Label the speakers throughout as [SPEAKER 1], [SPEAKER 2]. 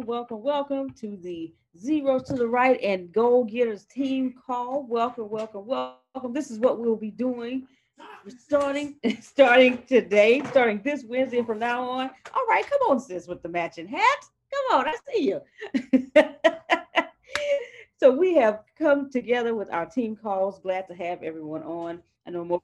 [SPEAKER 1] welcome, welcome, welcome to the Zeros to the Right and Goal Getters team call. Welcome, welcome, welcome. This is what we'll be doing starting starting today, starting this Wednesday from now on. All right, come on, sis, with the matching hat. Come on, I see you. so we have come together with our team calls. Glad to have everyone on. I know more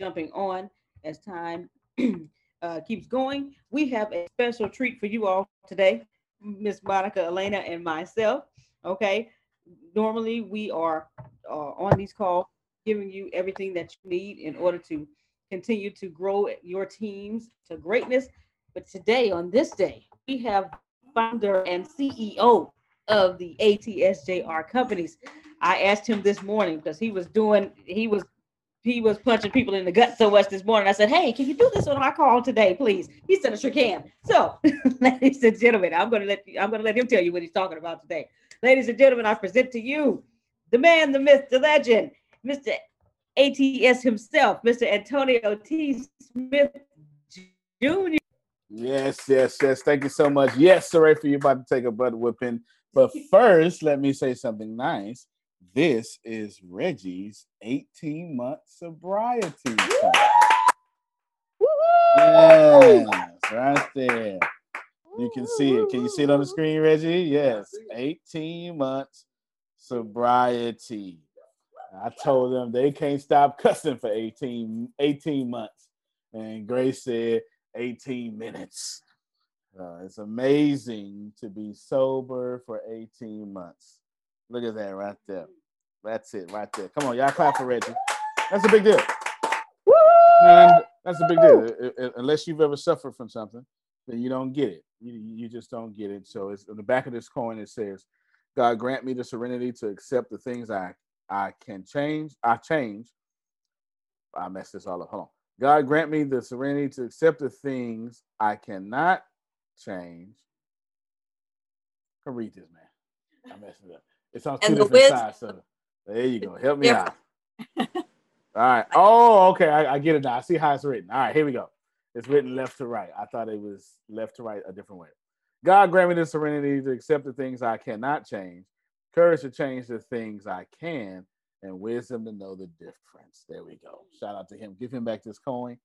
[SPEAKER 1] jumping on as time uh, keeps going. We have a special treat for you all today, Miss Monica, Elena, and myself. Okay. Normally we are uh, on these calls giving you everything that you need in order to continue to grow your teams to greatness. But today, on this day, we have founder and CEO of the ATSJR companies. I asked him this morning because he was doing, he was he was punching people in the gut so much this morning. I said, Hey, can you do this on my call today, please? He said, I sure can. So, ladies and gentlemen, I'm gonna let you, I'm gonna let him tell you what he's talking about today. Ladies and gentlemen, I present to you the man, the myth, the legend, Mr. ATS himself, Mr. Antonio T. Smith Jr.
[SPEAKER 2] Yes, yes, yes. Thank you so much. Yes, sorry for you about to take a butt whipping. But first, let me say something nice. This is Reggie's 18 month sobriety. Yes, right there. You can see it. Can you see it on the screen, Reggie? Yes, 18 months sobriety. I told them they can't stop cussing for 18, 18 months. And Grace said 18 minutes. Uh, it's amazing to be sober for 18 months. Look at that right there. That's it right there. Come on, y'all clap for Reggie. That's a big deal. And that's a big deal. Unless you've ever suffered from something, then you don't get it. You, you just don't get it. So it's on the back of this coin. It says, "God grant me the serenity to accept the things I I can change. I change. I messed this all up. Hold on. God grant me the serenity to accept the things I cannot change. I can read this, man. I messed it up. It's on two and different sides. So there you go. Help me out. All right. Oh, okay. I, I, get it now. I see how it's written. All right, here we go. It's written left to right. I thought it was left to right a different way. God grant me the serenity to accept the things I cannot change, courage to change the things I can, and wisdom to know the difference. There we go. Shout out to him. Give him back this coin,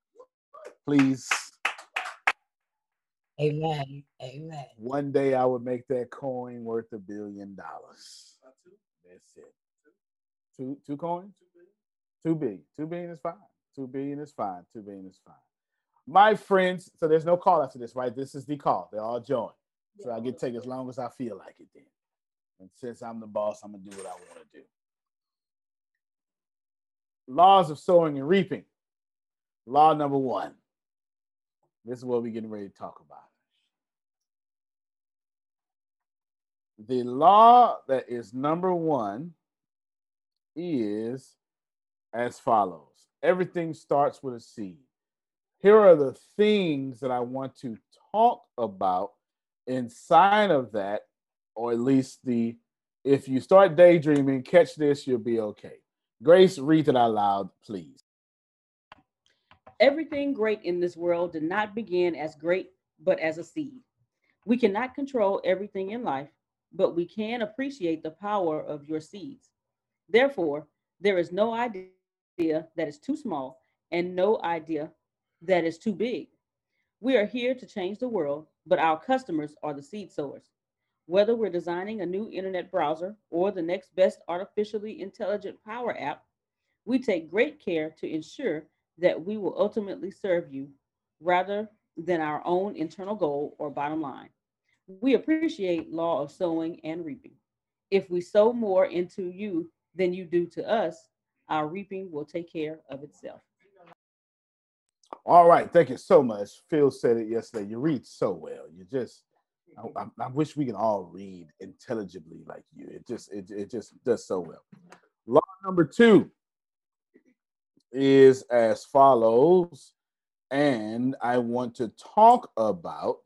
[SPEAKER 2] please.
[SPEAKER 3] Amen. Amen.
[SPEAKER 2] One day I would make that coin worth a billion dollars. That's it. Two two coins? Two billion. Two billion is fine. Two billion is fine. Two billion is fine. My friends, so there's no call after this, right? This is the call. They're all joined. So I get take as long as I feel like it then. And since I'm the boss, I'm gonna do what I want to do. Laws of sowing and reaping. Law number one. This is what we're getting ready to talk about. The law that is number one is as follows everything starts with a seed. Here are the things that I want to talk about inside of that, or at least the if you start daydreaming, catch this, you'll be okay. Grace, read it out loud, please.
[SPEAKER 1] Everything great in this world did not begin as great, but as a seed. We cannot control everything in life, but we can appreciate the power of your seeds. Therefore, there is no idea that is too small and no idea that is too big. We are here to change the world, but our customers are the seed sowers. Whether we're designing a new internet browser or the next best artificially intelligent power app, we take great care to ensure that we will ultimately serve you rather than our own internal goal or bottom line. We appreciate law of sowing and reaping. If we sow more into you than you do to us, our reaping will take care of itself.
[SPEAKER 2] All right, thank you so much. Phil said it yesterday. You read so well. You just, I, I, I wish we can all read intelligibly like you. It just, it, it just does so well. Law number two is as follows, and I want to talk about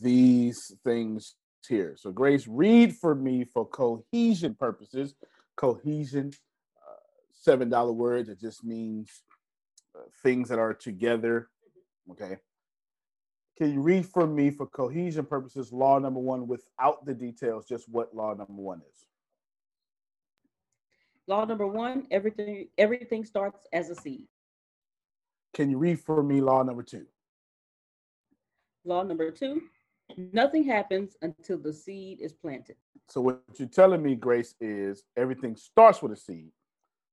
[SPEAKER 2] these things here. So, Grace, read for me for cohesion purposes. Cohesion, uh, $7 words, it just means uh, things that are together. Okay. Can you read for me, for cohesion purposes, law number one without the details, just what law number one is?
[SPEAKER 1] Law number one, everything everything starts as a seed.
[SPEAKER 2] Can you read for me law number two?
[SPEAKER 1] Law number two, nothing happens until the seed is planted.
[SPEAKER 2] So what you're telling me, Grace, is everything starts with a seed,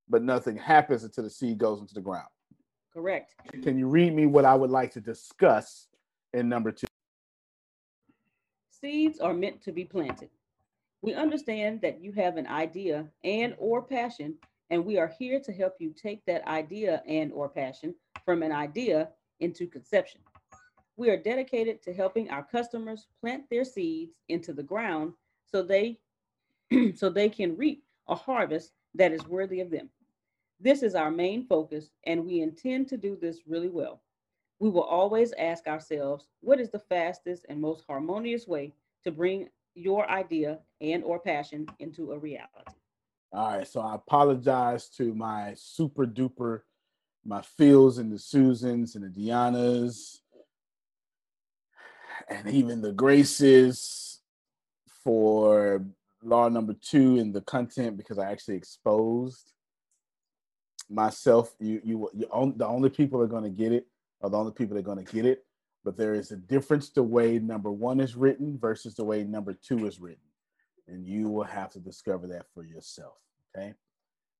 [SPEAKER 2] but nothing happens until the seed goes into the ground.
[SPEAKER 1] Correct.
[SPEAKER 2] Can you read me what I would like to discuss in number two?
[SPEAKER 1] Seeds are meant to be planted. We understand that you have an idea and or passion, and we are here to help you take that idea and or passion from an idea into conception. We are dedicated to helping our customers plant their seeds into the ground so they so they can reap a harvest that is worthy of them. This is our main focus, and we intend to do this really well. We will always ask ourselves, what is the fastest and most harmonious way to bring your idea and or passion into a reality?
[SPEAKER 2] All right, so I apologize to my super duper, my Phils and the Susans and the Dianas, and even the Graces for law number two in the content because I actually exposed myself. You, you, you on, the only people that are going to get it are the only people that are going to get it. But there is a difference the way number one is written versus the way number two is written, and you will have to discover that for yourself. Okay,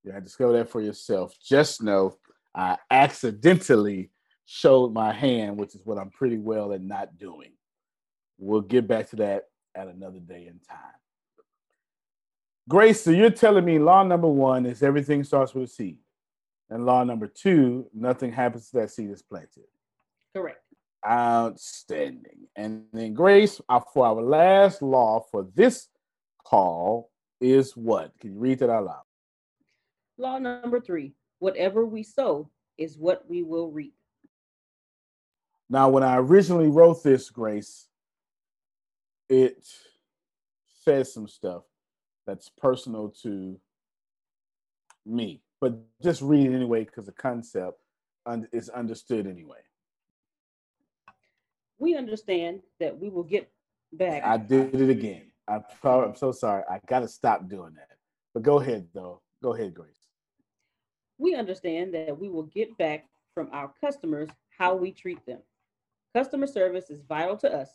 [SPEAKER 2] you have to discover that for yourself. Just know I accidentally showed my hand, which is what I'm pretty well at not doing. We'll get back to that at another day in time. Grace, so you're telling me law number one is everything starts with a seed. And law number two, nothing happens to that seed is planted.
[SPEAKER 1] Correct.
[SPEAKER 2] Outstanding. And then Grace, uh, for our last law for this call is what? Can you read that out loud?
[SPEAKER 1] Law number three, whatever we sow is what we will reap.
[SPEAKER 2] Now, when I originally wrote this, Grace, it says some stuff that's personal to me but just read it anyway because the concept is understood anyway.
[SPEAKER 1] We understand that we will get back.
[SPEAKER 2] I did it again. I'm, I'm so sorry. I got to stop doing that. But go ahead, though. Go ahead, Grace.
[SPEAKER 1] We understand that we will get back from our customers how we treat them. Customer service is vital to us,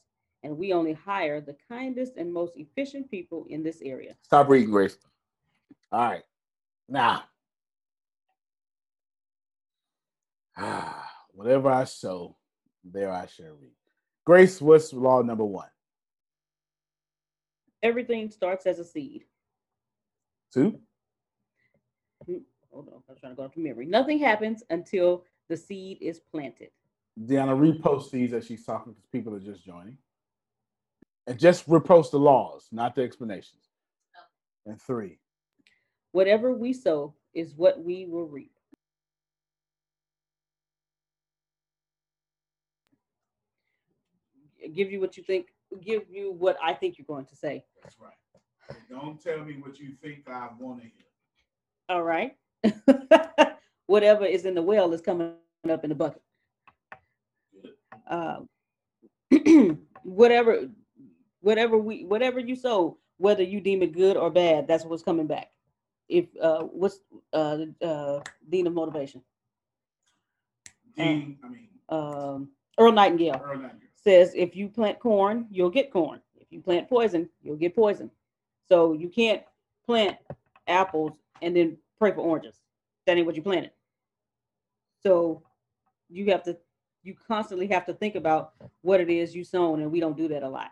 [SPEAKER 1] and we only hire the kindest and most efficient people in this area.
[SPEAKER 2] Stop reading, Grace. All right. Now, Ah, whatever I sow, there I shall reap. Grace, what's law number one?
[SPEAKER 1] Everything starts as a seed.
[SPEAKER 2] Two.
[SPEAKER 1] Hmm, hold on, I'm trying to go up to memory. Nothing happens until the seed is planted.
[SPEAKER 2] Deanna, repost these as she's talking because people are just joining. And just repost the laws, not the explanations. And three.
[SPEAKER 1] Whatever we sow is what we will reap. give you what you think, give you what I think you're going to say.
[SPEAKER 2] That's right. Don't tell me what you think I want to hear.
[SPEAKER 1] All right. Whatever is in the well is coming up in the bucket. Uh, whatever, whatever we, whatever you sow, whether you deem it good or bad, that's what's coming back. If uh, what's uh, uh, dean of motivation?
[SPEAKER 2] Dean, I mean,
[SPEAKER 1] um, Earl Nightingale.
[SPEAKER 2] Earl Nightingale
[SPEAKER 1] says if you plant corn, you'll get corn. If you plant poison, you'll get poison. So you can't plant apples and then pray for oranges. That ain't what you planted. So you have to, you constantly have to think about what it is you sown, and we don't do that a lot.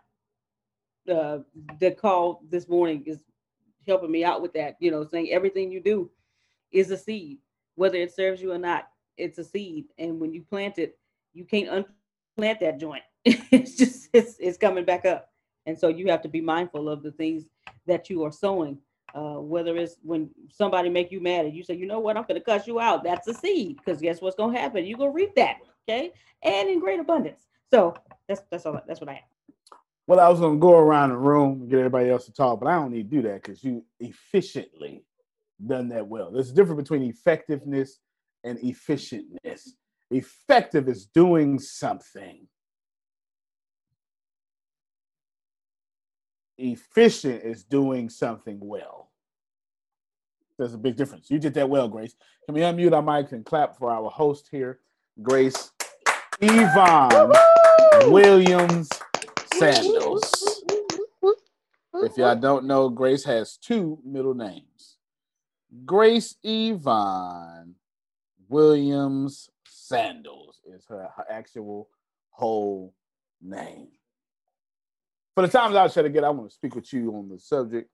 [SPEAKER 1] Uh, the call this morning is helping me out with that. You know, saying everything you do is a seed, whether it serves you or not. It's a seed, and when you plant it, you can't unplant that joint. it's just it's it's coming back up and so you have to be mindful of the things that you are sowing uh, whether it's when somebody make you mad and you say you know what i'm gonna cuss you out that's a seed because guess what's gonna happen you're gonna reap that okay and in great abundance so that's that's all that's what i have
[SPEAKER 2] well, I was gonna go around the room and get everybody else to talk, but I don't need to do that because you efficiently done that well. There's a difference between effectiveness and efficientness. Effective is doing something. Efficient is doing something well. There's a big difference. You did that well, Grace. Can we unmute our mics and clap for our host here, Grace Yvonne Williams? Sandals. If y'all don't know, Grace has two middle names. Grace Yvonne Williams Sandals is her, her actual whole name. For the times I to get, I want to speak with you on the subject.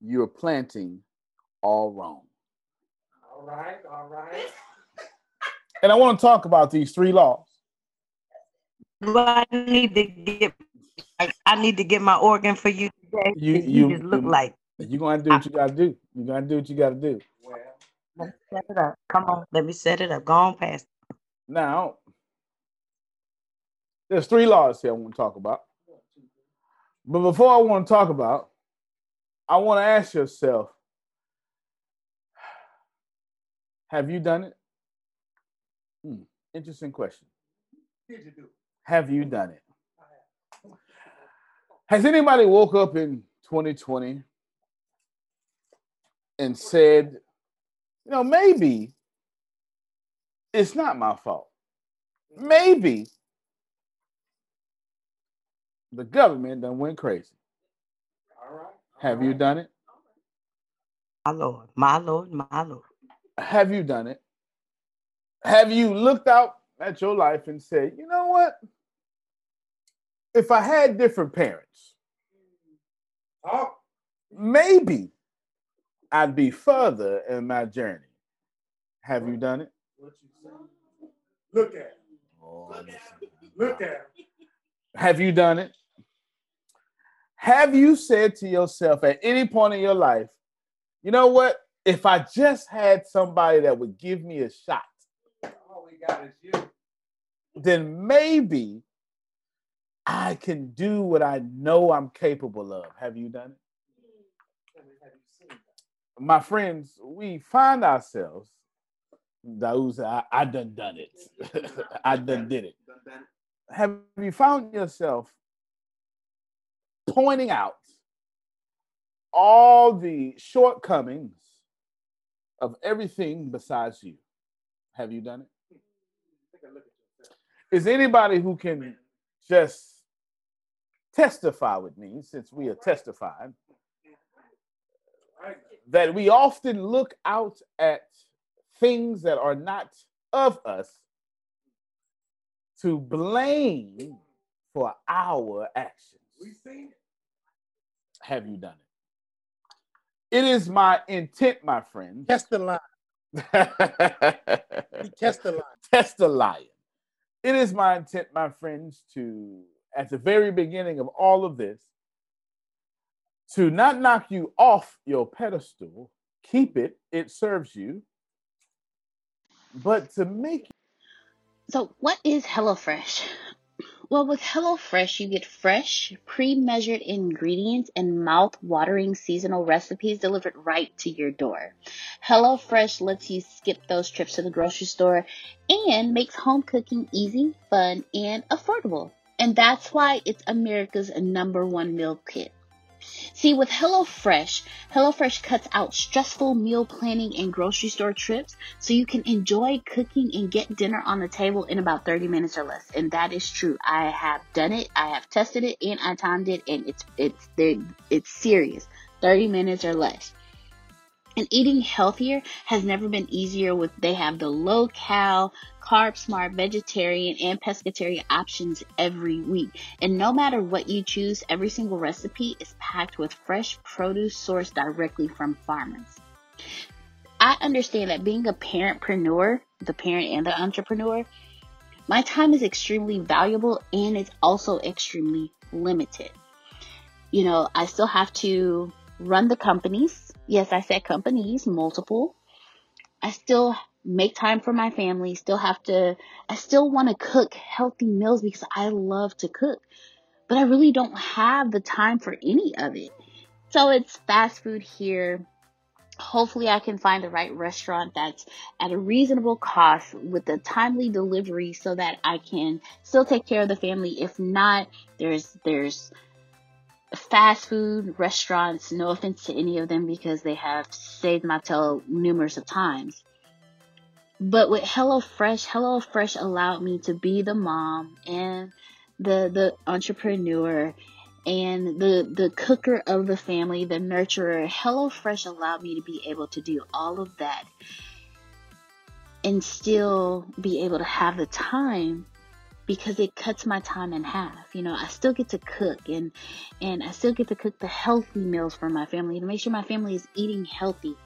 [SPEAKER 2] You're planting all wrong.
[SPEAKER 3] All right, all right.
[SPEAKER 2] And I want to talk about these three laws.
[SPEAKER 4] Do I need to get? I- I need to get my organ for you today.
[SPEAKER 2] You-
[SPEAKER 4] 'cause
[SPEAKER 2] you-
[SPEAKER 4] just look
[SPEAKER 2] you-
[SPEAKER 4] like.
[SPEAKER 2] You're gonna do what you gotta do. You're gonna do what you gotta do.
[SPEAKER 3] Well,
[SPEAKER 4] Let's set it up. Come on, let me set it up. Go on past.
[SPEAKER 2] Now, there's three laws here I want to talk about. But before I want to talk about, I want to ask yourself, have you done it? Hmm, interesting question.
[SPEAKER 3] did you do?
[SPEAKER 2] Have you done it? Has anybody woke up in 2020 and said, you know, maybe it's not my fault. Maybe the government done went crazy.
[SPEAKER 3] All right. all
[SPEAKER 2] Have you done it?
[SPEAKER 4] My Lord, my Lord, my Lord.
[SPEAKER 2] Have you done it? Have you looked out at your life and say, you know what? If I had different parents,
[SPEAKER 3] Talk.
[SPEAKER 2] maybe I'd be further in my journey. Have you done it?
[SPEAKER 3] What you say? Look at. Oh, Look at.
[SPEAKER 2] Have you done it? Have you said to yourself at any point in your life, you know what? If I just had somebody that would give me a shot,
[SPEAKER 3] All we got is you.
[SPEAKER 2] Then maybe I can do what I know I'm capable of. Have you done it? My friends, we find ourselves, those I, I done done it. I done did. It. have you found yourself pointing out all the shortcomings of everything besides you? Have you done it?
[SPEAKER 3] Take a look at yourself.
[SPEAKER 2] Is anybody who can just testify with me, since we are testifying, that we often look out at things that are not of us to blame for our actions?
[SPEAKER 3] We seen it.
[SPEAKER 2] have you done it? It is my intent, my friend.
[SPEAKER 5] Test the line. Test the line.
[SPEAKER 2] Test the lion. It is my intent, my friends, to at the very beginning of all of this, to not knock you off your pedestal, keep it, it serves you, but to make
[SPEAKER 6] So, what is HelloFresh? Well, with HelloFresh, you get fresh, pre measured ingredients and mouth watering seasonal recipes delivered right to your door. HelloFresh lets you skip those trips to the grocery store and makes home cooking easy, fun, and affordable. And that's why it's America's number one meal kit. See, with HelloFresh, HelloFresh cuts out stressful meal planning and grocery store trips so you can enjoy cooking and get dinner on the table in about 30 minutes or less. And that is true. I have done it, I have tested it, and I timed it, and it's it's it's serious. 30 minutes or less. And eating healthier has never been easier with they have the low cal, carb smart, vegetarian, and pescatarian options every week. And no matter what you choose, every single recipe is packed with fresh produce sourced directly from farmers. I understand that being a parentpreneur, the parent and the entrepreneur, my time is extremely valuable and it's also extremely limited. You know, I still have to run the companies. Yes, I said companies, multiple. I still make time for my family, still have to, I still want to cook healthy meals because I love to cook, but I really don't have the time for any of it. So it's fast food here, hopefully I can find the right restaurant that's at a reasonable cost with a timely delivery so that I can still take care of the family. If not, there's there's fast food restaurants, no offense to any of them because they have saved my tail numerous of times. But with HelloFresh, HelloFresh allowed me to be the mom and the the entrepreneur and the the cooker of the family, the nurturer. HelloFresh allowed me to be able to do all of that and still be able to have the time because it cuts my time in half. You know, I still get to cook and and I still get to cook the healthy meals for my family to make sure my family is eating healthy.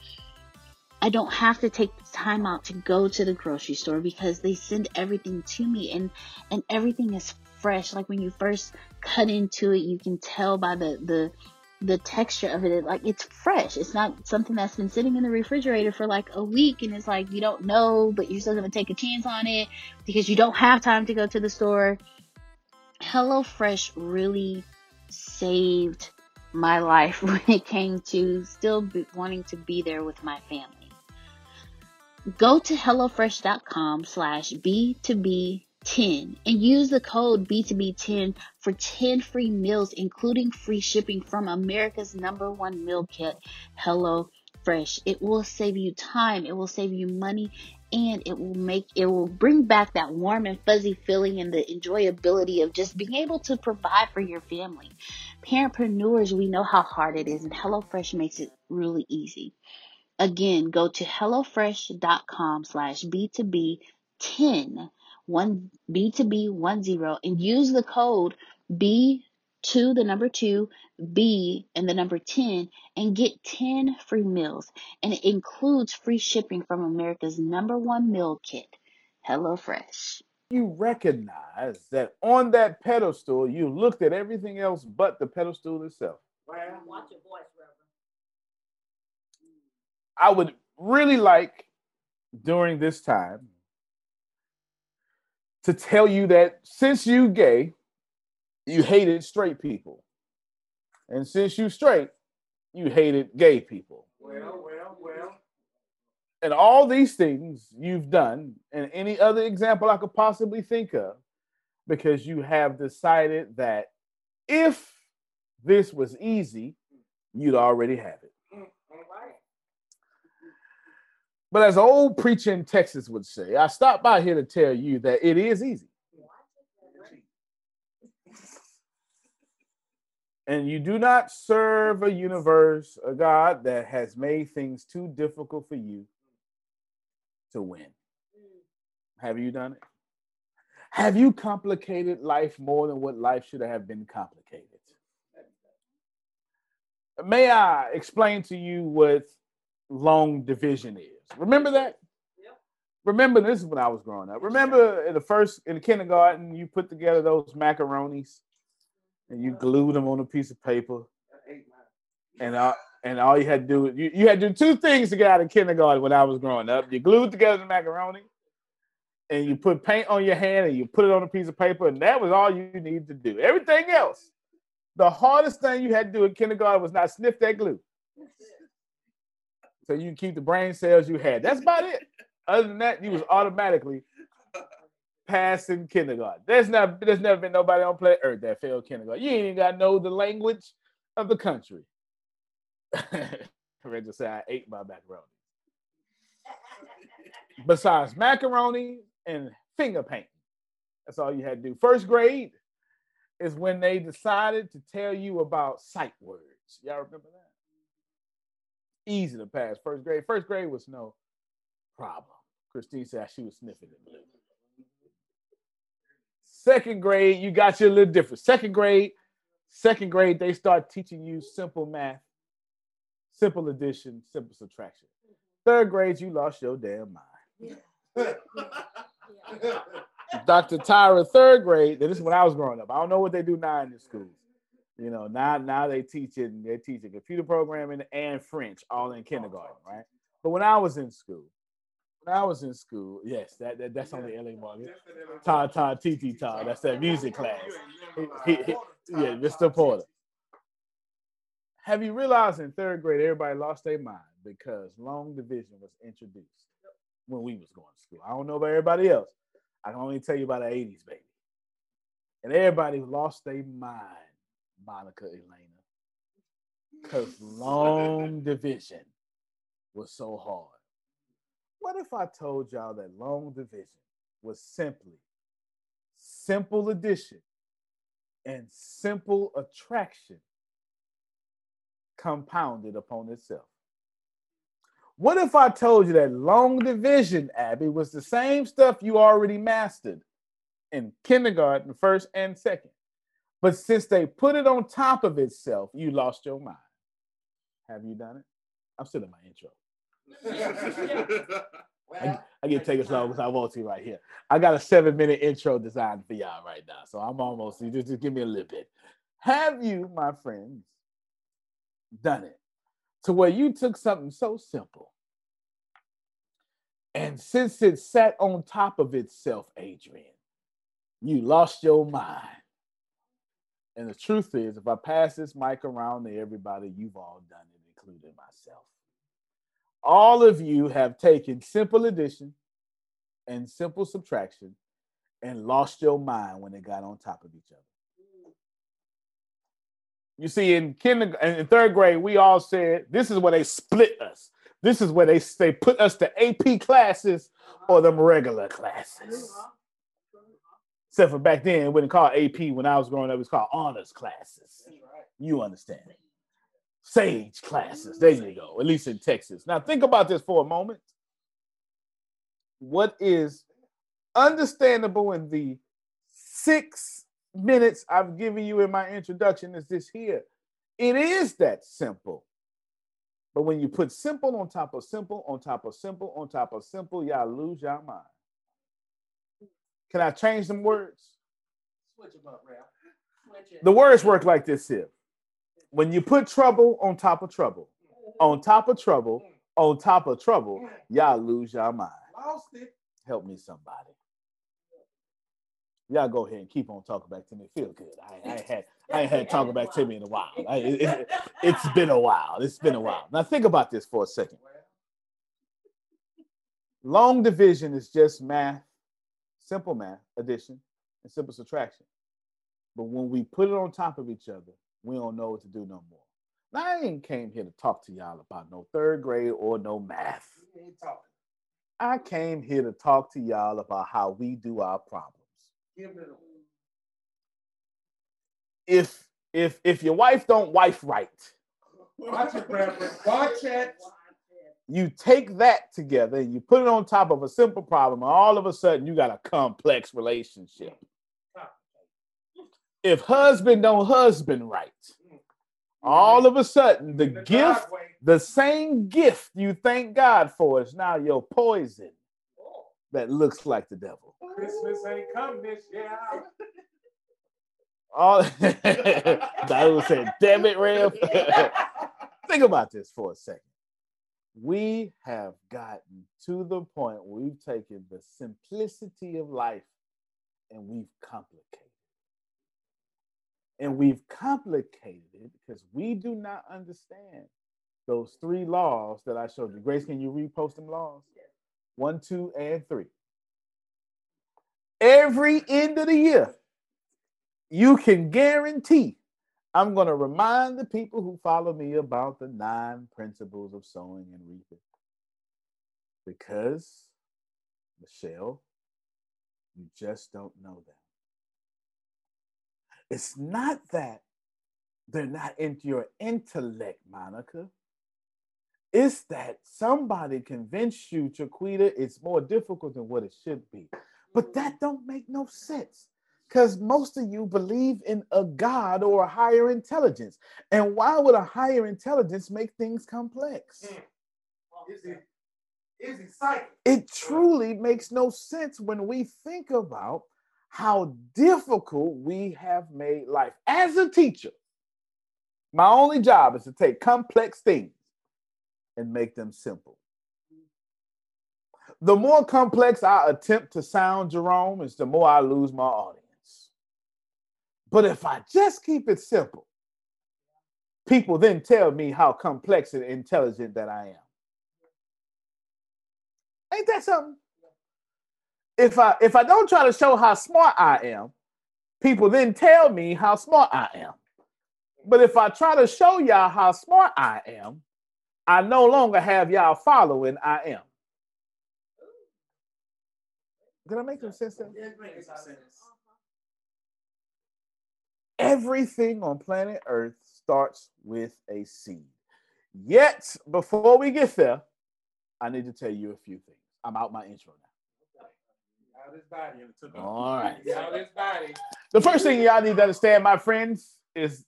[SPEAKER 6] I don't have to take time out to go to the grocery store because they send everything to me and and everything is fresh. Like when you first cut into it, you can tell by the the the texture of it like it's fresh. It's not something that's been sitting in the refrigerator for like a week and it's like you don't know but you're still gonna take a chance on it because you don't have time to go to the store. HelloFresh really saved my life when it came to still wanting to be there with my family. Go to hellofresh.com slash b2b 10 and use the code B2B10 for 10 free meals, including free shipping from America's number one meal kit, Hello Fresh. It will save you time, it will save you money, and it will make it will bring back that warm and fuzzy feeling and the enjoyability of just being able to provide for your family. Parentpreneurs, we know how hard it is, and HelloFresh makes it really easy. Again, go to HelloFresh.com slash B2B10 one B2B one zero and use the code B two the number two B and the number 10 and get 10 free meals. And it includes free shipping from America's number one meal kit, HelloFresh.
[SPEAKER 2] You recognize that on that pedestal, you looked at everything else but the pedestal itself.
[SPEAKER 1] Watch your voice, Reverend.
[SPEAKER 2] I would really like during this time to tell you that since you gay, you hated straight people. And since you straight, you hated gay people.
[SPEAKER 3] well, well, well.
[SPEAKER 2] And all these things you've done, and any other example I could possibly think of, because you have decided that if this was easy, you'd already have it.
[SPEAKER 3] Mm, all right.
[SPEAKER 2] But as old preacher in Texas would say, I stopped by here to tell you that it is easy. And you do not serve a universe, a God that has made things too difficult for you to win. Have you done it? Have you complicated life more than what life should have been complicated? May I explain to you what long division is? Remember that? Remember this is when I was growing up. Remember in the first in the kindergarten, you put together those macaronis and you glued them on a piece of paper, and uh, and all you had to do you, you had to do two things to get out of kindergarten when I was growing up. You glued together the macaroni, and you put paint on your hand and you put it on a piece of paper, and that was all you needed to do. Everything else, the hardest thing you had to do in kindergarten was not sniff that glue. So you can keep the brain cells you had. That's about it. Other than that, you was automatically passing kindergarten. There's not there's never been nobody on planet Earth that failed kindergarten. You ain't even got to know the language of the country. Reggie said I ate my macaroni. Besides macaroni and finger painting. That's all you had to do. First grade is when they decided to tell you about sight words. Y'all remember that? Easy to pass first grade. First grade was no problem. Christine said she was sniffing blue. Second grade, you got you a little different. Second grade, second grade, they start teaching you simple math, simple addition, simple subtraction. Third grade, you lost your damn mind. Dr. Tyra, third grade, this is when I was growing up. I don't know what they do now in the schools. You know, now now they teach it, they're teaching computer programming and French all in kindergarten, right? But when I was in school, when I was in school, yes, that, that that's on the LA market. Ta ta ti ti ta. That's that music class. He- he- he- yeah, Mr. Porter. Have you realized in third grade everybody lost their mind because long division was introduced when we was going to school. I don't know about everybody else. I can only tell you about the 80s, baby. And everybody lost their mind, Monica Elena. Because long division was so hard. What if I told y'all that long division was simply simple addition and simple attraction compounded upon itself? What if I told you that long division, Abby, was the same stuff you already mastered in kindergarten, first and second? But since they put it on top of itself, you lost your mind. Have you done it? I'm still in my intro. I, I can take as long as I want to right here. I got a seven minute intro designed for y'all right now. So I'm almost, just, just give me a little bit. Have you, my friends, done it to where you took something so simple and since it sat on top of itself, Adrian, you lost your mind. And the truth is, if I pass this mic around to everybody, you've all done it, including myself all of you have taken simple addition and simple subtraction and lost your mind when they got on top of each other. You see, in kindergarten, in third grade, we all said this is where they split us. This is where they they put us to AP classes or them regular classes. Except for back then, it wasn't called AP. When I was growing up, it was called honors classes. You understand? Sage classes. There you go, at least in Texas. Now, think about this for a moment. What is understandable in the six minutes I've given you in my introduction is this here. It is that simple. But when you put simple on top of simple, on top of simple, on top of simple, y'all lose your mind. Can I change some words? Switch them up, Ralph. The words work like this here when you put trouble on top of trouble, on top of trouble, on top of trouble, y'all lose your mind. Lost it. Help me, somebody. Y'all go ahead and keep on talking back to me. Feel good. I, I ain't had I ain't had talking back to me in a while. I, it, has been a while. It's been a while. Now think about this for a second. Long division is just math, simple math, addition, and simple subtraction. But when we put it on top of each other, we don't know what to do no more. Now, I ain't came here to talk to y'all about no third grade or no math. I came here to talk to y'all about how we do our problems. If if if your wife don't wife right, watch it, Watch it. You take that together and you put it on top of a simple problem, and all of a sudden you got a complex relationship if husband don't husband right, all of a sudden the gift, the same gift you thank God for is now your poison that looks like the devil. Christmas ain't come this year. All that was said, damn it, Rev. Think about this for a second. We have gotten to the point where we've taken the simplicity of life and we've complicated and we've complicated it because we do not understand those three laws that I showed you. Grace, can you repost them laws? Yes. One, two, and three. Every end of the year, you can guarantee I'm going to remind the people who follow me about the nine principles of sowing and reaping. Because, Michelle, you just don't know them. It's not that they're not into your intellect, Monica. It's that somebody convinced you, Chiquita, it's more difficult than what it should be. But that mm. don't make no sense because most of you believe in a God or a higher intelligence. And why would a higher intelligence make things complex? Is it, is it, it truly makes no sense when we think about how difficult we have made life. As a teacher, my only job is to take complex things and make them simple. The more complex I attempt to sound, Jerome, is the more I lose my audience. But if I just keep it simple, people then tell me how complex and intelligent that I am. Ain't that something? If I if I don't try to show how smart I am, people then tell me how smart I am. But if I try to show y'all how smart I am, I no longer have y'all following I am. Did I make some sense? There? Everything on planet Earth starts with a seed. Yet, before we get there, I need to tell you a few things. I'm out my intro now.
[SPEAKER 3] Body and took off.
[SPEAKER 2] All right.
[SPEAKER 3] Body.
[SPEAKER 2] The first thing y'all need to understand, my friends, is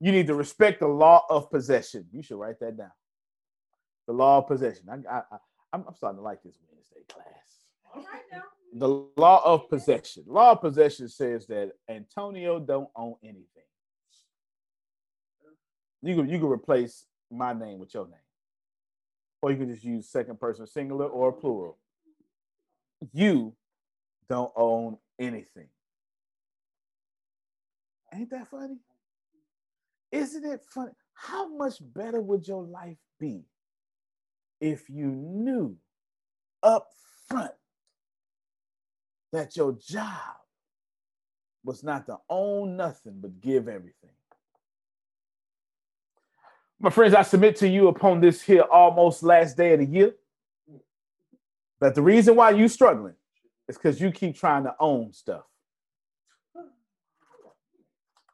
[SPEAKER 2] you need to respect the law of possession. You should write that down. The law of possession. I, I, I, I'm, I'm starting to like this Wednesday class. The law of possession. Law of possession says that Antonio don't own anything. You can you can replace my name with your name, or you can just use second person singular or plural. You don't own anything. Ain't that funny? Isn't it funny? How much better would your life be if you knew up front that your job was not to own nothing but give everything? My friends, I submit to you upon this here almost last day of the year that the reason why you struggling is because you keep trying to own stuff. Let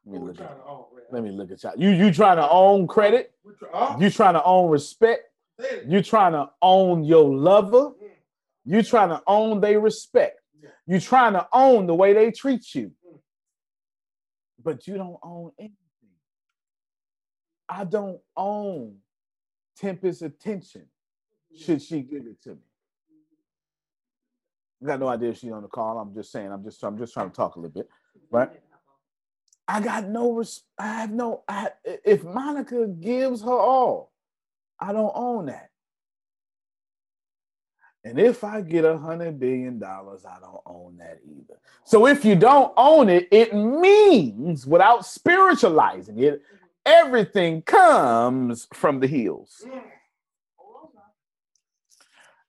[SPEAKER 2] me look at,
[SPEAKER 3] own,
[SPEAKER 2] let me look at y'all. You you trying to own credit? You trying to own respect? You trying to own your lover? You trying to own their respect? You trying to own the way they treat you? Mm. But you don't own anything. I don't own Tempest's attention. Mm-hmm. Should she give it to me? I got no idea if she's on the call. I'm just saying. I'm just. I'm just trying to talk a little bit, right? I got no. Res- I have no. I, if Monica gives her all, I don't own that. And if I get a hundred billion dollars, I don't own that either. So if you don't own it, it means without spiritualizing it, everything comes from the hills.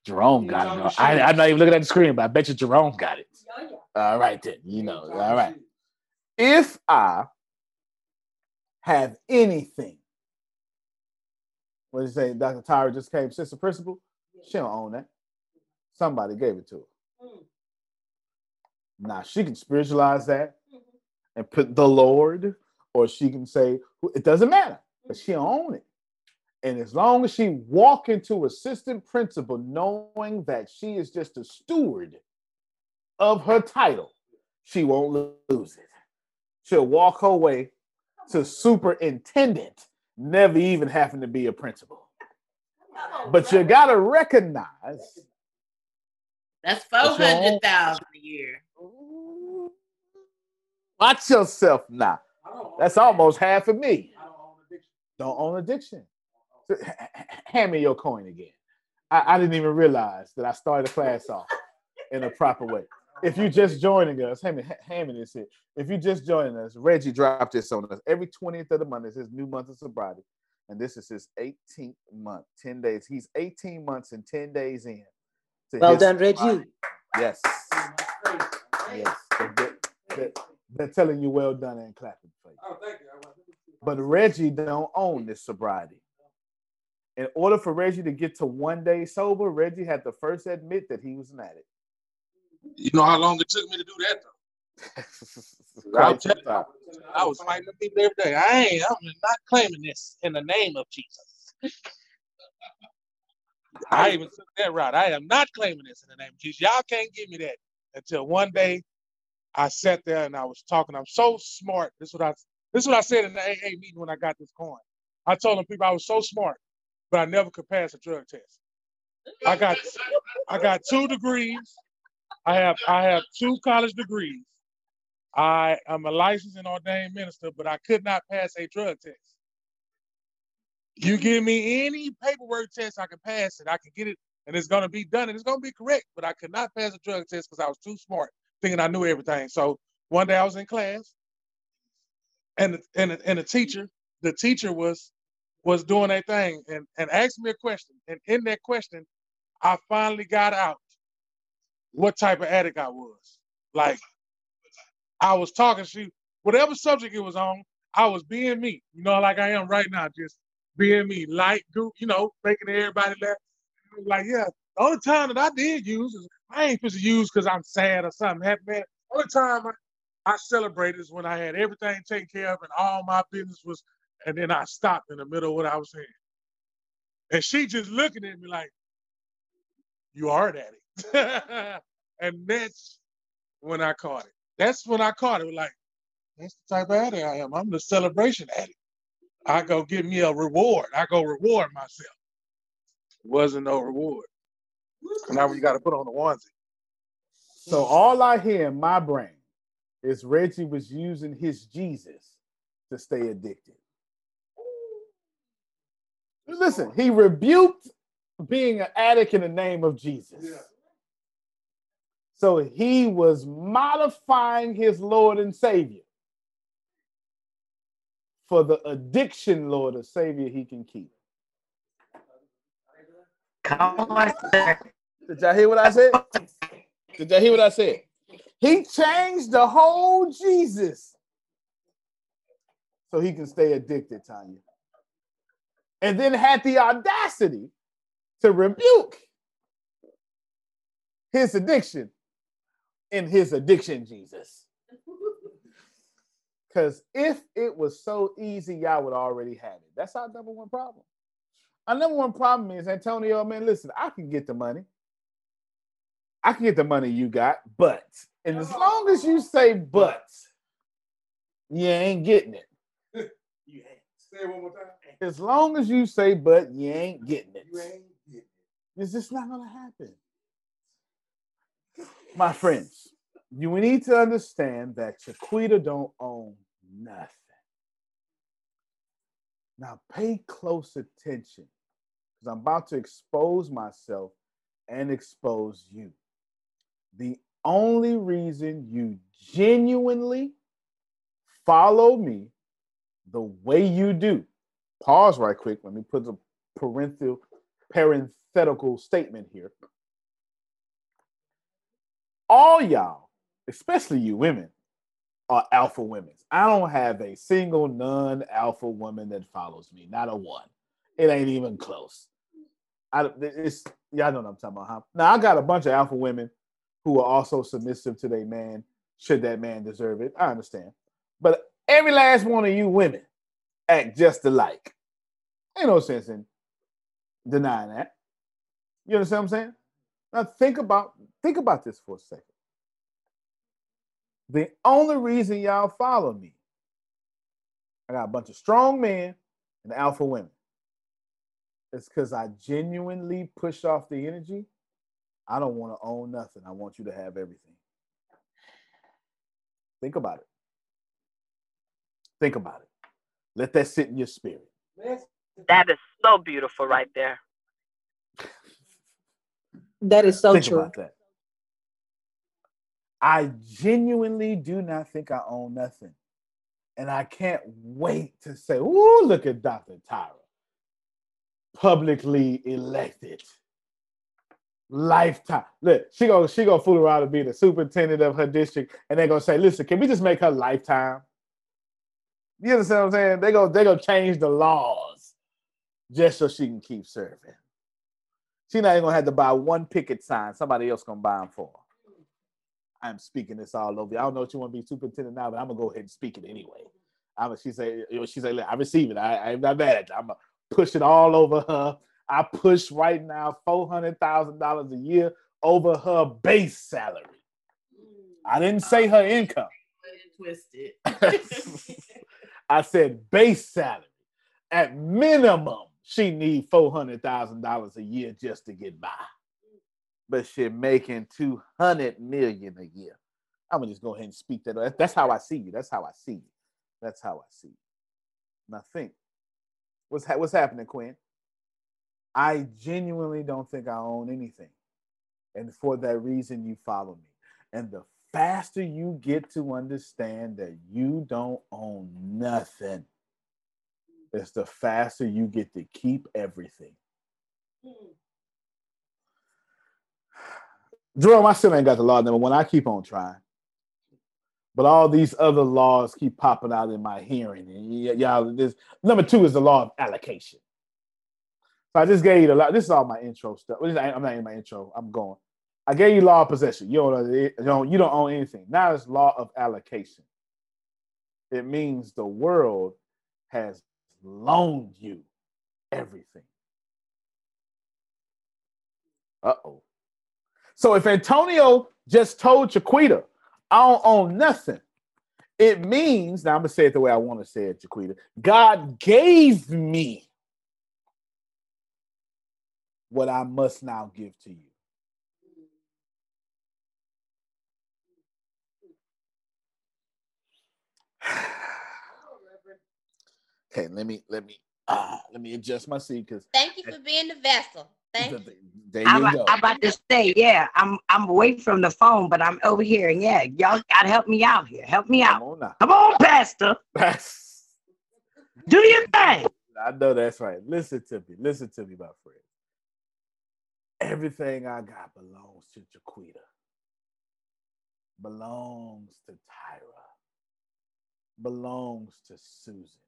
[SPEAKER 2] Jerome got it. I, I'm not even looking at the screen, but I bet you Jerome got it. All right, then. You know, all right. If I have anything, what did you say? Dr. Tyra just came, sister principal. She don't own that. Somebody gave it to her. Now she can spiritualize that and put the Lord, or she can say it doesn't matter, but she own it. And as long as she walk into assistant principal knowing that she is just a steward of her title, she won't lose it. She'll walk her way to superintendent, never even having to be a principal. But you gotta recognize
[SPEAKER 5] That's four hundred thousand a year.
[SPEAKER 2] watch yourself now.
[SPEAKER 3] I don't own-
[SPEAKER 2] That's almost half of me.
[SPEAKER 3] I don't own addiction.
[SPEAKER 2] Don't own addiction. So, h- h- Hand me your coin again. I, I didn't even realize that I started the class off in a proper way. If you're just joining us, hand me, ha- hand me this here. If you're just joining us, Reggie dropped this on us. Every 20th of the month is his new month of sobriety. And this is his 18th month, 10 days. He's 18 months and 10 days in. To
[SPEAKER 1] Well
[SPEAKER 2] his
[SPEAKER 1] done, Reggie.
[SPEAKER 2] sobriety. Yes. Yes. They're, they're- they're telling you well done and clapping for you.
[SPEAKER 3] Oh, thank you.
[SPEAKER 2] But Reggie don't own this sobriety. In order for Reggie to get to one day sober, Reggie had to first admit that he was an addict.
[SPEAKER 7] You know how long it took me to do that though?
[SPEAKER 2] Quite
[SPEAKER 7] telling
[SPEAKER 2] some time.
[SPEAKER 7] I was fighting the people every day. I ain't, I'm not claiming this in the name of Jesus. I even took that route. I am not claiming this in the name of Jesus. Y'all can't give me that until one day I sat there and I was talking. I'm so smart. This is what I this is what I said in the AA meeting when I got this coin. I told them people I was so smart, but I never could pass a drug test. I got I got two degrees. I have I have two college degrees. I am a licensed and ordained minister, but I could not pass a drug test. You give me any paperwork test, I can pass it. I can get it, and it's gonna be done, and it's gonna be correct. But I could not pass a drug test because I was too smart, thinking I knew everything. So one day I was in class, and and and the teacher, the teacher was was doing a thing and and asked me a question, and in that question, I finally got out what type of addict I was. Like I was talking to whatever subject it was on, I was being me, you know, like I am right now, just being me, light, you know, making everybody laugh. Like, yeah, the only time that I did use is I ain't supposed to use because I'm sad or something happened. The only time I, I celebrated is when I had everything taken care of and all my business was, and then I stopped in the middle of what I was saying. And she just looking at me like, you are daddy. and that's when I caught it. That's when I caught it. Like, that's the type of addict I am. I'm the celebration addict. I go give me a reward. I go reward myself. It wasn't no reward. Now you got to put on the onesie.
[SPEAKER 2] So all I hear in my brain is Reggie was using his Jesus to stay addicted. Listen, he rebuked being an addict in the name of Jesus.
[SPEAKER 3] Yeah.
[SPEAKER 2] So he was modifying his Lord and Savior for the addiction, Lord or Savior, he can keep.
[SPEAKER 4] Come on, sir.
[SPEAKER 2] Did y'all hear what I said? Did y'all hear what I said? He changed the whole Jesus so he can stay addicted, Tanya. And then had the audacity to rebuke his addiction in his addiction, Jesus. Because if it was so easy, y'all would already have it. That's our number one problem. Our number one problem is Antonio, man, listen, I can get the money. I can get the money you got, but and as long as you say but, you ain't getting it.
[SPEAKER 3] You ain't. Say it one more time.
[SPEAKER 2] As long as you say but, you ain't getting it.
[SPEAKER 3] You ain't getting it.
[SPEAKER 2] It's just not gonna happen. My friends, you need to understand that Chiquita don't own nothing. Now pay close attention because I'm about to expose myself and expose you. The only reason you genuinely follow me the way you do, pause right quick. Let me put a parenthetical, parenthetical statement here. All y'all, especially you women, are alpha women. I don't have a single non-alpha woman that follows me, not a one. It ain't even close. I, it's y'all know what I'm talking about, huh? Now I got a bunch of alpha women who are also submissive to their man, should that man deserve it. I understand. But every last one of you women act just alike. Ain't no sense in denying that. You understand what I'm saying? Now think about think about this for a second. The only reason y'all follow me, I got a bunch of strong men and alpha women. It's because I genuinely push off the energy. I don't want to own nothing. I want you to have everything. Think about it. Think about it. Let that sit in your spirit.
[SPEAKER 4] That is so beautiful right there.
[SPEAKER 1] That is so
[SPEAKER 2] think
[SPEAKER 1] true.
[SPEAKER 2] about that. I genuinely do not think I own nothing. And I can't wait to say, ooh, look at Dr. Tyra. Publicly elected. Lifetime. Look, she gonna she gonna fool around and be the superintendent of her district, and they're gonna say, listen, can we just make her lifetime? You understand what I'm saying? They go, they gonna change the laws just so she can keep serving. She not even gonna have to buy one picket sign. Somebody else gonna buy them for her. I'm speaking this all over. I don't know if you want to be superintendent now, but I'm gonna go ahead and speak it anyway. I'm she say she say, I receive it. I, I'm not mad. I'm gonna push it all over her. I push right now four hundred thousand dollars a year over her base salary. I didn't say her income.
[SPEAKER 5] Twisted.
[SPEAKER 2] I said base salary. At minimum, she need four hundred thousand dollars a year just to get by. But she making two hundred million a year. I'm gonna just go ahead and speak that. That's- how I see you. That's how I see you. That's how I see you. Now think, what's ha- what's happening, Quinn? I genuinely don't think I own anything, and for that reason, you follow me. And the faster you get to understand that you don't own nothing, it's the faster you get to keep everything. Hmm. Jerome, I still ain't got the law number one. I keep on trying. But all these other laws keep popping out in my hearing. And y- y'all, this number two is the law of allocation. So I just gave you the law. This is all my intro stuff. I'm not in my intro. I'm going. I gave you law of possession. You don't, you don't, you don't own anything. Now it's law of allocation. It means the world has loaned you everything. Uh oh. So if Antonio just told Chiquita, I don't own nothing, it means, now I'm going to say it the way I want to say it, Chiquita. God gave me what I must now give to you. Okay, let me let me ah, let me adjust my seat because
[SPEAKER 5] Thank you for being the vessel. Thank you.
[SPEAKER 2] there
[SPEAKER 4] I'm,
[SPEAKER 2] go.
[SPEAKER 4] I'm about to say, yeah, I'm I'm away from the phone, but I'm over here, and yeah, y'all gotta help me out here. Help me
[SPEAKER 2] Come
[SPEAKER 4] out.
[SPEAKER 2] on now.
[SPEAKER 4] Come on, Pastor, do your thing.
[SPEAKER 2] I know that's right. Listen to me. Listen to me, my friend. Everything I got belongs to Jaquita. Belongs to Tyra. Belongs to Susan.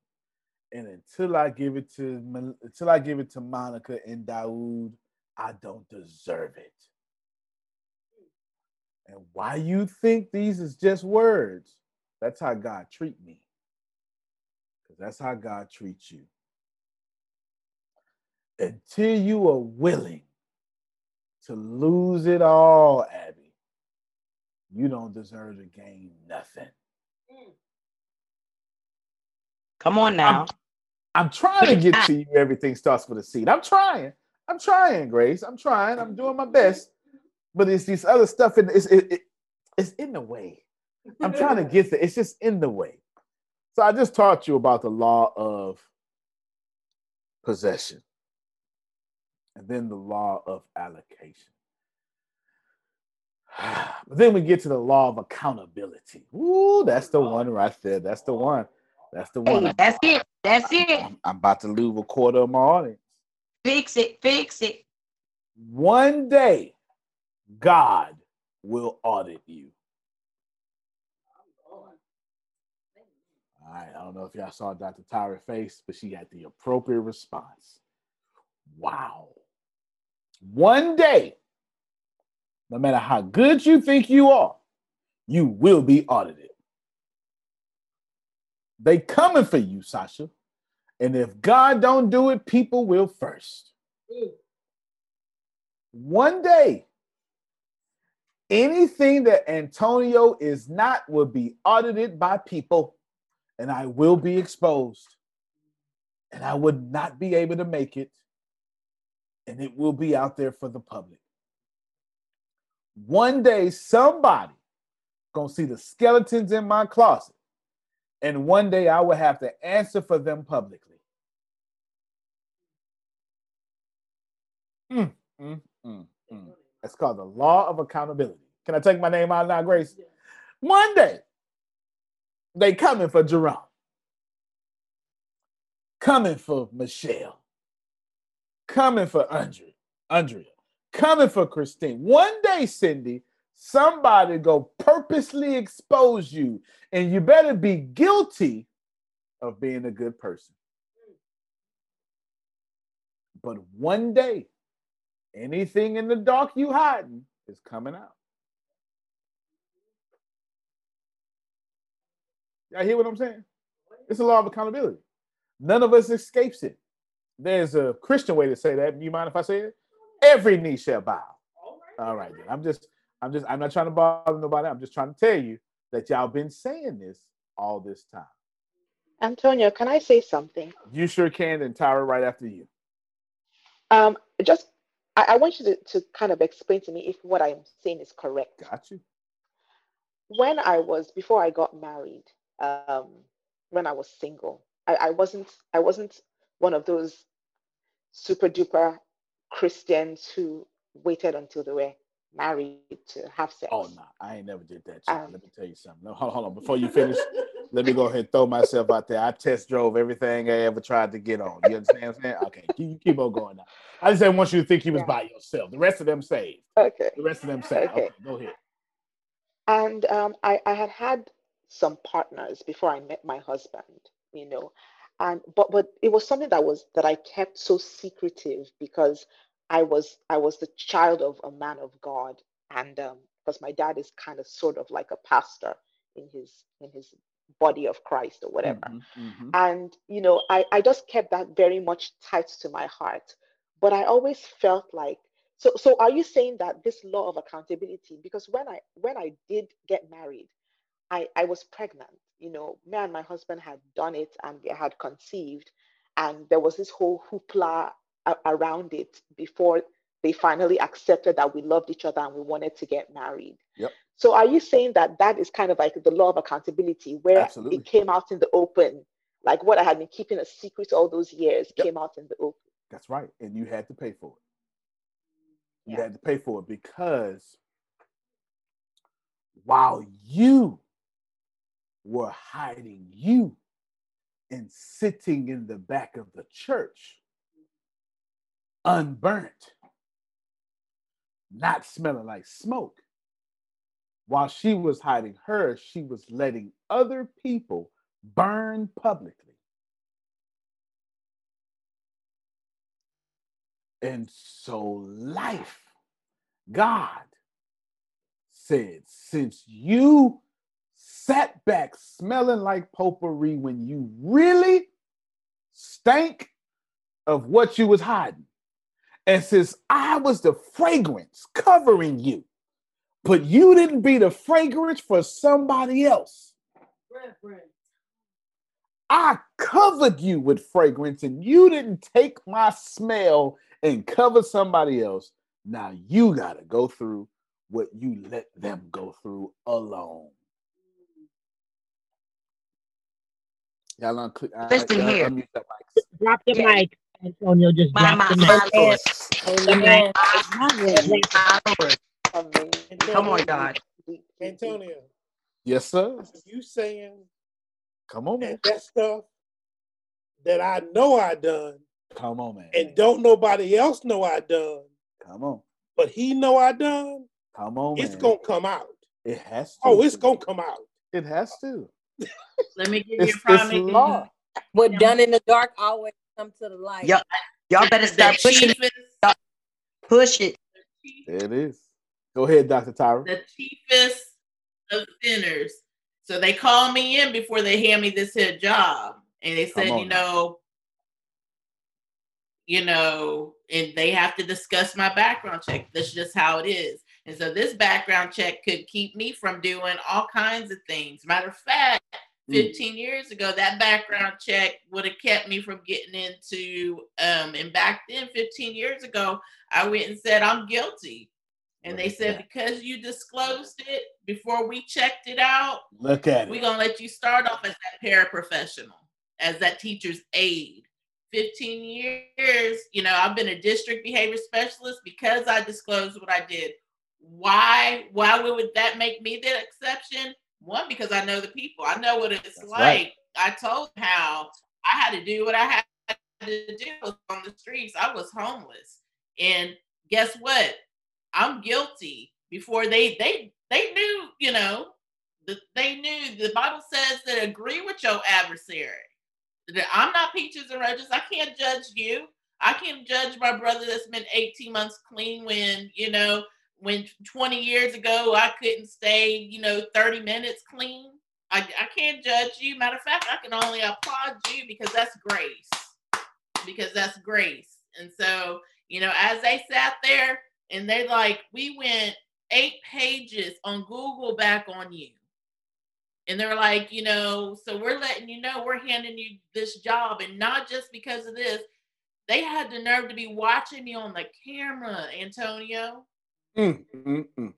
[SPEAKER 2] And until I give it to until I give it to Monica and Daoud, I don't deserve it. And why you think these is just words? That's how God treat me. Because that's how God treats you until you are willing to lose it all, Abby, you don't deserve to gain nothing.
[SPEAKER 4] Come on now.
[SPEAKER 2] I'm trying to get to you. Everything starts with a seed. I'm trying. I'm trying, Grace. I'm trying. I'm doing my best. But it's these other stuff in it's it, it- it's in the way. I'm trying to get there. It's just in the way. So I just taught you about the law of possession. And then the law of allocation. But then we get to the law of accountability. Ooh, that's the one right there. That's the one. That's the one.
[SPEAKER 4] Hey,
[SPEAKER 2] I'm,
[SPEAKER 4] that's it. That's it.
[SPEAKER 2] I'm- I'm about to lose a quarter of my audience.
[SPEAKER 4] Fix it. Fix it.
[SPEAKER 2] One day, God will audit you. All right, I don't know if y'all saw Dr. Tyra's face, but she had the appropriate response. Wow. One day, no matter how good you think you are, you will be audited. They coming for you, Sasha. And if God don't do it, people will first. One day, anything that Antonio is not will be audited by people, and I will be exposed, and I would not be able to make it, and it will be out there for the public. One day, somebody gonna see the skeletons in my closet, and one day I will have to answer for them publicly. Mm, mm, mm, mm. Called the law of accountability. Can I take my name out now, Grace? One day, they coming for Jerome, coming for Michelle, coming for Andrea, Andrea, coming for Christine. One day, Cindy, somebody go purposely expose you, and you better be guilty of being a good person. But one day, anything in the dark you hiding is coming out. Y'all hear what I'm saying? It's a law of accountability. None of us escapes it. There's a Christian way to say that. You mind if I say it? Every knee shall bow. All right, then. I'm just, I'm just, I'm not trying to bother nobody. I'm just trying to tell you that y'all been saying this all this time.
[SPEAKER 8] Antonio, can I say something?
[SPEAKER 2] You sure can, and Tyra right after you.
[SPEAKER 8] Um, just I, I want you to, to kind of explain to me if what I'm saying is correct.
[SPEAKER 2] Got you.
[SPEAKER 8] When I was before I got married, um, when I was single, I, I wasn't I wasn't one of those super duper Christians who waited until they were married to have sex.
[SPEAKER 2] Oh no, I ain't never did that.
[SPEAKER 8] Um,
[SPEAKER 2] Let me tell you something. No, hold, hold on. Before you finish, let me go ahead and throw myself out there. I test drove everything I ever tried to get on. You understand what I'm saying? Okay, you keep on going now. I just didn't want you to think you was
[SPEAKER 8] Yeah.
[SPEAKER 2] by yourself. The rest of them saved.
[SPEAKER 8] Okay.
[SPEAKER 2] The rest of them saved.
[SPEAKER 8] Okay.
[SPEAKER 2] Okay, go ahead.
[SPEAKER 8] And um, I, I had had some partners before I met my husband, you know, and but but it was something that was that I kept so secretive because I was I was the child of a man of God, and um, because my dad is kind of sort of like a pastor in his in his body of Christ or whatever.
[SPEAKER 2] Mhm, mhm.
[SPEAKER 8] and you know I, I just kept that very much tight to my heart but i always felt like so so are you saying that this law of accountability because when i when i did get married i i was pregnant you know me and my husband had done it and we had conceived and there was this whole hoopla around it before they finally accepted that we loved each other and we wanted to get married
[SPEAKER 2] Yep.
[SPEAKER 8] so are you saying that that is kind of like the law of accountability where
[SPEAKER 2] Absolutely.
[SPEAKER 8] it came out in the open like what i had been keeping a secret all those years
[SPEAKER 2] Yep.
[SPEAKER 8] came out in the open
[SPEAKER 2] That's right. And you had to pay for it. You
[SPEAKER 8] Yeah.
[SPEAKER 2] had to pay for it because while you were hiding you and sitting in the back of the church, unburnt, not smelling like smoke, while she was hiding her, she was letting other people burn publicly. And so life, God said, since you sat back smelling like potpourri when you really stank of what you was hiding, and since I was the fragrance covering you, but you didn't be the fragrance for somebody else. I covered you with fragrance and you didn't take my smell and cover somebody else. Now you got to go through what you let them go through alone. Y'all on click.
[SPEAKER 4] Listen here.
[SPEAKER 9] Drop the mic, Antonio. Just
[SPEAKER 4] My,
[SPEAKER 9] drop
[SPEAKER 4] my,
[SPEAKER 9] the
[SPEAKER 4] my
[SPEAKER 9] mic.
[SPEAKER 4] Lord.
[SPEAKER 9] Amen.
[SPEAKER 4] My Lord.
[SPEAKER 8] amazing
[SPEAKER 4] Come on, God.
[SPEAKER 3] Antonio,
[SPEAKER 2] Yes, sir.
[SPEAKER 3] you saying
[SPEAKER 2] Come on, man.
[SPEAKER 3] that, that stuff that I know I done
[SPEAKER 2] Come on, man.
[SPEAKER 3] and don't nobody else know I done,
[SPEAKER 2] Come on.
[SPEAKER 3] but he know I done,
[SPEAKER 2] Come on, man.
[SPEAKER 3] it's gonna come out.
[SPEAKER 2] It has to.
[SPEAKER 3] Oh, it's gonna come out.
[SPEAKER 2] It has to.
[SPEAKER 5] Let me give you
[SPEAKER 2] It's,
[SPEAKER 5] a
[SPEAKER 2] it's
[SPEAKER 5] promise.
[SPEAKER 2] law.
[SPEAKER 10] What done in the dark always come to the light.
[SPEAKER 4] Y'all, y'all better
[SPEAKER 5] stop
[SPEAKER 4] start pushing it.
[SPEAKER 5] chiefest,
[SPEAKER 4] Push it.
[SPEAKER 2] It is. Go ahead, Dr. Tyra.
[SPEAKER 5] the chiefest of sinners. So they called me in before they hand me this here job, and they said, you know, you know, and they have to discuss my background check. That's just how it is. And so this background check could keep me from doing all kinds of things. Matter of fact,
[SPEAKER 2] Mm.
[SPEAKER 5] 15 years ago, that background check would have kept me from getting into um and back then, 15 years ago, I went and said I'm guilty. And they said because you disclosed it before we checked it out,
[SPEAKER 2] Look at
[SPEAKER 5] we're gonna let you start off as that paraprofessional, as that teacher's aide. 15 years, you know, I've been a district behavior specialist because I disclosed what I did. Why why would that make me the exception? One, because I know the people. I know what it's
[SPEAKER 2] That's
[SPEAKER 5] like.
[SPEAKER 2] right.
[SPEAKER 5] I told how I had to do what I had to do on the streets. I was homeless. And guess what? I'm guilty before they they they knew, you know, that they knew the Bible says that agree with your adversary. That I'm not peaches and roses. I can't judge you. I can't judge my brother that's been 18 months clean when, you know, when 20 years ago I couldn't stay, you know, 30 minutes clean. I, I can't judge you. Matter of fact, I can only applaud you because that's grace. Because that's grace. And so, you know, as they sat there and they like, we went eight pages on Google back on you. And they're like, you know, so we're letting you know we're handing you this job. And not just because of this, they had the nerve to be watching me on the camera, Antonio.
[SPEAKER 2] Mm, mm, mm.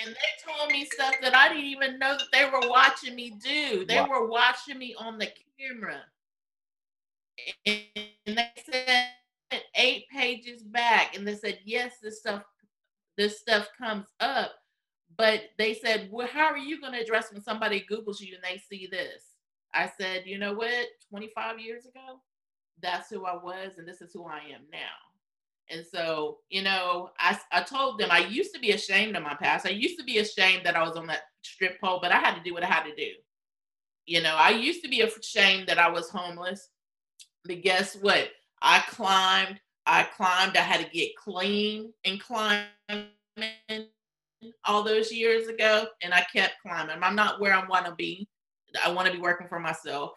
[SPEAKER 5] And they told me stuff that I didn't even know that they were watching me do. They
[SPEAKER 2] Wow.
[SPEAKER 5] were watching me on the camera. And they said eight pages back, and they said, yes, this stuff, this stuff comes up. but they said, well, how are you going to address when somebody Googles you and they see this? I said, you know what? 25 years ago, that's who I was, and this is who I am now. And so, you know, I, I told them I used to be ashamed of my past. I used to be ashamed that I was on that strip pole, but I had to do what I had to do. You know, I used to be ashamed that I was homeless. But guess what? I climbed, I climbed, I had to get clean and climbing all those years ago, and I kept climbing. I'm not where I want to be. I want to be working for myself,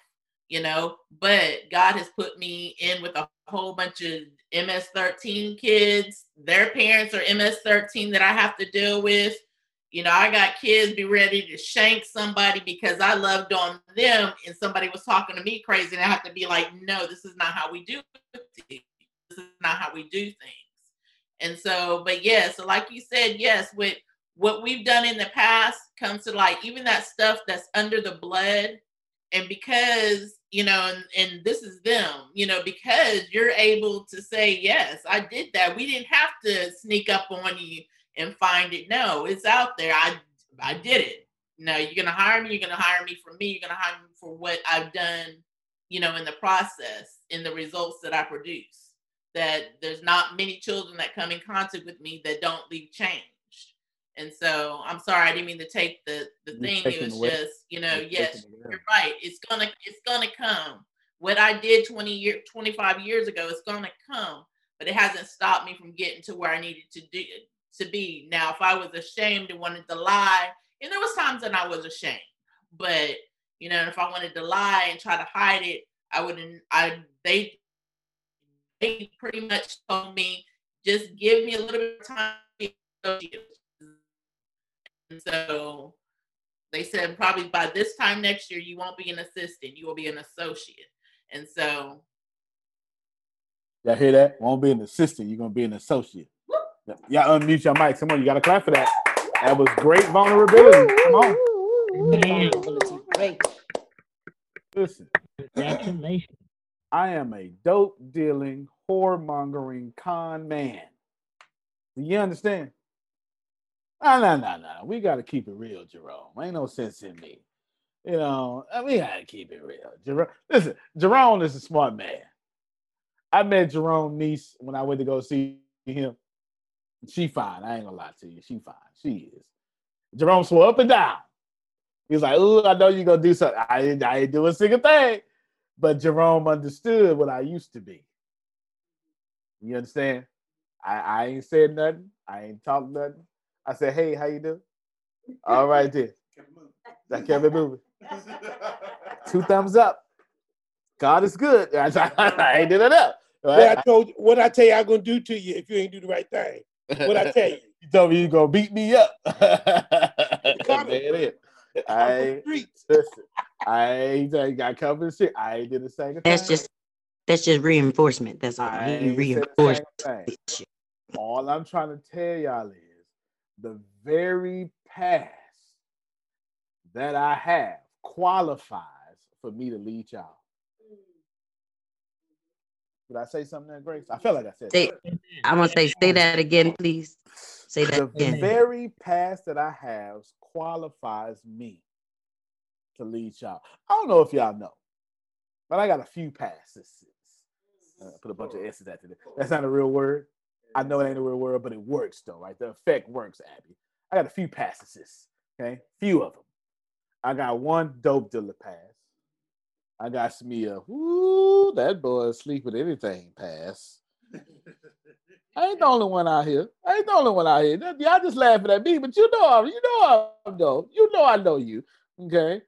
[SPEAKER 5] you know, but God has put me in with a whole bunch of MS 13 kids. Their parents are MS 13 that I have to deal with. You know, I got kids be ready to shank somebody because I loved on them and somebody was talking to me crazy. And I have to be like, no, this is not how we do. This is not how we do things. And so, but yeah, so like you said, yes, with what we've done in the past comes to like even that stuff that's under the blood. And because, you know, and, and this is them, you know, because you're able to say, yes, I did that. We didn't have to sneak up on you and find it. No, it's out there. I I did it. No, you're gonna hire me, you're gonna hire me for me, you're gonna hire me for what I've done, you know, in the process, in the results that I produce. That there's not many children that come in contact with me that don't leave changed. And so I'm sorry, I didn't mean to take the the
[SPEAKER 2] You're
[SPEAKER 5] thing. It was
[SPEAKER 2] away-
[SPEAKER 5] just, you know,
[SPEAKER 2] you're
[SPEAKER 5] yes,
[SPEAKER 2] taking it away.
[SPEAKER 5] you're right. It's gonna it's gonna come. What I did 20 year 25 years ago is gonna come, but it hasn't stopped me from getting to where I needed to do to be. Now, if I was ashamed and wanted to lie, and there was times that I was ashamed, but you know, if I wanted to lie and try to hide it, I wouldn't. I they they pretty much told me just give me a little bit of time. So they said probably by this time next year you won't be an assistant, you will be an associate. And so
[SPEAKER 2] Y'all hear that? Won't be an assistant. You're gonna be an associate. Y'all unmute your mic. Come on, you gotta clap for that. That was great vulnerability. Come on.
[SPEAKER 9] Great.
[SPEAKER 2] Listen. I am a dope dealing, whoremongering con man. Do you understand? No, no, no, no. We gotta keep it real, Jerome. Ain't no sense in me. You know, we gotta keep it real. Jerome, listen, Jerome is a smart man. I met Jerome niece when I went to go see him. She fine. I ain't gonna lie to you. She fine. She is. Jerome swore up and down. He was like, "Ooh, I know you're gonna do something." I didn't. I ain't do a single thing. But Jerome understood what I used to be. You understand? I, I ain't said nothing. I ain't talked nothing. I said, "Hey, how you doing?" All right, then. That kept it moving. Two thumbs up. God is good. I, I ain't did it up.
[SPEAKER 3] What I told you, what I tell you I'm gonna do to you if you ain't do the right thing. What I tell you.
[SPEAKER 2] You told me you gonna beat me up.
[SPEAKER 3] Come
[SPEAKER 2] there it is. I ain't, listen, I ain't I got covered in shit. I ain't did the same thing.
[SPEAKER 4] That's just that's just reinforcement. That's all.
[SPEAKER 2] I
[SPEAKER 4] He
[SPEAKER 2] ain't said the
[SPEAKER 4] reinforced.
[SPEAKER 2] same thing. All I'm trying to tell y'all is the very past that I have qualifies for me to lead y'all. Did I say something there, Grace? I felt like I said
[SPEAKER 4] Say,
[SPEAKER 2] something.
[SPEAKER 4] I'm gonna say, say that again, please. Say
[SPEAKER 2] the
[SPEAKER 4] that again.
[SPEAKER 2] The very past that I have qualifies me to lead y'all. I don't know if y'all know, but I got a few passes. Uh, put a bunch of S's after that. That's not a real word. I know it ain't the real world, but it works though, right? The effect works, Abby. I got a few passes. Okay, few of them. I got one dope dealer pass. I got me a whoo, that boy asleep with anything pass. I ain't the only one out here. I ain't the only one out here. Y'all just laughing at me, but you know, I'm, you know, I know, you know, I know you. Okay.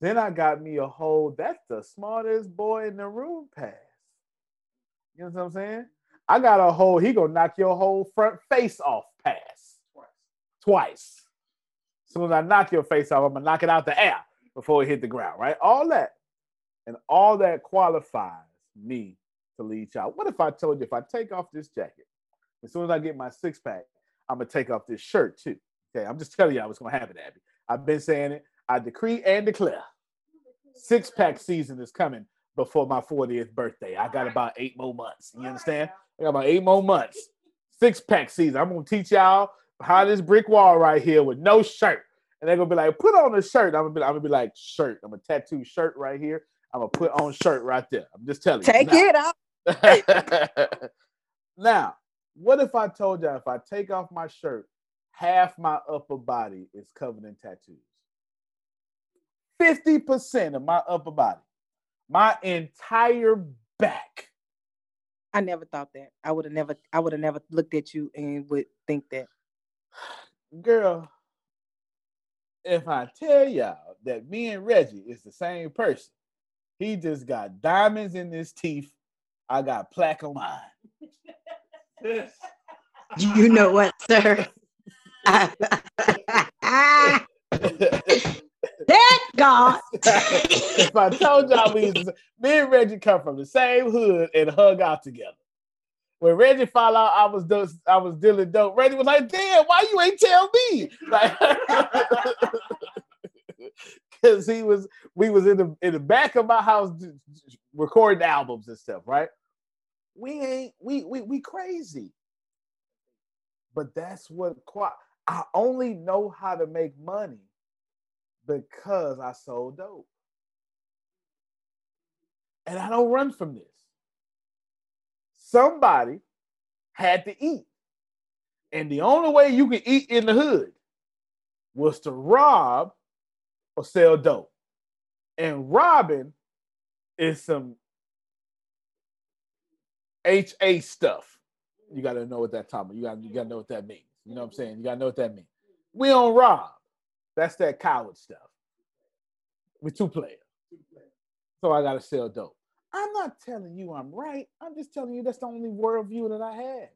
[SPEAKER 2] Then I got me a whole. That's the smartest boy in the room pass. You know what I'm saying? I got a whole. He gonna knock your whole front face off pass twice. As soon as I knock your face off, I'm gonna knock it out the air before it hit the ground. Right? All that, and all that qualifies me to lead y'all. What if I told you if I take off this jacket, as soon as I get my six pack, I'm gonna take off this shirt too. Okay, I'm just telling y'all what's gonna happen, Abby. I've been saying it. I decree and declare. Six pack season is coming before my 40th birthday. I got about eight more months. You understand? I got about eight more months. Six pack season. I'm gonna teach y'all behind this brick wall right here with no shirt. And they're gonna be like, put on a shirt. I'm gonna be, I'm gonna be like, shirt. I'm gonna tattoo shirt right here. I'm gonna put on shirt right there. I'm just telling
[SPEAKER 10] Take
[SPEAKER 2] you.
[SPEAKER 10] Take it
[SPEAKER 2] it. now, what if I told y'all if I take off my shirt, half my upper body is covered in tattoos? 50% of my upper body, my entire back.
[SPEAKER 10] I never thought that. I would have never. I would have never looked at you and would think that.
[SPEAKER 2] Girl, if I tell y'all that me and Reggie is the same person, he just got diamonds in his teeth. I got plaque on mine.
[SPEAKER 4] You know what, sir? Thank God.
[SPEAKER 2] if I told y'all we was, me and Reggie come from the same hood and hung out together. When Reggie found out I was do- I was dealing dope, Reggie was like, "Damn, why you ain't tell me?" Like, because he was we was in the in the back of my house recording albums and stuff, right? We ain't we we we crazy, but that's what I only know how to make money because I sold dope. And I don't run from this. Somebody had to eat. And the only way you can eat in the hood was to rob or sell dope. And robbing is some HA stuff. You gotta know what that talking. You gotta, you gotta know what that means. You know what I'm saying? You gotta know what that means. We don't rob. That's that coward stuff. with two players. So I gotta sell dope. I'm not telling you I'm right. I'm just telling you that's the only worldview that I had.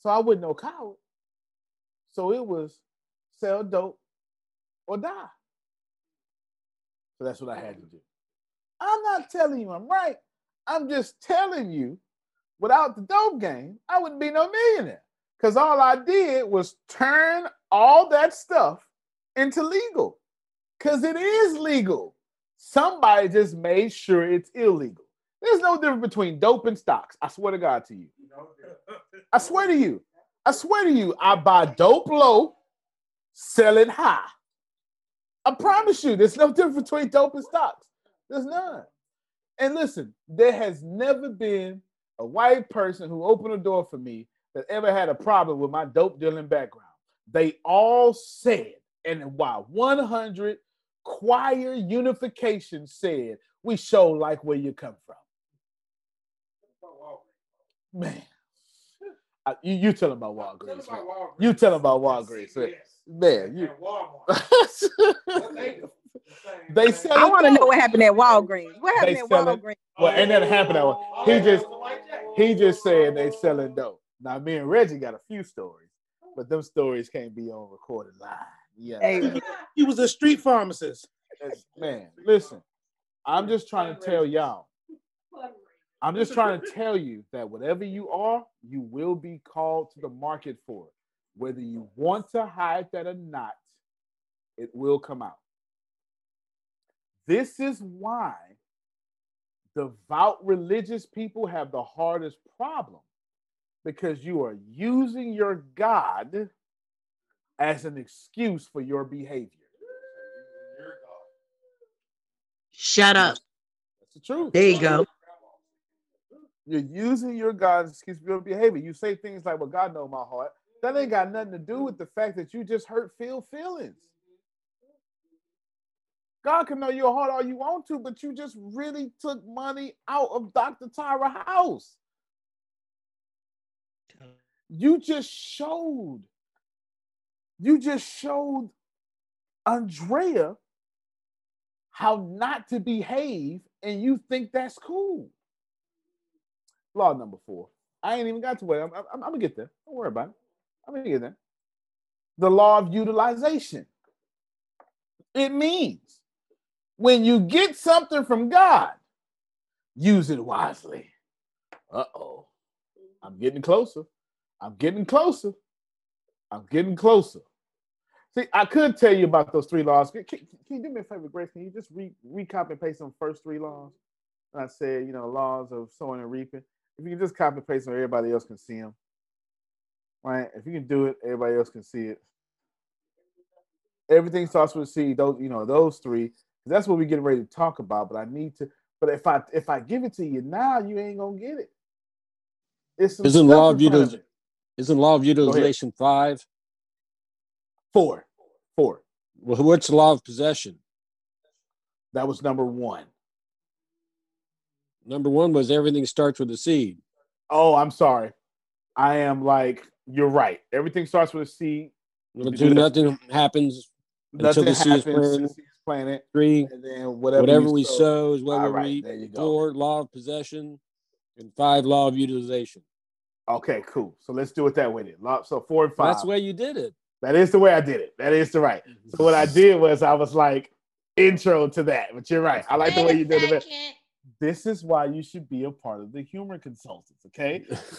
[SPEAKER 2] So I wasn't no coward. So it was sell dope or die. So that's what I had to do. I'm not telling you I'm right. I'm just telling you without the dope game, I wouldn't be no millionaire. Because all I did was turn all that stuff into legal. Because it is legal. Somebody just made sure it's illegal. There's no difference between dope and stocks. I swear to God to you. I swear to you. I swear to you. I buy dope low, sell it high. I promise you, there's no difference between dope and stocks. There's none. And listen, there has never been a white person who opened a door for me that ever had a problem with my dope dealing background. They all said, and while 100 choir unification said, we show like where you come from. Man, I- you, you tell them about Walgreens. man. You tell them about Walgreens. man. Man, you. they sell
[SPEAKER 10] I want to know what happened at Walgreens. What happened at
[SPEAKER 2] sell it.
[SPEAKER 10] Walgreens?
[SPEAKER 2] Well, ain't nothing happened. That one. He just he just said they selling dope. Now me and Reggie got a few stories, but them stories can't be on recorded live. Yeah,
[SPEAKER 10] Hey,
[SPEAKER 11] He was a street pharmacist.
[SPEAKER 2] man. Listen, I'm just trying to tell y'all. I'm just trying to tell you that whatever you are, you will be called to the market for it. Whether you want to hide that or not, it will come out. This is why devout religious people have the hardest problem because you are using your God as an excuse for your behavior.
[SPEAKER 4] Shut up.
[SPEAKER 2] That's the truth.
[SPEAKER 4] There you go.
[SPEAKER 2] You're using your God as excuse for your behavior. You say things like, Well, God know my heart. That ain't got nothing to do with the fact that you just hurt Phil feelings. God can know your heart all you want to, but you just really took money out of Dr. Tyra house. You just showed, you just showed Andrea how not to behave, and you think that's cool. Law number four. I ain't even got to it. I'm, I'm, I'm gonna get there. Don't worry about it. I'm gonna get there. The law of utilization. It means when you get something from God, use it wisely. Uh oh. I'm getting closer. I'm getting closer. I'm getting closer. See, I could tell you about those three laws. Can, can- can you do me a favor, Grace? Can you just re, recopy and paste them first three laws? And I said, you know, laws of sowing and reaping. If you can just copy and paste them, everybody else can see them. right? If you can do it, everybody else can see it. Everything starts with C. Those, you know, those three. That's what we're getting ready to talk about. But I need to. But if I if I give it to you now, you ain't gonna get it. It's
[SPEAKER 12] Isn't law of isn't law of utilization five?
[SPEAKER 2] Four, four.
[SPEAKER 12] Well, what's law of possession?
[SPEAKER 2] That was number one.
[SPEAKER 12] Number one was everything starts with a seed.
[SPEAKER 2] Oh, I'm sorry. I am like you're right. Everything starts with a C.
[SPEAKER 12] Number
[SPEAKER 2] You
[SPEAKER 12] two,
[SPEAKER 2] do that-
[SPEAKER 12] nothing happens until the seed is planted.
[SPEAKER 2] seed planted,
[SPEAKER 12] Three,
[SPEAKER 2] and then whatever,
[SPEAKER 12] whatever we
[SPEAKER 2] sow.
[SPEAKER 12] sow is what we
[SPEAKER 2] right,
[SPEAKER 12] reap.
[SPEAKER 2] there you go.
[SPEAKER 12] Four, law of possession, and five, law of utilization.
[SPEAKER 2] Okay, cool. So let's do it that way then. So four and five.
[SPEAKER 12] that's the way you did it.
[SPEAKER 2] That is the way I did it. That is the right. So what I mm-hmm. did was I was like intro to that. But you're right. I like the way you did it. This is why you should be a part of the humor consultants. Okay.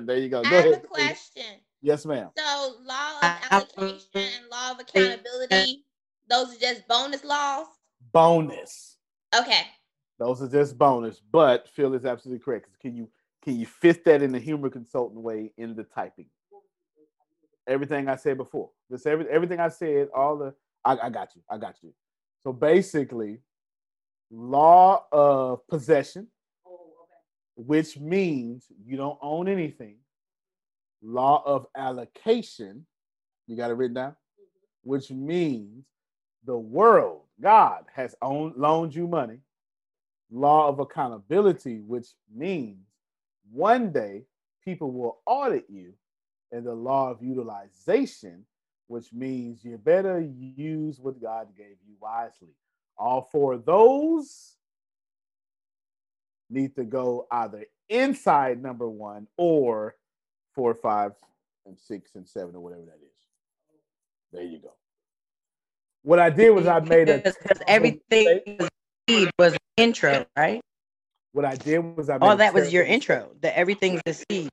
[SPEAKER 2] there you go. Go
[SPEAKER 13] I have a question.
[SPEAKER 2] Yes, ma'am.
[SPEAKER 13] So, law of allocation and law of accountability, those are just bonus laws?
[SPEAKER 2] Bonus.
[SPEAKER 13] Okay.
[SPEAKER 2] Those are just bonus. But Phil is absolutely correct. Can you can you fit that in the humor consultant way in the typing? Everything I said before. This every, everything I said, all the I, I got you. I got you. So basically, law of possession, which means you don't own anything. Law of allocation, you got it written down, which means the world, God, has owned, loaned you money. Law of accountability, which means one day people will audit you. And the law of utilization, which means you better use what God gave you wisely. All four of those need to go either inside number one or four, five, and six, and seven, or whatever that is. There you go. What I did was I made a
[SPEAKER 4] because everything seed was intro, right?
[SPEAKER 2] what I did was I Oh,
[SPEAKER 4] that was your
[SPEAKER 2] mistake.
[SPEAKER 4] intro. The everything's the seed.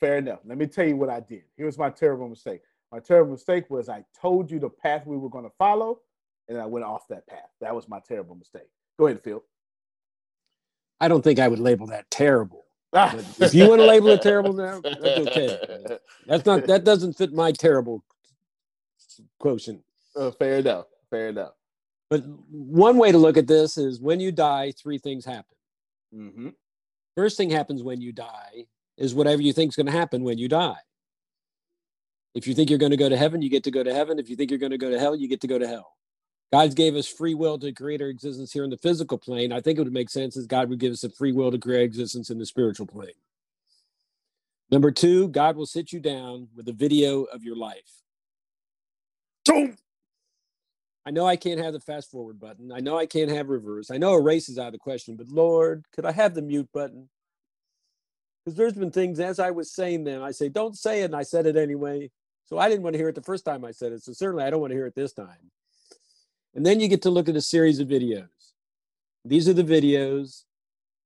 [SPEAKER 2] Fair enough. Let me tell you what I did. Here's my terrible mistake. My terrible mistake was I told you the path we were going to follow, and I went off that path. That was my terrible mistake. Go ahead, Phil.
[SPEAKER 12] I don't think I would label that terrible. If you want to label it terrible now, that's okay. That's not that doesn't fit my terrible quotient.
[SPEAKER 2] Uh, fair enough. Fair enough.
[SPEAKER 12] But one way to look at this is when you die, three things happen.
[SPEAKER 2] Mm-hmm.
[SPEAKER 12] First thing happens when you die is whatever you think is going to happen when you die. If you think you're going to go to heaven, you get to go to heaven. If you think you're going to go to hell, you get to go to hell. God gave us free will to create our existence here in the physical plane. I think it would make sense as God would give us a free will to create existence in the spiritual plane. Number two, God will sit you down with a video of your life. Boom. I know I can't have the fast forward button. I know I can't have reverse. I know erase is out of the question, but Lord, could I have the mute button? Because there's been things as I was saying them, I say, don't say it, and I said it anyway. So I didn't want to hear it the first time I said it. So certainly I don't want to hear it this time. And then you get to look at a series of videos. These are the videos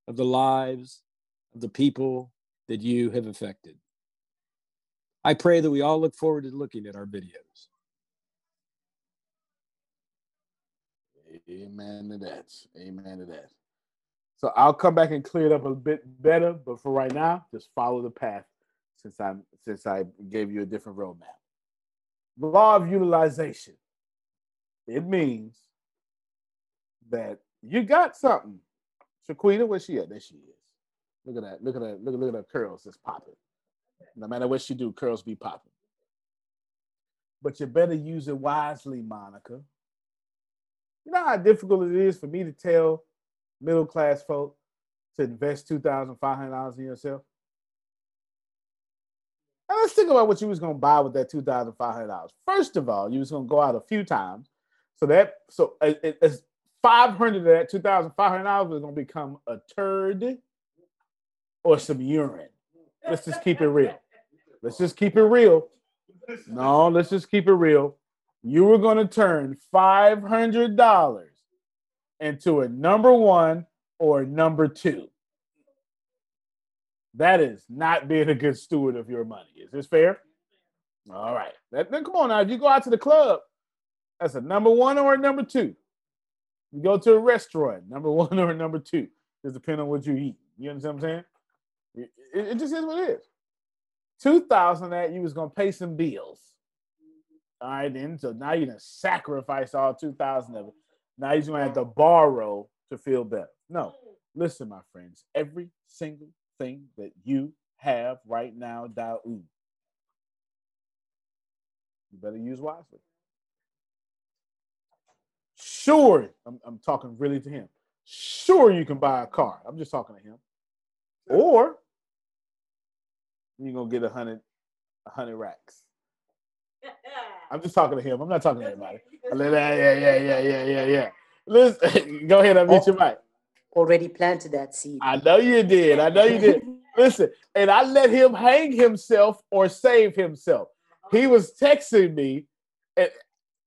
[SPEAKER 12] of the lives of the people that you have affected. I pray that we all look forward to looking at our videos.
[SPEAKER 2] Amen to that. Amen to that. So I'll come back and clear it up a bit better, but for right now, just follow the path since I'm since I gave you a different roadmap. Law of utilization. It means that you got something. Shaquita, where she at? There she is. Look at that. Look at that. Look look at her curls just popping. No matter what she do, curls be popping. But you better use it wisely, Monica. You know how difficult it is for me to tell middle class folk to invest two thousand five hundred dollars in yourself. Now let's think about what you was gonna buy with that two thousand five hundred dollars. First of all, you was gonna go out a few times, so that so it's five hundred of that two thousand five hundred dollars was gonna become a turd or some urine. Let's just keep it real. Let's just keep it real. No, let's just keep it real. You were going to turn five hundred dollars into a number one or number two. That is not being a good steward of your money. Is this fair? All right. That- then come on now. If you go out to the club, that's a number one or a number two. You go to a restaurant, number one or number two. Just depending on what you eat. You understand what I'm saying? It, it just is what it is. Two thousand that you was gonna pay some bills. All right, then. So now you're gonna sacrifice all two thousand of it. Now you're gonna have to borrow to feel better. No, listen, my friends. Every single thing that you have right now, Daoud, you better use wisely. Sure, I'm, I'm talking really to him. Sure, you can buy a car. I'm just talking to him. Or you're gonna get a hundred, a hundred racks. I'm just talking to him. I'm not talking to anybody. Yeah, yeah, yeah, yeah, yeah, yeah, yeah. Listen, go ahead and meet oh. your mic.
[SPEAKER 14] Already planted that seed.
[SPEAKER 2] I know you did. I know you did. Listen, and I let him hang himself or save himself. He was texting me and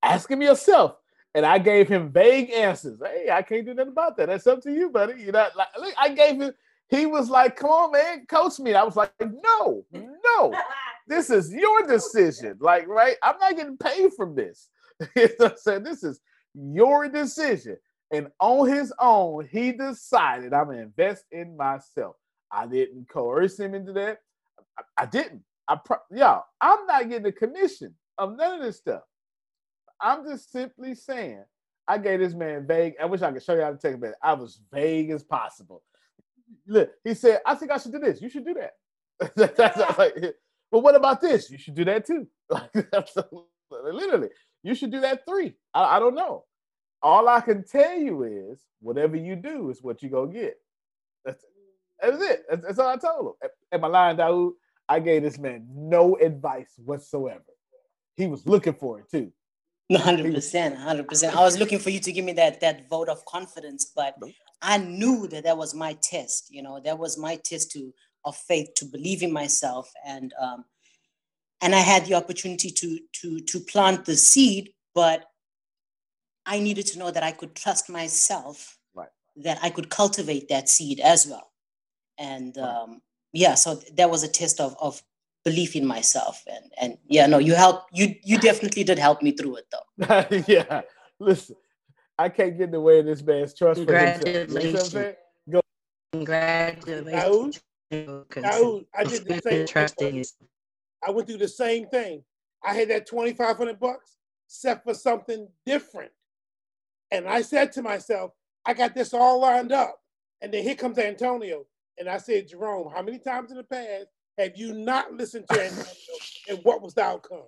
[SPEAKER 2] asking me yourself, and I gave him vague answers. Hey, I can't do nothing about that. That's up to you, buddy. You know, like look, I gave him. He was like, "Come on, man, coach me." I was like, "No, no, this is your decision." Like, right? I'm not getting paid from this. you know I'm saying? This is your decision. And on his own, he decided I'm gonna invest in myself. I didn't coerce him into that. I, I didn't. I pro- y'all, I'm not getting a commission of none of this stuff. I'm just simply saying I gave this man vague. I wish I could show you how to take it back. I was vague as possible. Look, he said, I think I should do this. You should do that. That's like, but what about this? You should do that too. Like, literally, you should do that three. I, I don't know. All I can tell you is whatever you do is what you gonna get. That's, that's it. That's, that's all I told him. At my line, Daoud, I gave this man no advice whatsoever. He was looking for it too.
[SPEAKER 14] hundred percent, hundred percent. I was looking for you to give me that that vote of confidence, but I knew that that was my test. You know, that was my test to of faith to believe in myself, and um, and I had the opportunity to to to plant the seed, but I needed to know that I could trust myself,
[SPEAKER 2] right.
[SPEAKER 14] that I could cultivate that seed as well, and um, yeah, so that was a test of of belief in myself, and and yeah, no, you help you you definitely did help me through it though.
[SPEAKER 2] yeah. Listen, I can't get in the way of this man's trust for himself. You know what I'm saying? Go.
[SPEAKER 14] Congratulations.
[SPEAKER 11] Daoud, I did the same
[SPEAKER 14] Trusting
[SPEAKER 11] I went through the same thing. I had that 2,500 bucks set for something different. And I said to myself, I got this all lined up. And then here comes Antonio. And I said, Jerome, how many times in the past have you not listened to Antonio? and what was the outcome?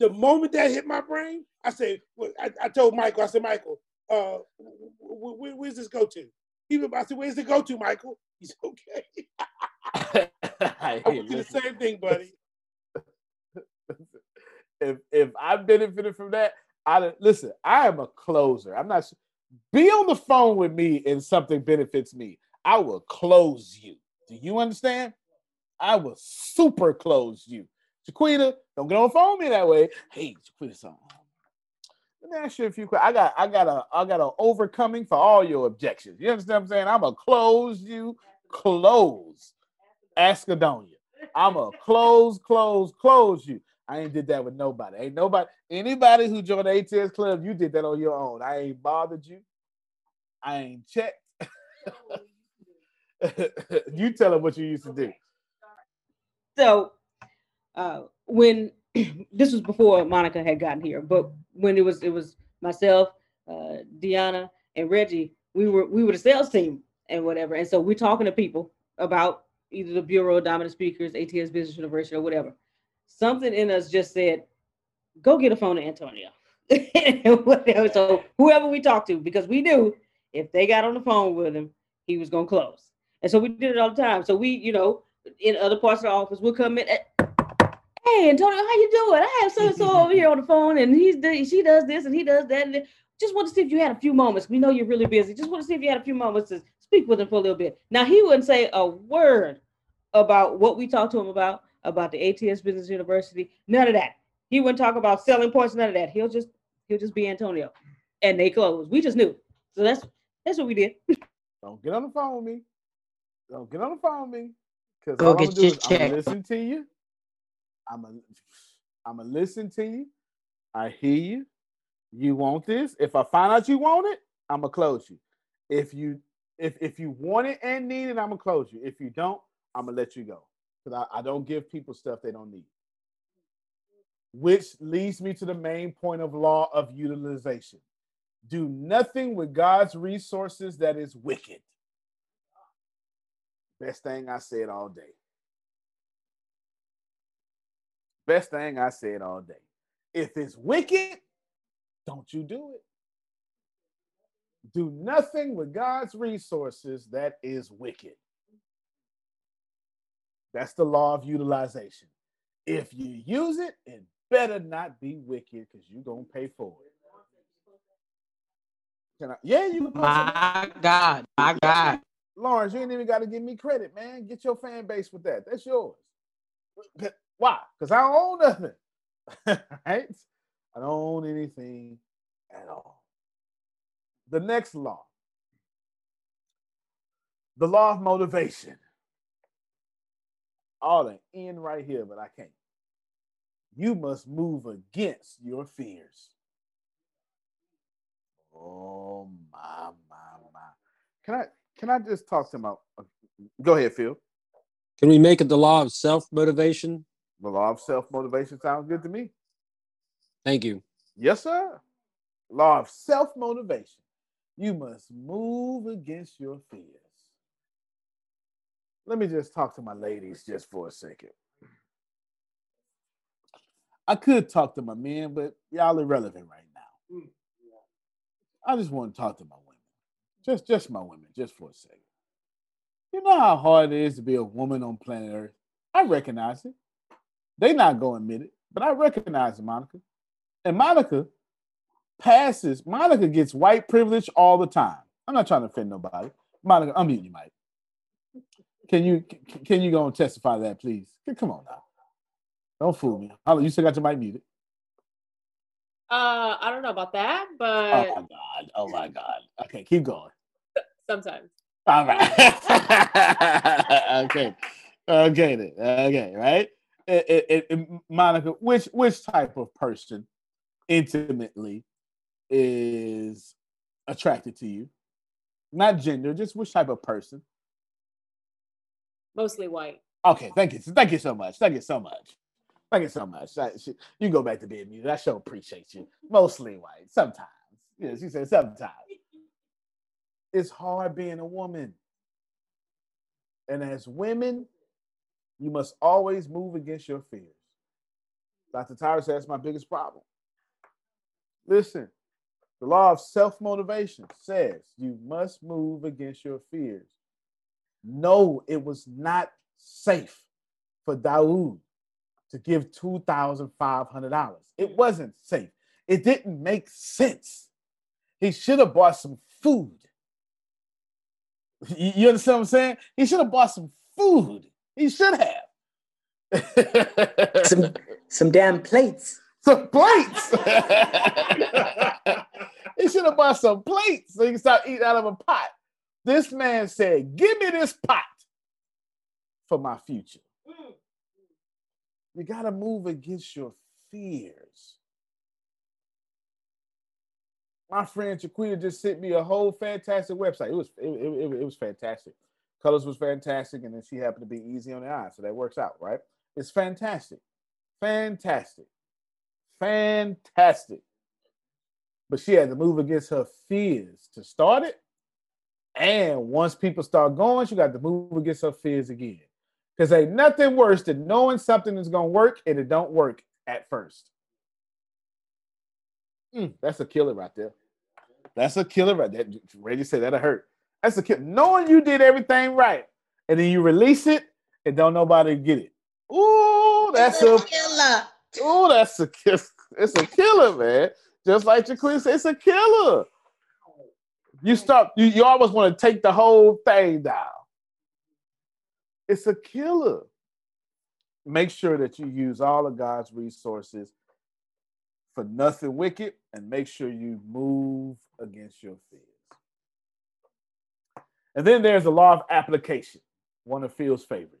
[SPEAKER 11] The moment that hit my brain, I said, well, I, I told Michael, I said, Michael, uh, wh- wh- where's this go to? He, I said, where's it go to, Michael? He's okay. I went through the same thing, buddy.
[SPEAKER 2] if if I benefited from that, I listen. I am a closer. I'm not. Be on the phone with me and something benefits me. I will close you. Do you understand? I will super close you. Jaquita, don't get on the phone with me that way. Hey, Jaquita, something. Let me ask you a few questions. I got I got a I got a overcoming for all your objections. You understand what I'm saying? I'm a close you, close. Ascadonia. I'm a close, close, close you. I ain't did that with nobody. Ain't nobody, anybody who joined the ATS club, you did that on your own. I ain't bothered you. I ain't checked. you tell them what you used to do.
[SPEAKER 1] So uh, when this was before Monica had gotten here, but when it was it was myself, uh, Deanna, and Reggie, we were we were the sales team and whatever, and so we're talking to people about either the Bureau of Dominant Speakers, ATS Business University, or whatever. Something in us just said, "Go get a phone to Antonio." So whoever we talked to, because we knew if they got on the phone with him, he was gonna close, and so we did it all the time. So we, you know, in other parts of the office, we'll come in. Hey, Antonio, how you doing? I have so and so over here on the phone, and he's she does this and he does that. And just want to see if you had a few moments. We know you're really busy. Just want to see if you had a few moments to speak with him for a little bit. Now he wouldn't say a word about what we talked to him about about the ATS Business University. None of that. He wouldn't talk about selling points. None of that. He'll just he'll just be Antonio, and they closed. We just knew. So that's that's what we did.
[SPEAKER 2] Don't get on the phone with me. Don't get on the phone with me. Because
[SPEAKER 14] Go
[SPEAKER 2] all
[SPEAKER 14] get
[SPEAKER 2] I'm gonna do
[SPEAKER 14] your
[SPEAKER 2] is I'm gonna
[SPEAKER 14] check.
[SPEAKER 2] listen to you. I'm gonna I'm gonna listen to you. I hear you. You want this. If I find out you want it, I'm gonna close you. If you if if you want it and need it, I'm gonna close you. If you don't, I'm gonna let you go because I, I don't give people stuff they don't need. Which leads me to the main point of law of utilization. Do nothing with God's resources that is wicked. Best thing I said all day. Best thing I said all day. If it's wicked, don't you do it. Do nothing with God's resources that is wicked. That's the law of utilization. If you use it, it better not be wicked because you're going to pay for it. Can I? Yeah, you can. post it.
[SPEAKER 4] My God, my God.
[SPEAKER 2] Lawrence, you ain't even got to give me credit, man. Get your fan base with that. That's yours. Why? Because I don't own nothing. right? I don't own anything at all. The next law, the law of motivation. All the end right here, but I can't. You must move against your fears. Oh my my my! Can I can I just talk to my? Go ahead, Phil.
[SPEAKER 12] Can we make it the law of self motivation?
[SPEAKER 2] The law of self motivation sounds good to me.
[SPEAKER 12] Thank you.
[SPEAKER 2] Yes, sir. Law of self motivation. You must move against your fears. Let me just talk to my ladies just for a second. I could talk to my men, but y'all irrelevant right now. Mm, I just want to talk to my women. Just just my women, just for a second. You know how hard it is to be a woman on planet Earth? I recognize it. They not going to admit it, but I recognize it, Monica. And Monica passes, Monica gets white privilege all the time. I'm not trying to offend nobody. Monica, unmute you, mic. Can you can you go and testify to that, please? Come on now. Don't fool me. You still got your mic muted.
[SPEAKER 15] Uh, I don't know about that, but Oh
[SPEAKER 2] my god. Oh my god. Okay, keep going.
[SPEAKER 15] sometimes.
[SPEAKER 2] All right. okay. Okay then. Okay, right? It- it- it- Monica, which which type of person intimately is attracted to you? Not gender, just which type of person?
[SPEAKER 15] Mostly white.
[SPEAKER 2] Okay, thank you. Thank you so much. Thank you so much. Thank you so much. I- she- you go back to being muted. I sure appreciate you. Mostly white. Sometimes. Yeah, she said sometimes. It's hard being a woman. And as women, you must always move against your fears. Dr. Tyra said that's my biggest problem. Listen, the law of self motivation says you must move against your fears. No, it was not safe for Dawood to give $2,500. It wasn't safe. It didn't make sense. He should have bought some food. You you understand what I'm saying? He should have bought some food. He should have.
[SPEAKER 14] Some some damn plates.
[SPEAKER 2] Some plates. he should have bought some plates so he can start eating out of a pot. This man said, Give me this pot for my future. Mm. You got to move against your fears. My friend Chiquita just sent me a whole fantastic website. It was it, it, it- it was fantastic. Colors was fantastic, and then she happened to be easy on the eye, so that works out, right? It's fantastic, fantastic, fantastic. But she had to move against her fears to start it, and once people start going, she got to move against her fears again. Because ain't nothing worse than knowing something is gonna work and it don't work at first. Mm, that's a killer right there. That's a killer right there. Reggie said that'll hurt. That's a killer. Knowing you did everything right, and then you release it and don't nobody get it. Ooh, that's a
[SPEAKER 13] killer.
[SPEAKER 2] Ooh, that's a kill. It's a killer, man. Just like Jaquin said, it's a killer. You stop. You, you always want to take the whole thing down. It's a killer. Make sure that you use all of God's resources for nothing wicked, and make sure you move against your fears. And then there's the law of application, one of Phil's favorites.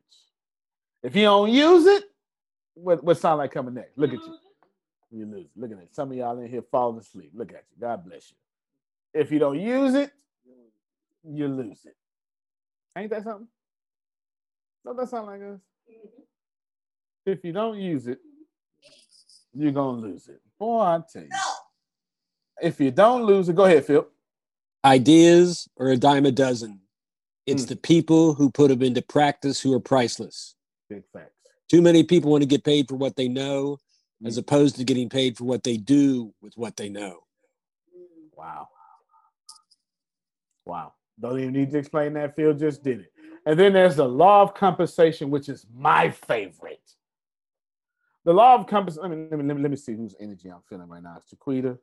[SPEAKER 2] If you don't use it, what, what sound like coming next? Look at you. You lose. it. Look at that. Some of y'all in here falling asleep. Look at you. God bless you. If you don't use it, you lose it. Ain't that something? Don't that sound like us? If you don't use it, you're gonna lose it. Boy, I tell you. If you don't lose it, go ahead, Phil.
[SPEAKER 12] Ideas are a dime a dozen. It's hmm. the people who put them into practice who are priceless.
[SPEAKER 2] Big facts.
[SPEAKER 12] Too many people want to get paid for what they know as mm. opposed to getting paid for what they do with what they know.
[SPEAKER 2] Wow. Wow. Don't even need to explain that. Phil just did it. And then there's the law of compensation, which is my favorite. The law of compensation. Let me, let me, let me, let me see whose energy I'm feeling right now. It's Jaquita.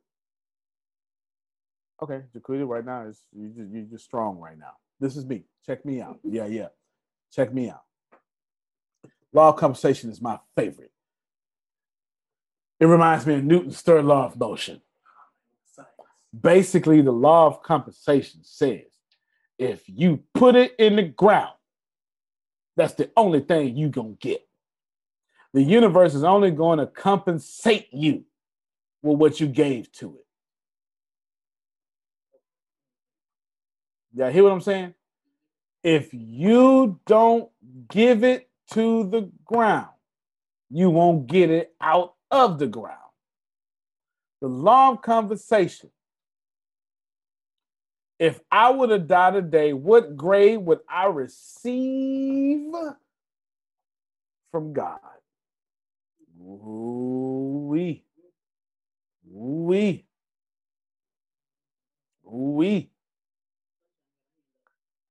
[SPEAKER 2] Okay, Jaquita right now is you just, you're just strong right now. This is me. Check me out. Yeah, yeah. Check me out. Law of compensation is my favorite. It reminds me of Newton's third law of motion. Basically, the law of compensation says if you put it in the ground, that's the only thing you're going to get. The universe is only going to compensate you with what you gave to it. Y'all hear what I'm saying? If you don't give it to the ground, you won't get it out of the ground. The long conversation. If I would have died today, what grade would I receive from God? Ooh-wee. Ooh-wee. Ooh-wee.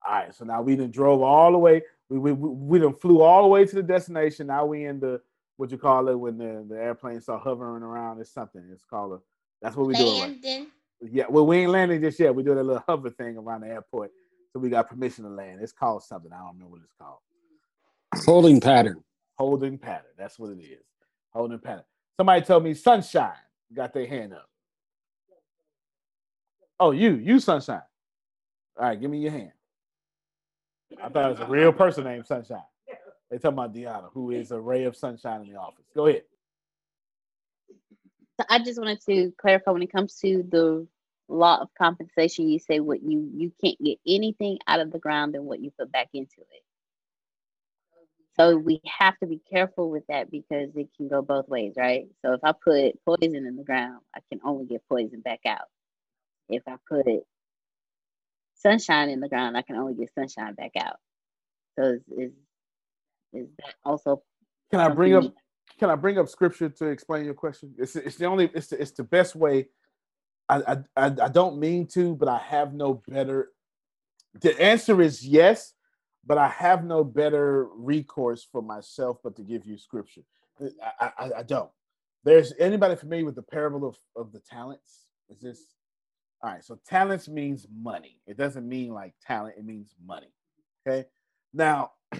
[SPEAKER 2] All right, so now we done drove all the way. We we we we done flew all the way to the destination. Now we in the what you call it when the, the airplane start hovering around. It's something. It's called a. That's what we do. Right. Yeah, well, we ain't landing just yet. We're doing a little hover thing around the airport, so we got permission to land. It's called something. I don't remember what it's called.
[SPEAKER 12] Holding pattern.
[SPEAKER 2] Holding pattern. That's what it is. Holding pattern. Somebody told me sunshine. Got their hand up. Oh, you, you sunshine. All right, give me your hand. I thought it was a real person named Sunshine. They talking about Deanna, who is a ray of sunshine in the office. Go ahead.
[SPEAKER 6] So I just wanted to clarify when it comes to the law of compensation, you say what you you can't get anything out of the ground than what you put back into it. So we have to be careful with that because it can go both ways, right? So if I put poison in the ground, I can only get poison back out. If I put sunshine in the ground, I can only get sunshine back out. So it's, is, is that also
[SPEAKER 2] Can I bring up can I bring up scripture to explain your question? It's it's the only it's the, it's the best way. I, I I I don't mean to, but I have no better. The answer is yes, but I have no better recourse for myself but to give you scripture. I I, I don't. There's anybody familiar with the parable of, of the talents? Is this all right? So talents means money. It doesn't mean like talent. It means money. Okay. Now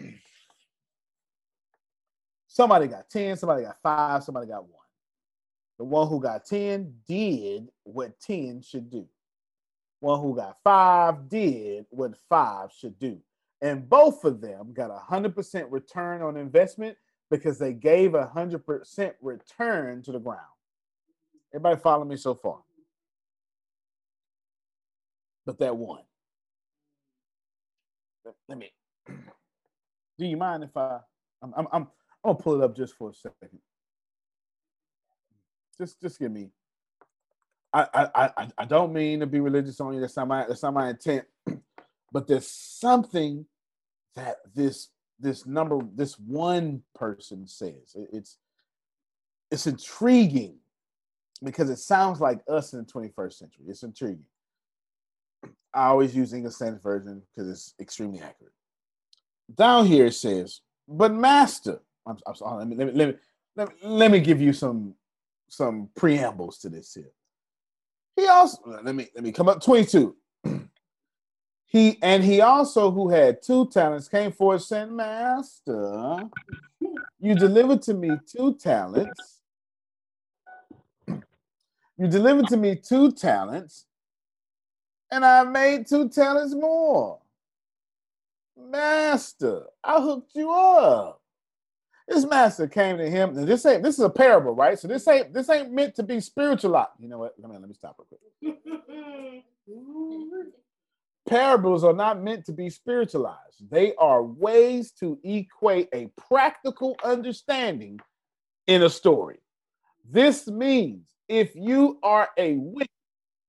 [SPEAKER 2] Somebody got 10, somebody got five, somebody got one. The one who got 10 did what 10 should do. One who got five did what five should do. And both of them got a 100% return on investment because they gave a 100% return to the ground. Everybody follow me so far? But that one. Let- me. Do you mind if I? I'm, I'm, I'm, Gonna pull it up just for a second. Just, just give me. I, I, I, I don't mean to be religious on you. That's not my, that's not my intent. But there's something that this, this number, this one person says. It- It's, it's intriguing because it sounds like us in the 21st century. It's intriguing. I always use English Standard Version because it's extremely accurate. Down here it says, "But master." I'm, I'm sorry. Let me, let me let me let me let me give you some some preambles to this here. He also let me let me come up 22. he and he also who had two talents came forth saying, Master, you delivered to me two talents. You delivered to me two talents, and I made two talents more. Master, I hooked you up. This master came to him. And this ain't this is a parable, right? So this ain't this ain't meant to be spiritualized. You know what? Let me let me stop real quick. Parables are not meant to be spiritualized. They are ways to equate a practical understanding in a story. This means if you are a witch,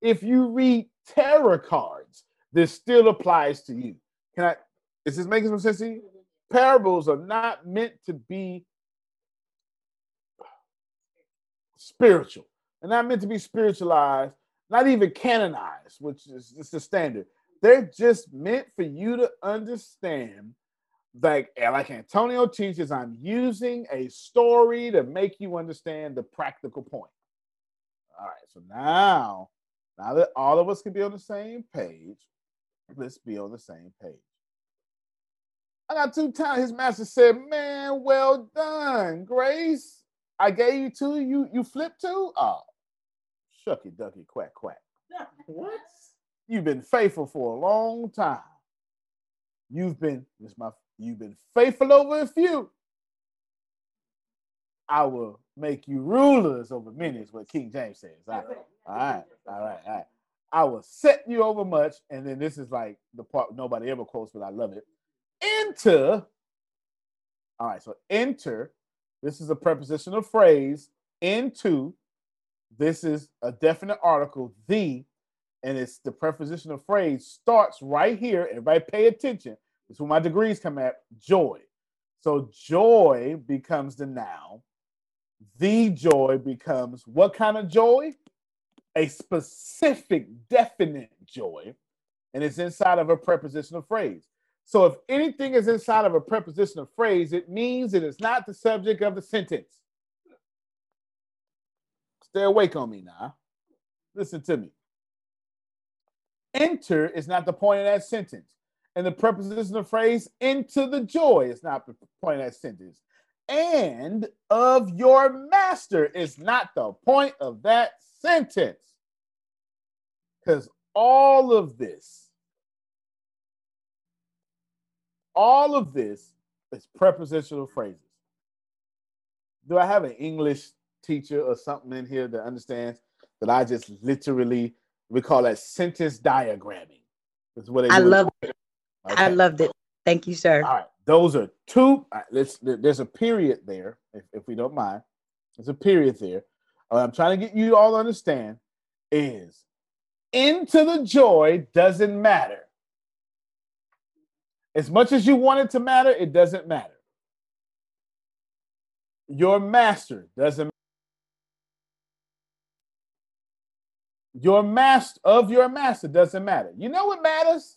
[SPEAKER 2] if you read tarot cards, this still applies to you. Can I? Is this making some sense to you? Parables are not meant to be spiritual. They're not meant to be spiritualized, not even canonized, which is just the standard. They're just meant for you to understand, like, like Antonio teaches, I'm using a story to make you understand the practical point. All right, so now, now that all of us can be on the same page, let's be on the same page. I got two times. His master said, "Man, well done, Grace. I gave you two. You you flipped two. Oh, shucky ducky quack quack.
[SPEAKER 1] What?
[SPEAKER 2] You've been faithful for a long time. You've been this my you've been faithful over a few. I will make you rulers over many, is what King James says. All right, all right, all right, all right. I will set you over much, and then this is like the part nobody ever quotes, but I love it. Enter. All right, so enter. This is a prepositional phrase. Into. This is a definite article. The, and it's the prepositional phrase starts right here. Everybody, pay attention. This is where my degrees come at. Joy. So joy becomes the noun. The joy becomes what kind of joy? A specific, definite joy, and it's inside of a prepositional phrase. So if anything is inside of a prepositional phrase, it means it is not the subject of the sentence. Stay awake on me now. Listen to me. Enter is not the point of that sentence. And the prepositional phrase into the joy is not the point of that sentence. And of your master is not the point of that sentence. Because all of this all of this is prepositional phrases. Do I have an English teacher or something in here that understands that I just literally we call that sentence diagramming? That's what they
[SPEAKER 4] I love it. I loved it. Thank you, sir.
[SPEAKER 2] All right, those are two. right, let's. There's a period there, if, if we don't mind. There's a period there. What I'm trying to get you all to understand is into the joy doesn't matter. As much as you want it to matter, it doesn't matter. Your master doesn't. Your master of your master doesn't matter. You know what matters?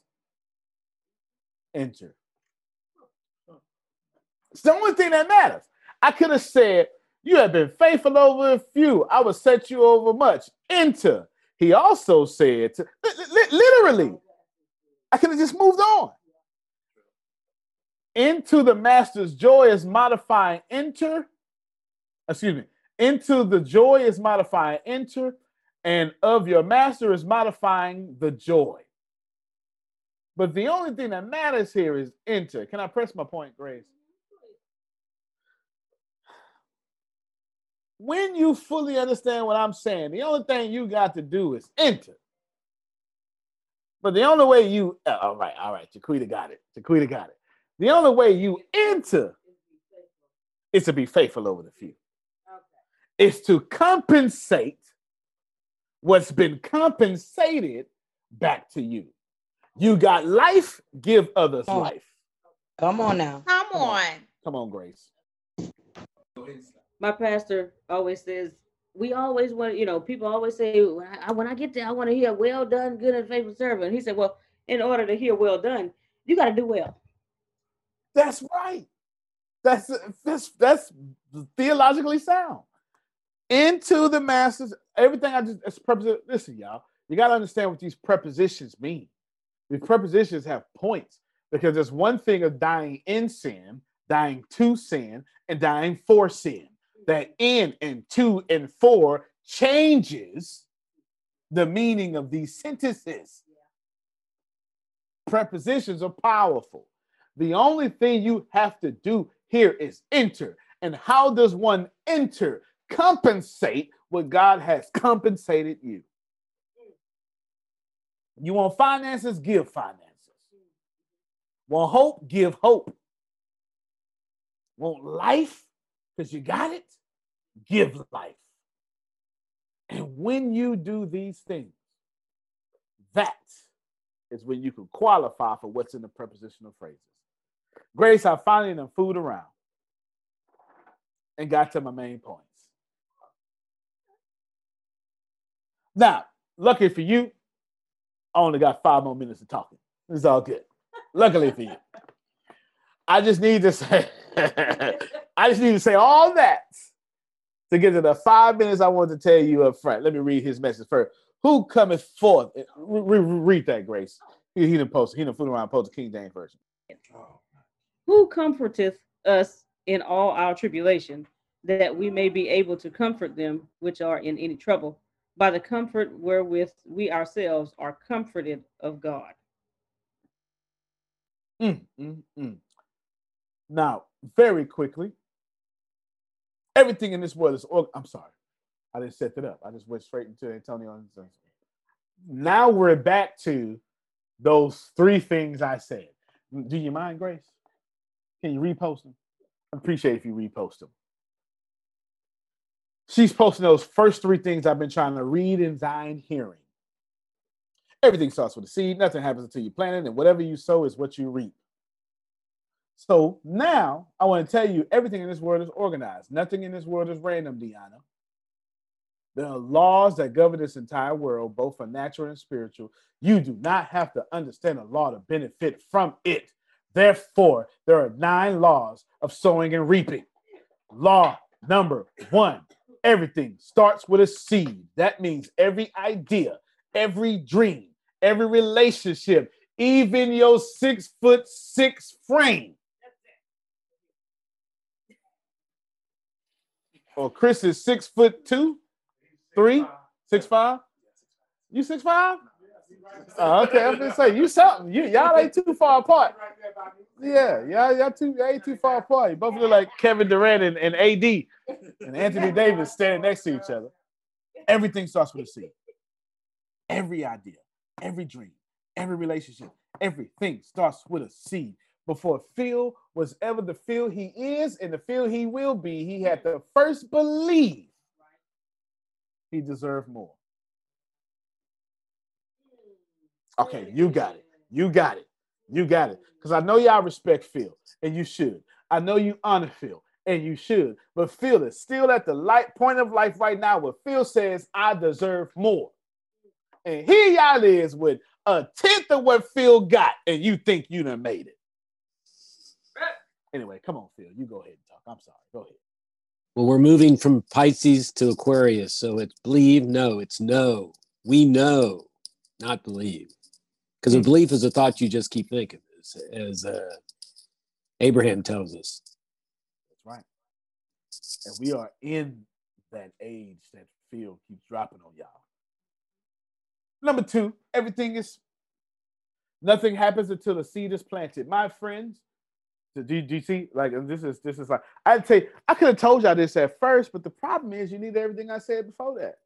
[SPEAKER 2] Enter. It's the only thing that matters. I could have said, You have been faithful over a few. I will set you over much. Enter. He also said, to, li- li- literally, I could have just moved on. Into the master's joy is modifying enter. Excuse me. Into the joy is modifying enter, and of your master is modifying the joy. But the only thing that matters here is enter. Can I press my point, Grace? When you fully understand what I'm saying, the only thing you got to do is enter. But the only way you, all right, all right, Jaquita got it. Jaquita got it. The only way you enter is to be faithful over the few. It's to compensate what's been compensated back to you. You got life, give others
[SPEAKER 4] Come
[SPEAKER 2] life.
[SPEAKER 4] Come on now.
[SPEAKER 13] Come on.
[SPEAKER 2] Come on, Grace.
[SPEAKER 1] my pastor always says we always want you know people always say when I, when I get there I want to hear well done good and faithful servant he said well in order to hear well done you got to do well
[SPEAKER 2] That's right. That's that's that's theologically sound. Into the masses, everything I just it's preposition. Listen, y'all, you got to understand what these prepositions mean. These prepositions have points because there's one thing of dying in sin, dying to sin, and dying for sin. That in and to and for changes the meaning of these sentences. Prepositions are powerful. The only thing you have to do here is enter. And how does one enter? Compensate what God has compensated you. You want finances? Give finances. Want hope? Give hope. Want life? Because you got it? Give life. And when you do these things, that is when you can qualify for what's in the prepositional phrases. Grace, I finally done food around and got to my main points. Now, lucky for you, I only got five more minutes of talking. It's all good. Luckily for you. I just need to say, I just need to say all that to get to the five minutes I wanted to tell you up front. Let me read his message first. Who cometh forth? Re- re- read that, Grace. He, he didn't post. He didn't fool around. Post the King James version. Oh.
[SPEAKER 1] Who comforteth us in all our tribulation, that we may be able to comfort them which are in any trouble, by the comfort wherewith we ourselves are comforted of God.
[SPEAKER 2] Mm, mm, mm. Now, very quickly, everything in this world is. Org- I'm sorry, I didn't set that up. I just went straight into Antonio. Now we're back to those three things I said. Do you mind, Grace? Can you repost them? I appreciate if you repost them. She's posting those first three things I've been trying to read in thine hearing. Everything starts with a seed. Nothing happens until you plant it, and whatever you sow is what you reap. So now I want to tell you everything in this world is organized. Nothing in this world is random, Deanna. There are laws that govern this entire world, both for natural and spiritual. You do not have to understand a law to benefit from it. Therefore, there are nine laws of sowing and reaping. Law number one everything starts with a seed. That means every idea, every dream, every relationship, even your six foot six frame. Or Chris is six foot two, three, six five. You six five? Oh, okay, I'm gonna say you something. You y'all ain't too far apart. Yeah, y'all y'all too y'all ain't too far apart. You both look like Kevin Durant and, and AD and Anthony Davis standing next to each other. Everything starts with a C. Every idea, every dream, every relationship, everything starts with a C. Before Phil was ever the Phil he is and the Phil he will be, he had to first believe he deserved more. Okay, you got it. You got it. You got it. Because I know y'all respect Phil, and you should. I know you honor Phil, and you should. But Phil is still at the light point of life right now where Phil says, I deserve more. And here y'all is with a tenth of what Phil got, and you think you done made it. Anyway, come on, Phil. You go ahead and talk. I'm sorry. Go ahead.
[SPEAKER 12] Well, we're moving from Pisces to Aquarius. So it's believe, no, it's no. We know, not believe. Because a belief is a thought you just keep thinking, as, as uh, Abraham tells us.
[SPEAKER 2] That's right. And we are in that age that Phil keeps dropping on y'all. Number two, everything is nothing happens until the seed is planted. My friends, do, do, do you see? Like this is this is like I'd say I could have told y'all this at first, but the problem is you need everything I said before that.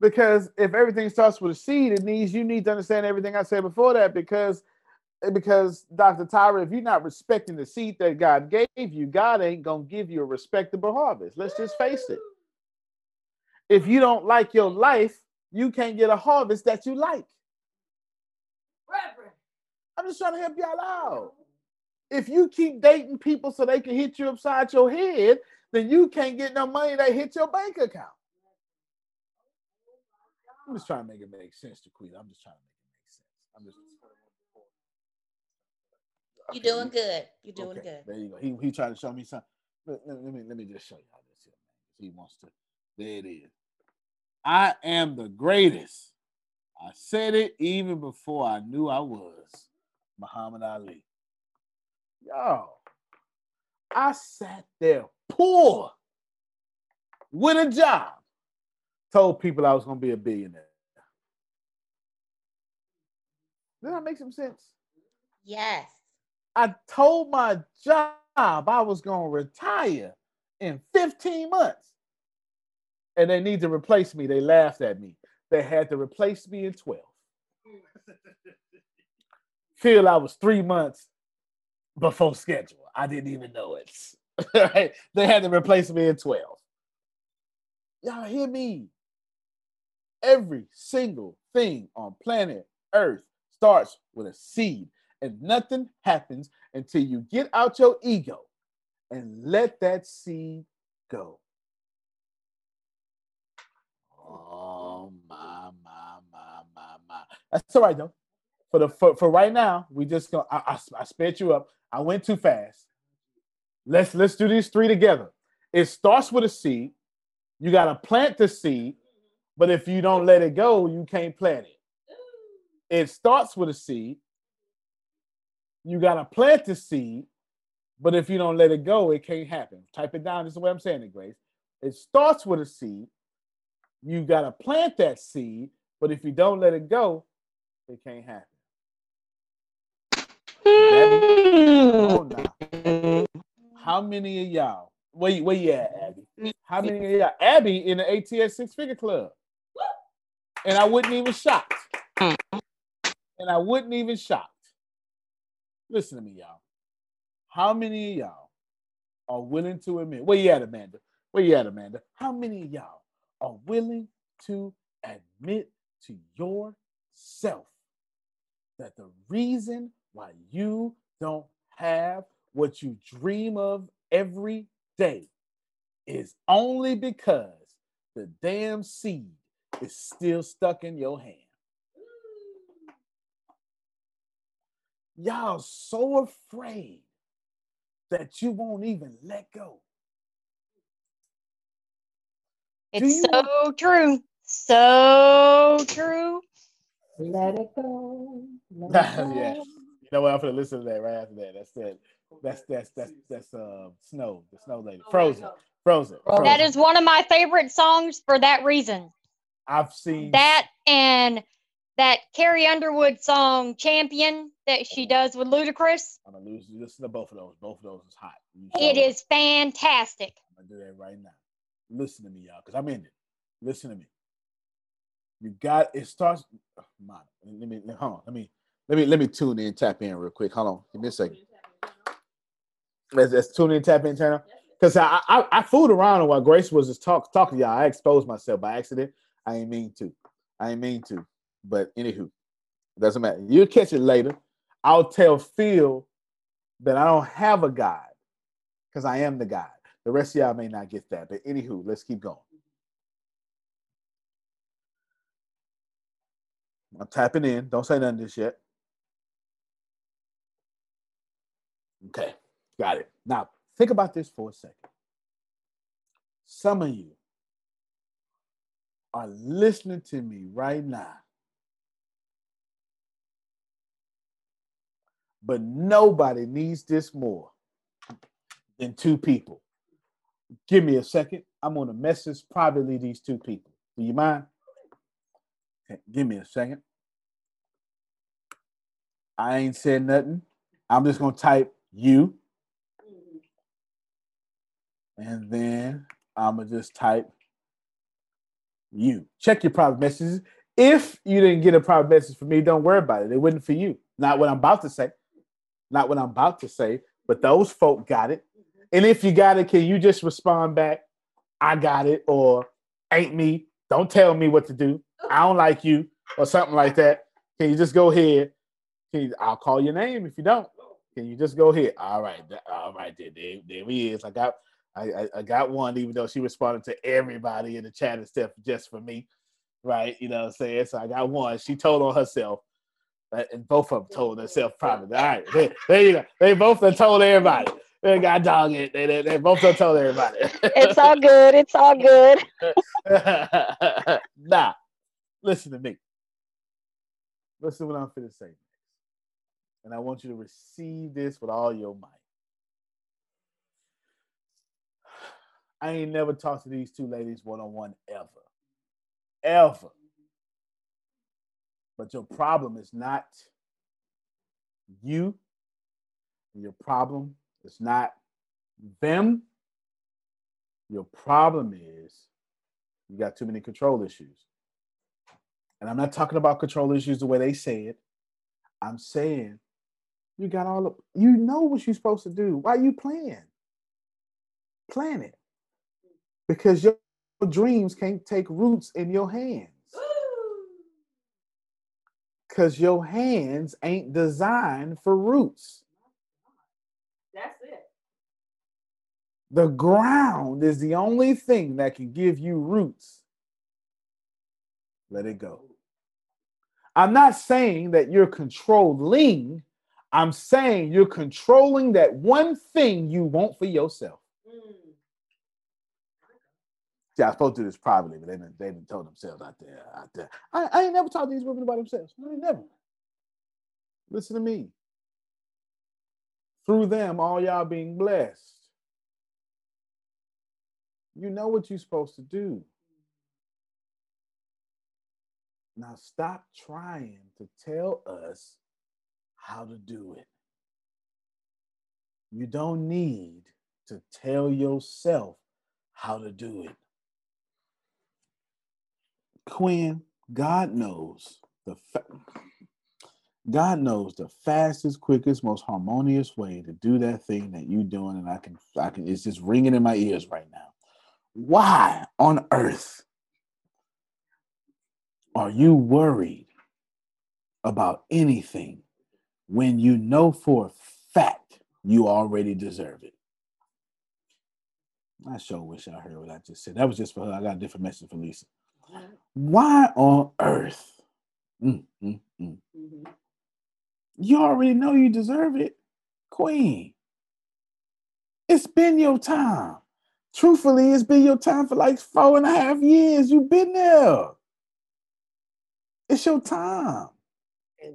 [SPEAKER 2] Because if everything starts with a seed, it needs you need to understand everything I said before that. Because because Dr. Tyra, if you're not respecting the seed that God gave you, God ain't gonna give you a respectable harvest. Let's just face it. If you don't like your life, you can't get a harvest that you like. Reverend. I'm just trying to help y'all out. If you keep dating people so they can hit you upside your head, then you can't get no money that hit your bank account. I'm just trying to make it make sense to Queen. I'm just trying to make it make sense. I'm just
[SPEAKER 13] You're doing good. You're doing
[SPEAKER 2] okay,
[SPEAKER 13] good.
[SPEAKER 2] There you go. He he tried to show me something. Let, let- let me let me just show y'all this here, man. He wants to. There it is. I am the greatest. I said it even before I knew I was. Muhammad Ali. Yo, I sat there poor with a job. Told people I was gonna be a billionaire. Does that make some sense?
[SPEAKER 13] Yes.
[SPEAKER 2] I told my job I was going to retire in 15 months. And they need to replace me. They laughed at me. They had to replace me in 12. Phil, I was three months before schedule. I didn't even know it. right? They had to replace me in 12. Y'all hear me? Every single thing on planet Earth starts with a seed, and nothing happens until you get out your ego and let that seed go. Oh my my my my my. That's all right though. For the for, for right now, we just go. I, I I sped you up. I went too fast. Let's let's do these three together. It starts with a seed. You gotta plant the seed, but if you don't let it go, you can't plant it. It starts with a seed. You gotta plant the seed, but if you don't let it go, it can't happen. Type it down. This is the way I'm saying it, Grace. It starts with a seed. You gotta plant that seed, but if you don't let it go, it can't happen. Hold. How many of y'all? Where where you at, Abby? How many of y'all? Abby in the ATS Six Figure Club, and I wouldn't even shocked. Mm. And I wouldn't even shocked. Listen to me, y'all. How many of y'all are willing to admit? Where you at, Amanda? Where you at, Amanda? How many of y'all are willing to admit to yourself that the reason why you don't have what you dream of every day is only because the damn seed is still stuck in your hand. Y'all so afraid that you won't even let go.
[SPEAKER 16] It's
[SPEAKER 2] you
[SPEAKER 16] so true. So true.
[SPEAKER 9] Let it go. Let it go.
[SPEAKER 2] yeah. You know what? I'm gonna listen to that right after that. That's it. That's that's that's that's uh snow, the snow lady. Frozen. Frozen.
[SPEAKER 16] That
[SPEAKER 2] Frozen.
[SPEAKER 16] is one of my favorite songs for that reason.
[SPEAKER 2] I've seen
[SPEAKER 16] That and that Carrie Underwood song "Champion" that she does with Ludacris.
[SPEAKER 2] I'm gonna lose listen to both of those. Both of those is hot.
[SPEAKER 16] It is fantastic.
[SPEAKER 2] I'm gonna do that right now. Listen to me, y'all, because I'm in it. Listen to me. You got it starts. oh, man, let me hold on. Let me let me let me tune in, tap in real quick. Hold on, give me a second. Let's, let's tune in, tap in, turn on. Because I, I I fooled around while Grace was just talk talking to y'all. I exposed myself by accident. I ain't mean to. I ain't mean to. But anywho, doesn't matter. You'll catch it later. I'll tell Phil that I don't have a God because I am the God. The rest of y'all may not get that. But anywho, let's keep going. I'm tapping in. Don't say nothing this yet. Okay, got it. Now, think about this for a second. Some of you are listening to me right now, but nobody needs this more than two people. Give me a second. I'm going to message privately these two people. Do you mind? Okay, give me a second. I ain't said nothing. I'm just going to type you. And then I'm going to just type you. Check your private messages. If you didn't get a private message from me, don't worry about it. It wasn't for you. Not what I'm about to say. Not what I'm about to say, but those folk got it. And if you got it, can you just respond back? I got it, or ain't me. Don't tell me what to do. I don't like you, or something like that. Can you just go ahead? Can you, I'll call your name if you don't. Can you just go ahead? All right, all right, there, there, there he is. I got, I, I, I got one, even though she responded to everybody in the chat except just for me, right? You know what I'm saying? So I got one. She told on herself, uh, and both of them told themselves privately. All right, there, there you go. They both done told everybody. They got dog it. They, they, they both done told everybody.
[SPEAKER 16] It's all good. It's all good.
[SPEAKER 2] nah, listen to me. Listen to what I'm finna say. And I want you to receive this with all your might. I ain't never talked to these two ladies one on one ever. Ever. But your problem is not you. Your problem is not them. Your problem is you got too many control issues. And I'm not talking about control issues the way they say it. I'm saying you got all of you know what you're supposed to do. Why you playing? Plan it. Because your dreams can't take roots in your hands. Because your hands ain't designed for roots.
[SPEAKER 1] That's it.
[SPEAKER 2] The ground is the only thing that can give you roots. Let it go. I'm not saying that you're controlling. I'm saying you're controlling that one thing you want for yourself. See, I was supposed to do this privately, but they didn't, they didn't tell themselves out there. Out there. I, I ain't never talked to these women about themselves. Never. Listen to me. Through them, all y'all being blessed. You know what you're supposed to do. Now stop trying to tell us how to do it. You don't need to tell yourself how to do it. Quinn, God knows the fa- God knows the fastest, quickest, most harmonious way to do that thing that you're doing, and I can, I can, it's just ringing in my ears right now. Why on earth are you worried about anything when you know for a fact you already deserve it? I sure wish I heard what I just said. That was just for her. I got a different message for Lisa. Why on earth? Mm, mm, mm. You already know you deserve it, Queen. It's been your time. Truthfully, it's been your time for like four and a half years. You've been there. It's your time.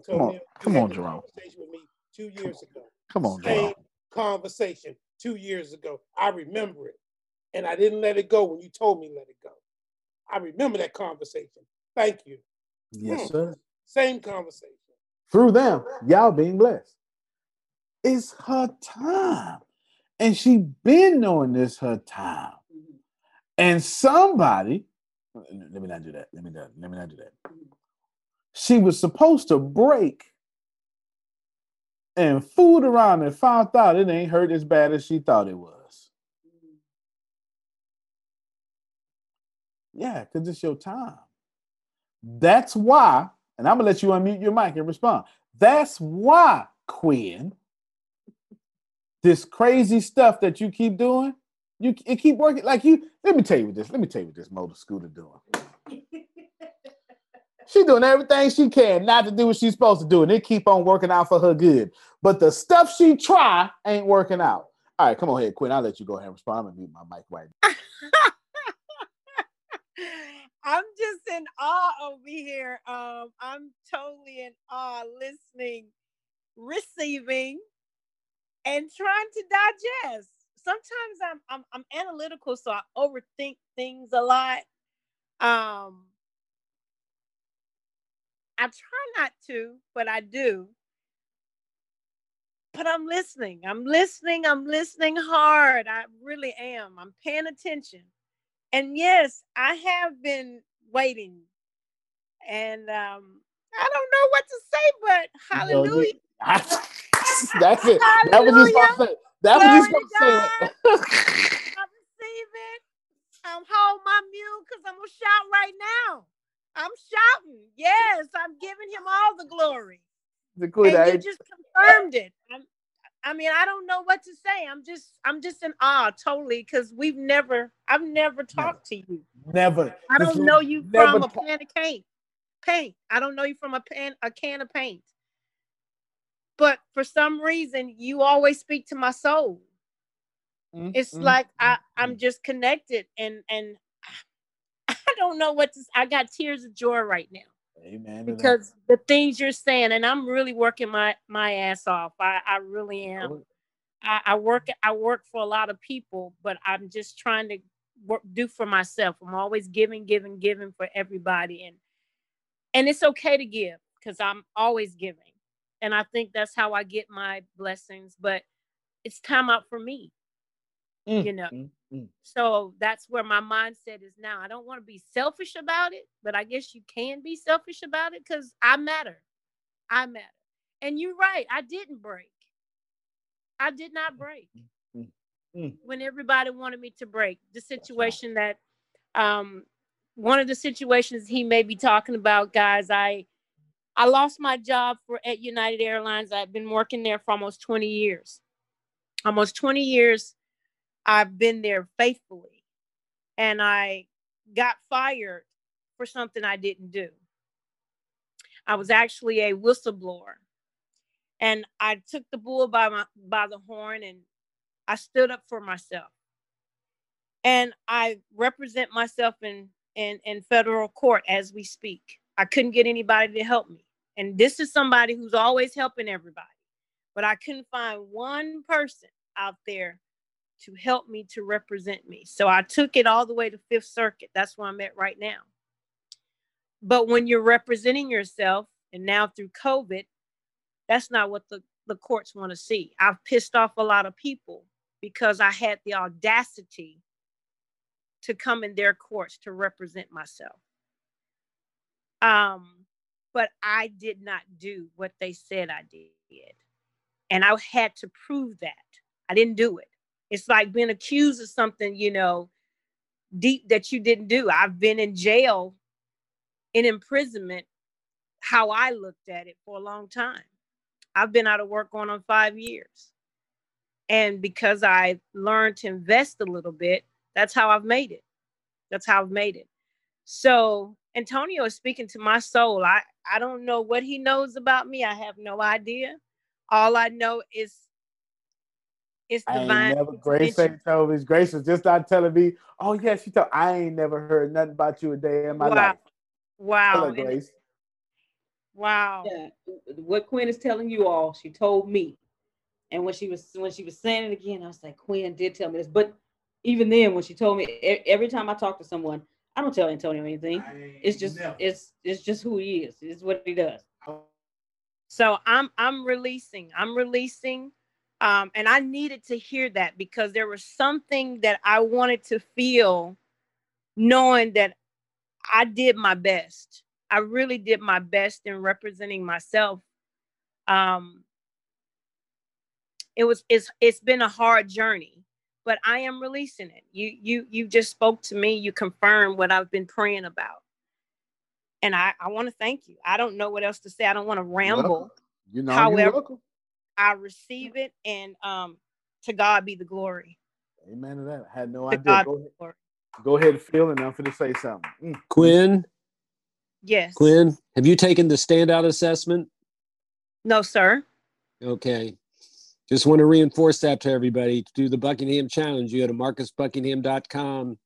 [SPEAKER 2] Come on,
[SPEAKER 11] you
[SPEAKER 2] come on, Jerome.
[SPEAKER 11] Conversation with me two years ago.
[SPEAKER 2] Come on,
[SPEAKER 11] Same
[SPEAKER 2] Jerome.
[SPEAKER 11] conversation two years ago. I remember it, and I didn't let it go when you told me let it go. I remember that conversation. Thank you.
[SPEAKER 2] Yes,
[SPEAKER 11] Hmm.
[SPEAKER 2] sir.
[SPEAKER 11] Same conversation.
[SPEAKER 2] Through them, y'all being blessed. It's her time. And she been knowing this her time. And somebody, let me not do that. Let me not, let me not do that. She was supposed to break and fooled around and found out it ain't hurt as bad as she thought it was. Yeah, because it's your time. That's why, and I'm gonna let you unmute your mic and respond. That's why, Quinn, this crazy stuff that you keep doing, you it keep working. Like you, let me tell you what this. Let me tell you what this motor scooter doing. She doing everything she can not to do what she's supposed to do, and it keep on working out for her good. But the stuff she try ain't working out. All right, come on ahead, Quinn. I'll let you go ahead and respond. I'm gonna mute my mic right now.
[SPEAKER 17] I'm just in awe over here. Um, I'm totally in awe, listening, receiving, and trying to digest. Sometimes I'm I'm, I'm analytical, so I overthink things a lot. Um, I try not to, but I do. But I'm listening. I'm listening. I'm listening hard. I really am. I'm paying attention. And yes, I have been waiting. And um, I don't know what to say, but hallelujah.
[SPEAKER 2] you- That's it. That was just supposed to say. That was just supposed to say.
[SPEAKER 17] I receive it. I'm hold my mule because I'm gonna shout right now. I'm shouting. Yes, I'm giving him all the glory.
[SPEAKER 2] The Quinn,
[SPEAKER 17] and
[SPEAKER 2] I
[SPEAKER 17] you just confirmed it. I'm, I mean, I don't know what to say. I'm just, I'm just in awe, totally, because we've never, I've never talked to you.
[SPEAKER 2] never.
[SPEAKER 17] I don't know you
[SPEAKER 2] never
[SPEAKER 17] from a
[SPEAKER 2] ta-
[SPEAKER 17] pan of paint. Paint. I don't know you from a pan, a can of paint. But for some reason, you always speak to my soul. Mm, it's
[SPEAKER 2] mm,
[SPEAKER 17] like I, mm, I'm mm. just connected, and and I don't know what to. I got tears of joy right now
[SPEAKER 2] Amen.
[SPEAKER 17] because the things you're saying, and I'm really working my my ass off. I I really am. I, I work I work for a lot of people, but I'm just trying to work do for myself. I'm always giving, giving, giving for everybody, and and it's okay to give because I'm always giving, and I think that's how I get my blessings. But it's time out for me.
[SPEAKER 2] Mm,
[SPEAKER 17] you know.
[SPEAKER 2] mm, mm.
[SPEAKER 17] So that's where my mindset is now. I don't want to be selfish about it, but I guess you can be selfish about it because I matter. I matter. And you're right. I didn't break. I did not break
[SPEAKER 2] Mm, mm.
[SPEAKER 17] when everybody wanted me to break. The situation that um one of the situations he may be talking about, guys, I I lost my job for at United Airlines. I've been working there for almost 20 years. Almost 20 years I've been there faithfully. And I got fired for something I didn't do. I was actually a whistleblower. And I took the bull by my by the horn and I stood up for myself. And I represent myself in in, in federal court as we speak. I couldn't get anybody to help me. And this is somebody who's always helping everybody. But I couldn't find one person out there to help me to represent me. So I took it all the way to Fifth Circuit. That's where I'm at right now. But when you're representing yourself, and now through COVID, that's not what the, the courts want to see. I've pissed off a lot of people because I had the audacity to come in their courts to represent myself. Um, but I did not do what they said I did. And I had to prove that. I didn't do it. It's like being accused of something, you know, deep that you didn't do. I've been in jail in imprisonment, how I looked at it for a long time. I've been out of work going on five years. And because I learned to invest a little bit, that's how I've made it. That's how I've made it. So Antonio is speaking to my soul. I, I don't know what he knows about me. I have no idea. All I know is it's
[SPEAKER 2] I
[SPEAKER 17] divine.
[SPEAKER 2] ain't never Grace
[SPEAKER 17] intervention.
[SPEAKER 2] ain't told me. Grace was just not telling me. Oh yeah, she told. I ain't never heard nothing about you a day in my
[SPEAKER 17] Wow.
[SPEAKER 2] life.
[SPEAKER 17] Wow.
[SPEAKER 2] Tell her,
[SPEAKER 17] And-
[SPEAKER 2] Grace.
[SPEAKER 17] wow.
[SPEAKER 1] Yeah, what Quinn is telling you all, she told me. And when she was when she was saying it again, I was like, Quinn did tell me this. But even then, when she told me, every time I talk to someone, I don't tell Antonio anything. It's just it's it's just who he is. It's what he does.
[SPEAKER 17] So I'm I'm releasing. I'm releasing. Um, and I needed to hear that because there was something that I wanted to feel, knowing that I did my best. I really did my best in representing myself. Um, it was it's it's been a hard journey, but I am releasing it. You you you just spoke to me. You confirmed what I've been praying about, and I I want to thank you. I don't know what else to say. I don't want to ramble.
[SPEAKER 2] You know,
[SPEAKER 17] However,
[SPEAKER 2] you're welcome.
[SPEAKER 17] I receive it, and um, to God be the glory.
[SPEAKER 2] Amen to that. I had no
[SPEAKER 17] To
[SPEAKER 2] idea.
[SPEAKER 17] God
[SPEAKER 2] Go ahead,
[SPEAKER 17] the glory.
[SPEAKER 2] go ahead and feel, and I'm finna say something. Mm.
[SPEAKER 12] Quinn,
[SPEAKER 17] Yes.
[SPEAKER 12] Quinn, have you taken the standout assessment?
[SPEAKER 17] No, sir.
[SPEAKER 12] Okay. Just want to reinforce that to everybody. To do the Buckingham Challenge, you go to marcusbuckingham.com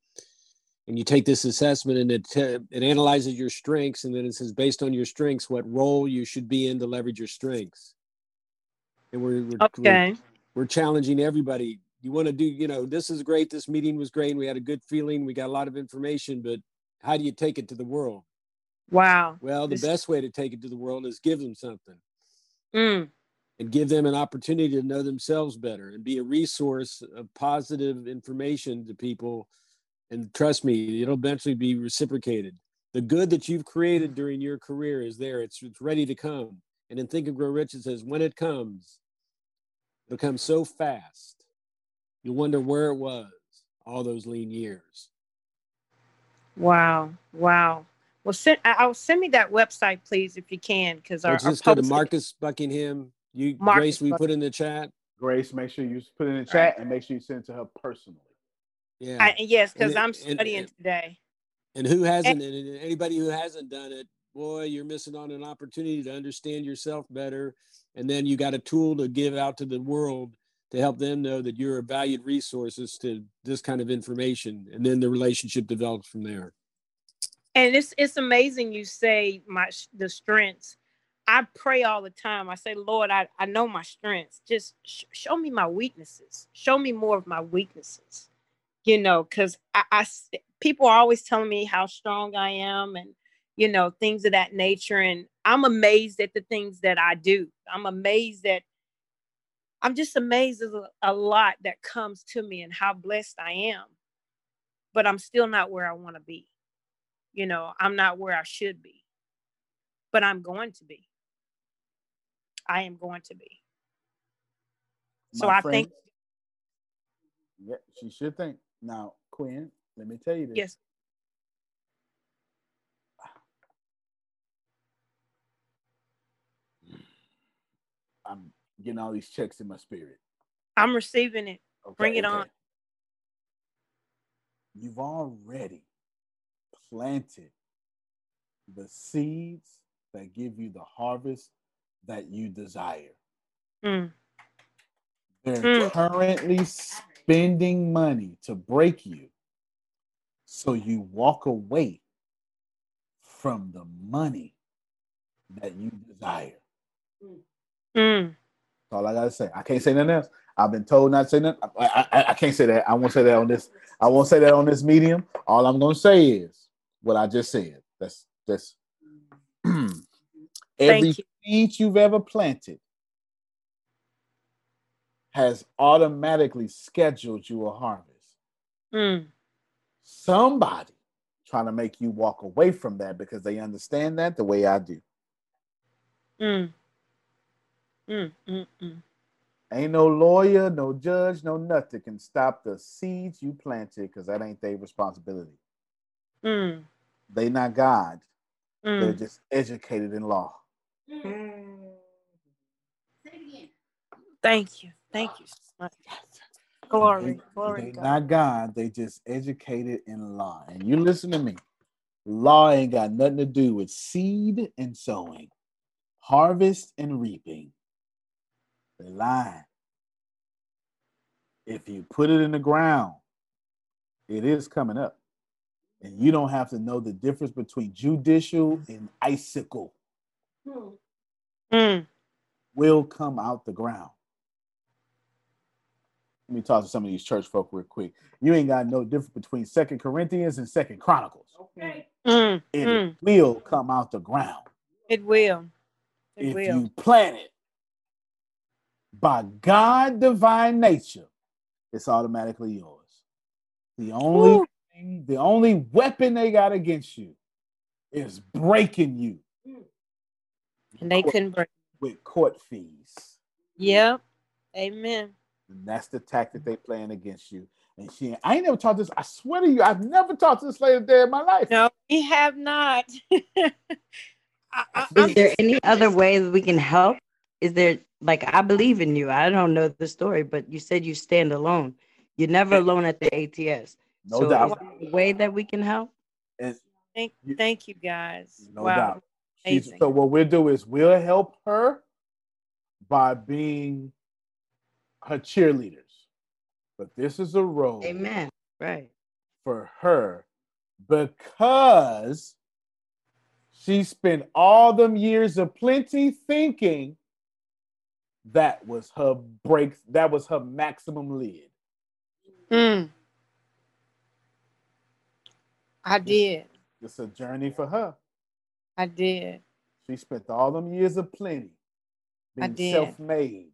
[SPEAKER 12] and you take this assessment and it, uh, it analyzes your strengths. And then it says, based on your strengths, what role you should be in to leverage your strengths. And we're, we're,
[SPEAKER 17] Okay.
[SPEAKER 12] we're, we're challenging everybody. You want to do, you know, this is great. This meeting was great. And we had a good feeling. We got a lot of information, but how do you take it to the world?
[SPEAKER 17] Wow.
[SPEAKER 12] Well, the
[SPEAKER 17] This-
[SPEAKER 12] best way to take it to the world is give them something
[SPEAKER 17] Mm.
[SPEAKER 12] and give them an opportunity to know themselves better and be a resource of positive information to people. And trust me, it'll eventually be reciprocated. The good that you've created during your career is there, it's, it's ready to come. And in Think and Grow Rich, it says, when it comes, it'll come so fast, you'll wonder where it was all those lean years.
[SPEAKER 17] Wow. Wow. Well, send I- I'll send me that website, please, if you can, because
[SPEAKER 12] So
[SPEAKER 17] our, our
[SPEAKER 12] just go to
[SPEAKER 17] post-
[SPEAKER 12] Marcus Buckingham. You,
[SPEAKER 17] Marcus
[SPEAKER 12] Grace, we
[SPEAKER 17] Buck-
[SPEAKER 12] put in the chat.
[SPEAKER 2] Grace, make sure you put in the chat and make sure you send it to her personally.
[SPEAKER 12] Yeah.
[SPEAKER 17] I, yes, because I'm
[SPEAKER 12] and-
[SPEAKER 17] studying
[SPEAKER 12] and-
[SPEAKER 17] today.
[SPEAKER 12] And who hasn't? And anybody who hasn't done it, boy, you're missing on an opportunity to understand yourself better. And then you got a tool to give out to the world to help them know that you're a valued resources to this kind of information. And then the relationship develops from there.
[SPEAKER 17] And it's it's amazing you say my the strengths. I pray all the time. I say, Lord, I, I know my strengths. Just sh- show me my weaknesses. Show me more of my weaknesses. You know, because I, I people are always telling me how strong I am and you know things of that nature. And I'm amazed at the things that I do. I'm amazed at I'm just amazed at a- lot that comes to me and how blessed I am. But I'm still not where I want to be. You know, I'm not where I should be. But I'm going to be. I am going to be. So
[SPEAKER 2] My
[SPEAKER 17] I think
[SPEAKER 2] Yeah, she should think. Now, Quinn, let me tell you this.
[SPEAKER 17] yes.
[SPEAKER 2] I'm getting all these checks in my spirit.
[SPEAKER 17] I'm receiving it. Bring it
[SPEAKER 2] okay.
[SPEAKER 17] on.
[SPEAKER 2] You've already planted the seeds that give you the harvest that you desire.
[SPEAKER 17] Mm.
[SPEAKER 2] They're
[SPEAKER 17] Mm.
[SPEAKER 2] currently spending money to break you so you walk away from the money that you desire.
[SPEAKER 17] Mm.
[SPEAKER 2] That's all I gotta say. I can't say nothing else. I've been told not to say nothing. I, I, I- I can't say that. I won't say that on this. I won't say that on this medium. All I'm gonna say is what I just said. That's that's every
[SPEAKER 17] you.
[SPEAKER 2] seed you've ever planted has automatically scheduled you a harvest.
[SPEAKER 17] Mm.
[SPEAKER 2] Somebody trying to make you walk away from that because they understand that the way I do.
[SPEAKER 17] Mm. Mm. Mm. Mm.
[SPEAKER 2] Ain't no lawyer, no judge, no nothing can stop the seeds you planted because that ain't their responsibility.
[SPEAKER 17] Mm.
[SPEAKER 2] They not God. They're
[SPEAKER 17] Mm.
[SPEAKER 2] just educated in law.
[SPEAKER 17] Thank you. Thank you so much. Glory.
[SPEAKER 2] They,
[SPEAKER 17] Glory
[SPEAKER 2] they
[SPEAKER 17] God.
[SPEAKER 2] not God. They just educated in law. And you listen to me. Law ain't got nothing to do with seed and sowing, harvest and reaping. They lying. If you put it in the ground, it is coming up. And you don't have to know the difference between judicial and icicle.
[SPEAKER 17] Mm.
[SPEAKER 2] Will come out the ground. Let me talk to some of these church folk real quick. You ain't got no difference between Second Corinthians and Second Chronicles.
[SPEAKER 17] Mm.
[SPEAKER 2] It
[SPEAKER 17] Mm.
[SPEAKER 2] will come out the ground
[SPEAKER 17] It will. It
[SPEAKER 2] if
[SPEAKER 17] will.
[SPEAKER 2] you plant it by God divine nature. It's automatically yours. The only thing, the only weapon they got against you is breaking you
[SPEAKER 17] And they couldn't break.
[SPEAKER 2] with court fees.
[SPEAKER 17] Yep. Amen.
[SPEAKER 2] And that's the tactic they playing against you. And she, I ain't never taught this. I swear to you, I've never taught this lady a day in my life.
[SPEAKER 17] No, we have not.
[SPEAKER 4] Is there any other way that we can help? Is there like I believe in you? I don't know the story, but you said you stand alone. You're never alone at the ATS.
[SPEAKER 2] No
[SPEAKER 4] so
[SPEAKER 2] doubt.
[SPEAKER 4] Is there a way that we can help?
[SPEAKER 2] And
[SPEAKER 17] Thank, thank you guys.
[SPEAKER 2] no
[SPEAKER 17] wow.
[SPEAKER 2] doubt.
[SPEAKER 17] Amazing.
[SPEAKER 2] so what we'll do is we'll help her by being her cheerleaders. But this is a role
[SPEAKER 4] Amen. Right.
[SPEAKER 2] for her because she spent all them years of plenty thinking that was her break, that was her maximum lid.
[SPEAKER 17] Mm. I did.
[SPEAKER 2] It's a journey for her.
[SPEAKER 17] I did.
[SPEAKER 2] She spent all them years of plenty
[SPEAKER 17] I
[SPEAKER 2] being
[SPEAKER 17] did.
[SPEAKER 2] self-made.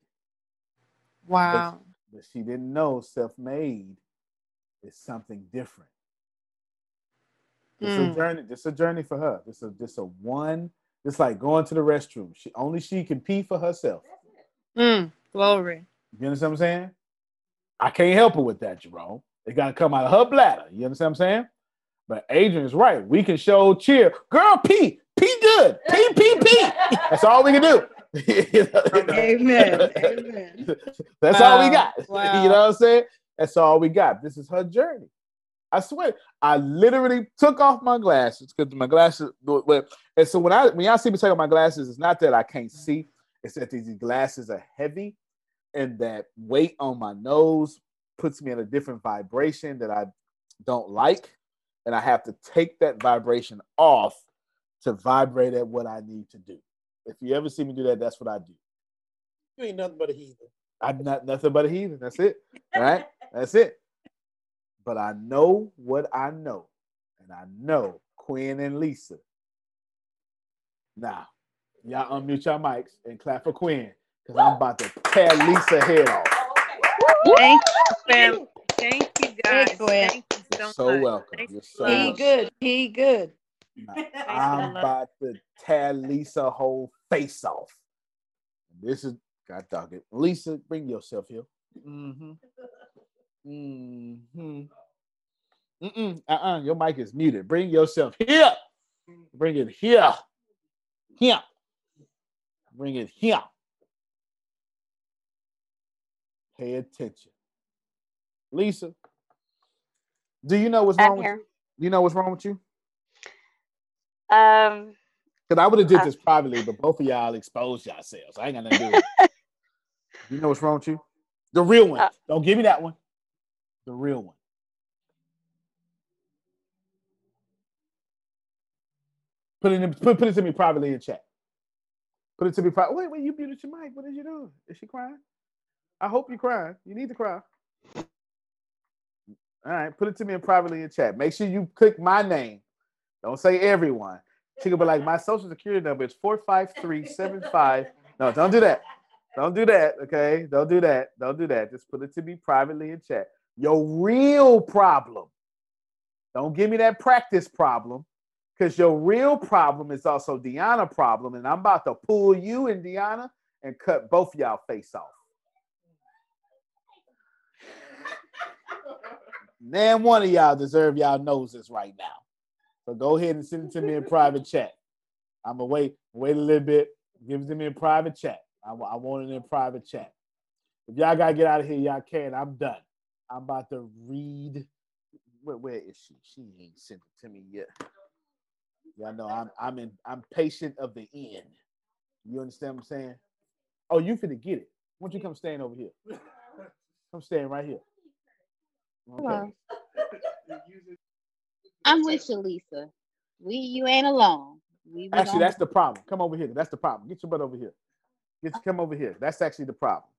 [SPEAKER 17] Wow.
[SPEAKER 2] But, but she didn't know self-made is something different. It's a
[SPEAKER 17] Mm.
[SPEAKER 2] journey. It's a journey for her. It's a just a one. It's like going to the restroom. She only she can pee for herself.
[SPEAKER 17] Mm. Glory.
[SPEAKER 2] You understand what I'm saying? I can't help her with that, Jerome. It gotta come out of her bladder. You understand what I'm saying? But Adrian's right. We can show cheer. Girl, pee. Pee good. Pee, pee, pee. That's all we can do.
[SPEAKER 4] Amen. Amen.
[SPEAKER 2] That's all we got.
[SPEAKER 17] Wow.
[SPEAKER 2] you know what I'm saying? That's all we got. This is her journey. I swear, I literally took off my glasses because my glasses. but- And so when I when y'all see me take off my glasses, it's not that I can't see. It's that these glasses are heavy, and that weight on my nose puts me in a different vibration that I don't like, and I have to take that vibration off to vibrate at what I need to do. If you ever see me do that, that's what I do.
[SPEAKER 11] You ain't nothing but a heathen.
[SPEAKER 2] I'm not nothing but a heathen. That's it. All right. That's it. But I know what I know. And I know Quinn and Lisa. Now, y'all unmute your mics and clap for Quinn. Because I'm about to tear Lisa head off.
[SPEAKER 17] Thank you, fam. Thank you guys.
[SPEAKER 4] Hey, Gwen.
[SPEAKER 17] Thank you so,
[SPEAKER 2] so
[SPEAKER 17] much.
[SPEAKER 2] welcome. You're so.
[SPEAKER 4] He
[SPEAKER 2] welcome.
[SPEAKER 4] good. He good.
[SPEAKER 2] I'm about to tear Lisa whole face off. This is God dog it. Lisa, bring yourself here. Mm-hmm. Mm-hmm. Mm-mm. Uh-uh. Your mic is muted. Bring yourself here. Bring it here. Here. Bring it here. Pay attention. Lisa, do you know what's
[SPEAKER 18] I'm
[SPEAKER 2] wrong with you? You know what's wrong with you?
[SPEAKER 18] Um,
[SPEAKER 2] Because I would have did
[SPEAKER 18] Uh.
[SPEAKER 2] this privately, but both of y'all exposed yourselves. I ain't got nothing to do with it. You know what's wrong with you? The real one.
[SPEAKER 18] Uh.
[SPEAKER 2] Don't give me that one. The real one. Put it in, put, put it to me privately in chat. Put it to me privately. Wait, wait, you muted your mic. What did you do? Is she crying? I hope you're crying. You need to cry. All right, put it to me in privately in chat. Make sure you click my name. Don't say everyone. She could be like, my social security number is 45375. No, don't do that. Don't do that. Okay. Don't do that. Don't do that. Just put it to me privately in chat. Your real problem. Don't give me that practice problem. Because your real problem is also Deanna problem. And I'm about to pull you and Deanna and cut both y'all face off. Man, one of y'all deserve y'all noses right now. So go ahead and send it to me in private chat. I'm gonna wait, wait a little bit. Give it to me in private chat. I, I want it in private chat. If y'all gotta get out of here, y'all can. I'm done. I'm about to read. Where, where is she? She ain't sent it to me yet. Y'all know I'm I'm in I'm patient of the end. You understand what I'm saying? Oh, you finna get it. Why don't you come stand over here? Come stand right here. Okay.
[SPEAKER 6] Hello. I'm with you, Lisa. We, you ain't alone. We, we
[SPEAKER 2] Actually, that's the problem. Come over here. That's the problem. Get your butt over here. Get come over here. That's actually the problem.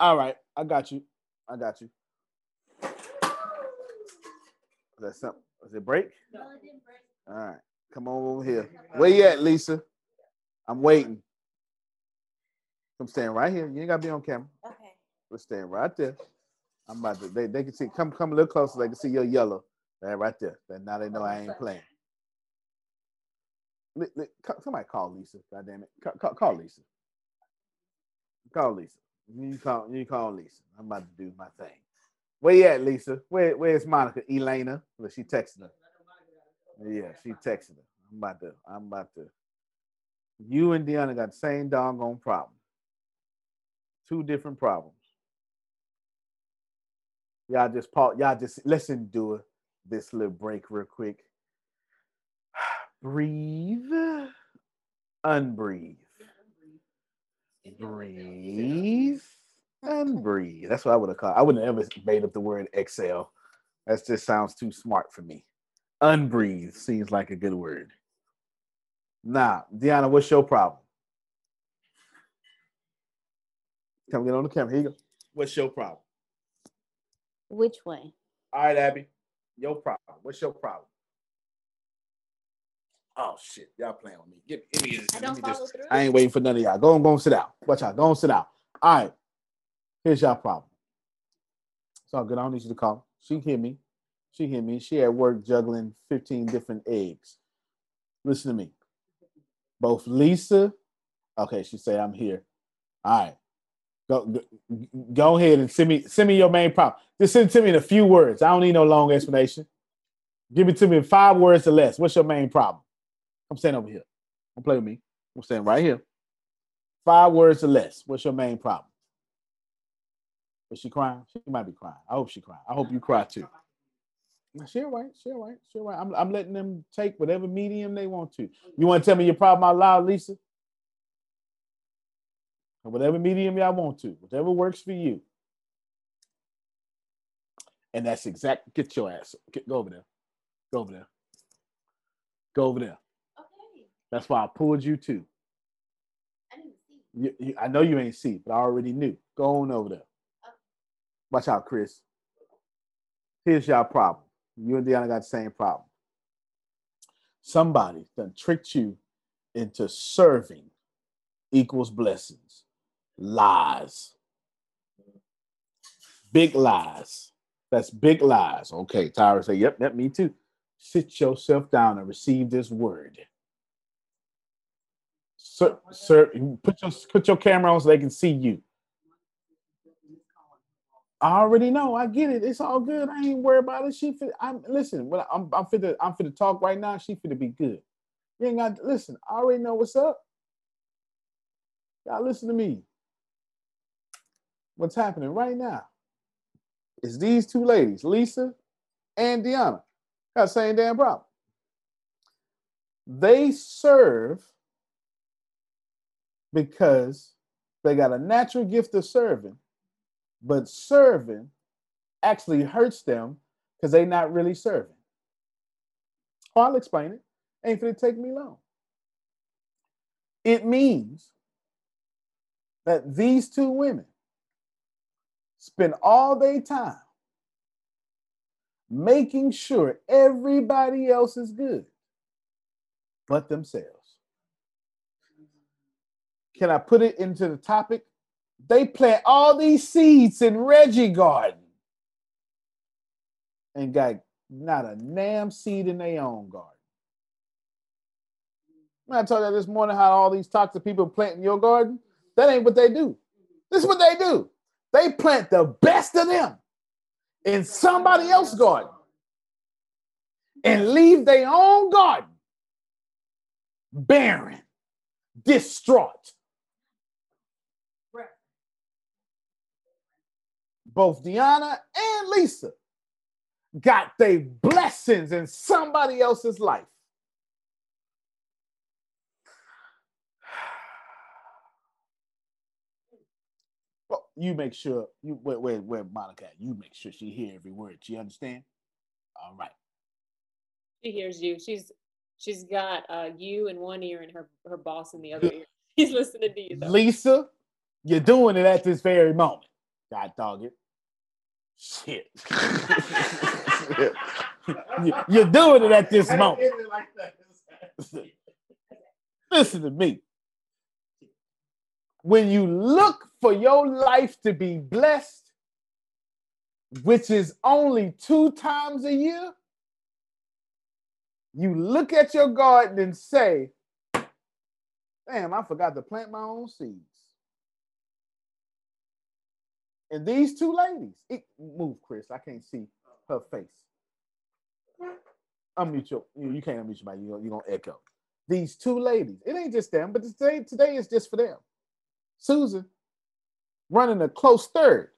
[SPEAKER 2] All right, I got you. I got you. Is that something? Is it break? All right, come on over here. Where you at, Lisa? I'm waiting. I'm stand right here. You ain't gotta be on camera.
[SPEAKER 13] Okay.
[SPEAKER 2] Let's stand right there. I'm about to. They, they can see. Come come a little closer. They can see your yellow. That right there. Then now they know I ain't playing. Li- li- ca- Somebody call Lisa. God damn it. Ca- ca- Call Lisa. Call Lisa. You call. You call Lisa. I'm about to do my thing. Where you at, Lisa? Where Where's Monica? Elena. Well, she texting her. Yeah, she texting her. I'm about to. I'm about to. You and Deanna got the same doggone problem. Two different problems. Y'all just pause. Y'all just. Do it. This little break real quick. Breathe. Unbreathe. Breathe. Unbreathe. That's what I would have called. I wouldn't have ever made up the word exhale. That just sounds too smart for me. Unbreathe seems like a good word. Nah, Deanna, what's your problem? Come get on the camera. Here you go. What's your problem?
[SPEAKER 6] Which way?
[SPEAKER 2] All right, Abby. Your problem. What's your problem? Oh shit, y'all playing with me. Give, me.
[SPEAKER 13] I don't follow
[SPEAKER 2] just-
[SPEAKER 13] through?
[SPEAKER 2] I ain't waiting for none of y'all. Go on, go and sit down. Watch out. Go and sit down. All right. Here's your problem. It's all good. I don't need you to call. She hear me. She hear me. She at work juggling 15 different eggs. Listen to me. Both Lisa, okay, she say I'm here. All right. Go, go, go ahead and send me send me your main problem. Just send it to me in a few words. I don't need no long explanation. Give it to me in five words or less. What's your main problem? I'm standing over here. Don't play with me. I'm standing right here. Five words or less. What's your main problem? Is she crying? She might be crying. I hope she crying. I hope you cry too. She all right. She all right. She all right. I'm, I'm letting them take whatever medium they want to. You want to tell me your problem out loud, Lisa? Whatever medium y'all want to. Whatever works for you. And that's exact. Get your ass. Get, go over there. Go over there. Go over there. Okay. That's why I pulled you too. I didn't you, I know you ain't see, but I already knew. Go on over there. Watch out, Chris. Here's y'all problem. You and Deanna got the same problem. Somebody done tricked you into serving equals blessings. Lies. Big lies. That's big lies. Okay, Tyra say, yep, that me too. Sit yourself down and receive this word. Sir, sir, put your put your camera on so they can see you. I already know. I get it. It's all good. I ain't worried about it. She fit. I'm listen. When I'm I'm fit to I'm fit to talk right now. She fit to be good. You ain't got listen. I already know what's up. Y'all listen to me. What's happening right now is these two ladies, Lisa and Deanna, got the same damn problem. They serve because they got a natural gift of serving, but serving actually hurts them because they're not really serving. Oh, I'll explain it. Ain't gonna take me long. It means that these two women spend all their time making sure everybody else is good but themselves. Can I put it into the topic? They plant all these seeds in Reggie Garden and got not a damn seed in their own garden. I told you this morning how all these toxic people plant in your garden. That ain't what they do. This is what they do. They plant the best of them in somebody else's garden and leave their own garden barren, distraught. Both Deanna and Lisa got their blessings in somebody else's life. Well, you make sure you where where where Monica? You make sure she hear every word. She understand? All right.
[SPEAKER 15] She hears you. She's she's got uh you in one ear and her her boss in the other ear. He's listening to you though.
[SPEAKER 2] Lisa, you're doing it at this very moment. God dog it. Shit. You- you're doing it at this moment. Listen to me. When you look for your life to be blessed, which is only two times a year, you look at your garden and say, Damn, I forgot to plant my own seeds. And these two ladies, it, move, Chris. I can't see her face. Unmute your, you, you can't unmute your mic. You're, you're gonna echo. These two ladies, it ain't just them, but today, today is just for them. Susan running a close third.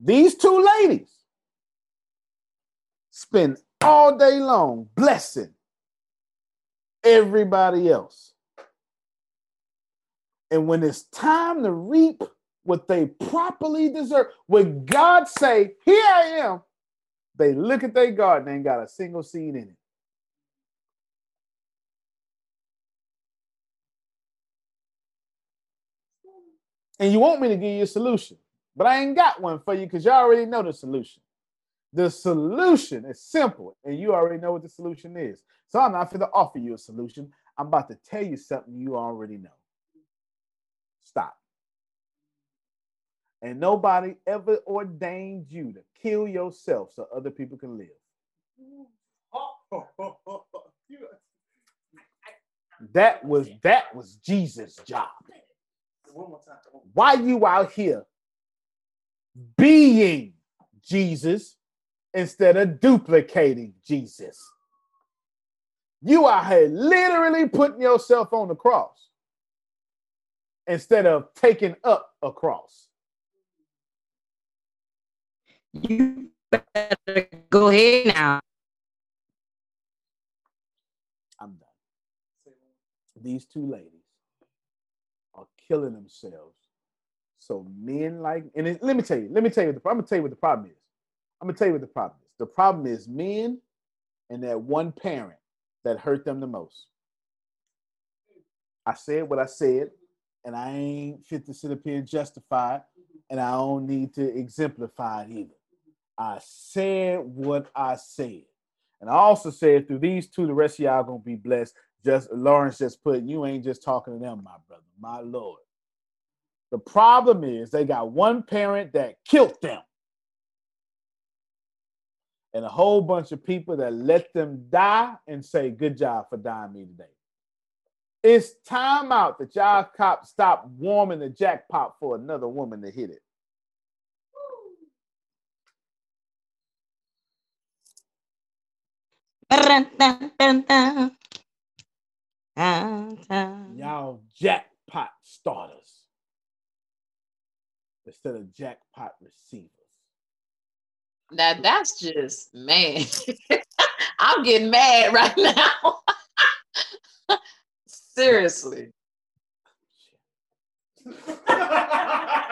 [SPEAKER 2] These two ladies spend all day long blessing everybody else. And when it's time to reap what they properly deserve, when God say, "Here I am," they look at their garden and ain't got a single seed in it. And you want me to give you a solution, but I ain't got one for you because you already know the solution. The solution is simple, and you already know what the solution is. So I'm not going to offer you a solution. I'm about to tell you something you already know. Stop. And nobody ever ordained you to kill yourself so other people can live. That was that was Jesus' job. Why you out here being Jesus instead of duplicating Jesus? You out here literally putting yourself on the cross instead of taking up a cross.
[SPEAKER 4] You better go ahead now.
[SPEAKER 2] I'm done. These two ladies are killing themselves. So men like, and it, let me tell you, let me tell you, the, I'm gonna tell you what the problem is. I'm gonna tell you what the problem is. The problem is men and that one parent that hurt them the most. I said what I said, and I ain't fit to sit up here and justify and I don't need to exemplify it either. I said what I said. And I also said through these two, the rest of y'all gonna be blessed. Just Lawrence just put, you ain't just talking to them, my brother, my lord. The problem is they got one parent that killed them. And a whole bunch of people that let them die and say, Good job for dying me today. It's time out that y'all cops stop warming the jackpot for another woman to hit it. Y'all jackpot starters instead of jackpot receivers.
[SPEAKER 5] Now that's just man. I'm getting mad right now. Seriously.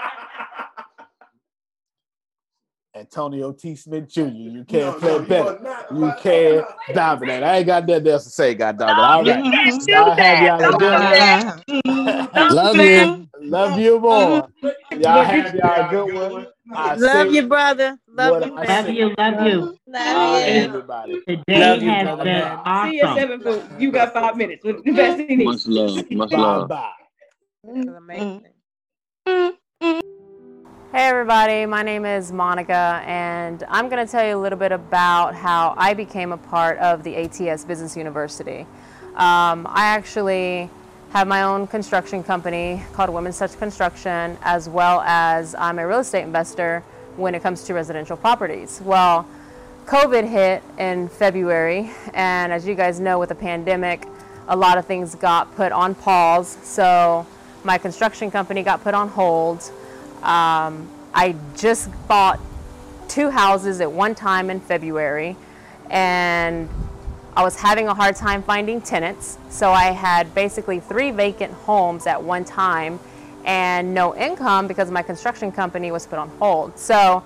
[SPEAKER 2] Antonio T. Smith Jr. You can't play better. you can't dominate. I ain't got nothing else to say, God dog. All right. Y'all have y'all a good.
[SPEAKER 12] Love you.
[SPEAKER 2] Love you more. Y'all have y'all a good one. I
[SPEAKER 1] Love you, brother. Love you,
[SPEAKER 2] I
[SPEAKER 1] man.
[SPEAKER 2] say.
[SPEAKER 18] Love you, love you.
[SPEAKER 2] All right, everybody.
[SPEAKER 18] Today
[SPEAKER 12] Love you,
[SPEAKER 18] has
[SPEAKER 12] brother
[SPEAKER 18] been awesome.
[SPEAKER 1] See you at seven foot. You got five minutes with the best
[SPEAKER 19] Much love. Much
[SPEAKER 2] Bye
[SPEAKER 19] love.
[SPEAKER 2] bye.
[SPEAKER 1] Amazing. Mm.
[SPEAKER 20] Hey everybody, my name is Monica and I'm going to tell you a little bit about how I became a part of the ATS Business University. Um, I actually have my own construction company called Women's Touch Construction as well as I'm a real estate investor when it comes to residential properties. Well, COVID hit in February and as you guys know with the pandemic, a lot of things got put on pause. So my construction company got put on hold. Um, I just bought two houses at one time in February, and I was having a hard time finding tenants. So I had basically three vacant homes at one time and no income because my construction company was put on hold. So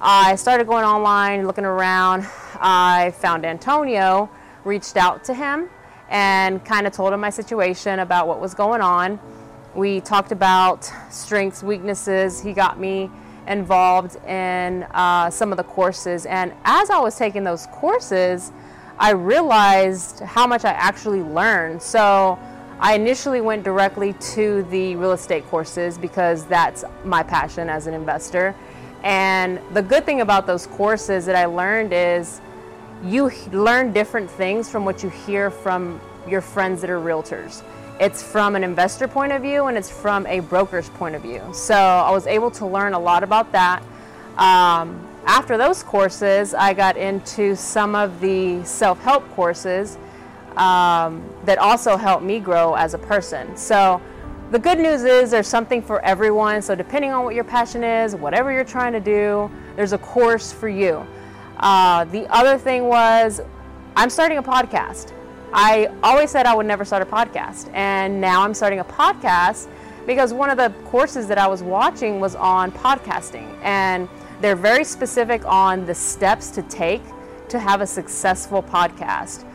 [SPEAKER 20] I started going online, looking around. I found Antonio, reached out to him, and kind of told him my situation about what was going on. We talked about strengths, weaknesses. He got me involved in uh, some of the courses. And as I was taking those courses, I realized how much I actually learned. So I initially went directly to the real estate courses because that's my passion as an investor. And the good thing about those courses that I learned is you learn different things from what you hear from your friends that are realtors. It's from an investor point of view and it's from a broker's point of view. So I was able to learn a lot about that. Um, after those courses, I got into some of the self help courses um, that also helped me grow as a person. So the good news is there's something for everyone. So depending on what your passion is, whatever you're trying to do, there's a course for you. Uh, the other thing was I'm starting a podcast. I always said I would never start a podcast, and now I'm starting a podcast because one of the courses that I was watching was on podcasting, and they're very specific on the steps to take to have a successful podcast.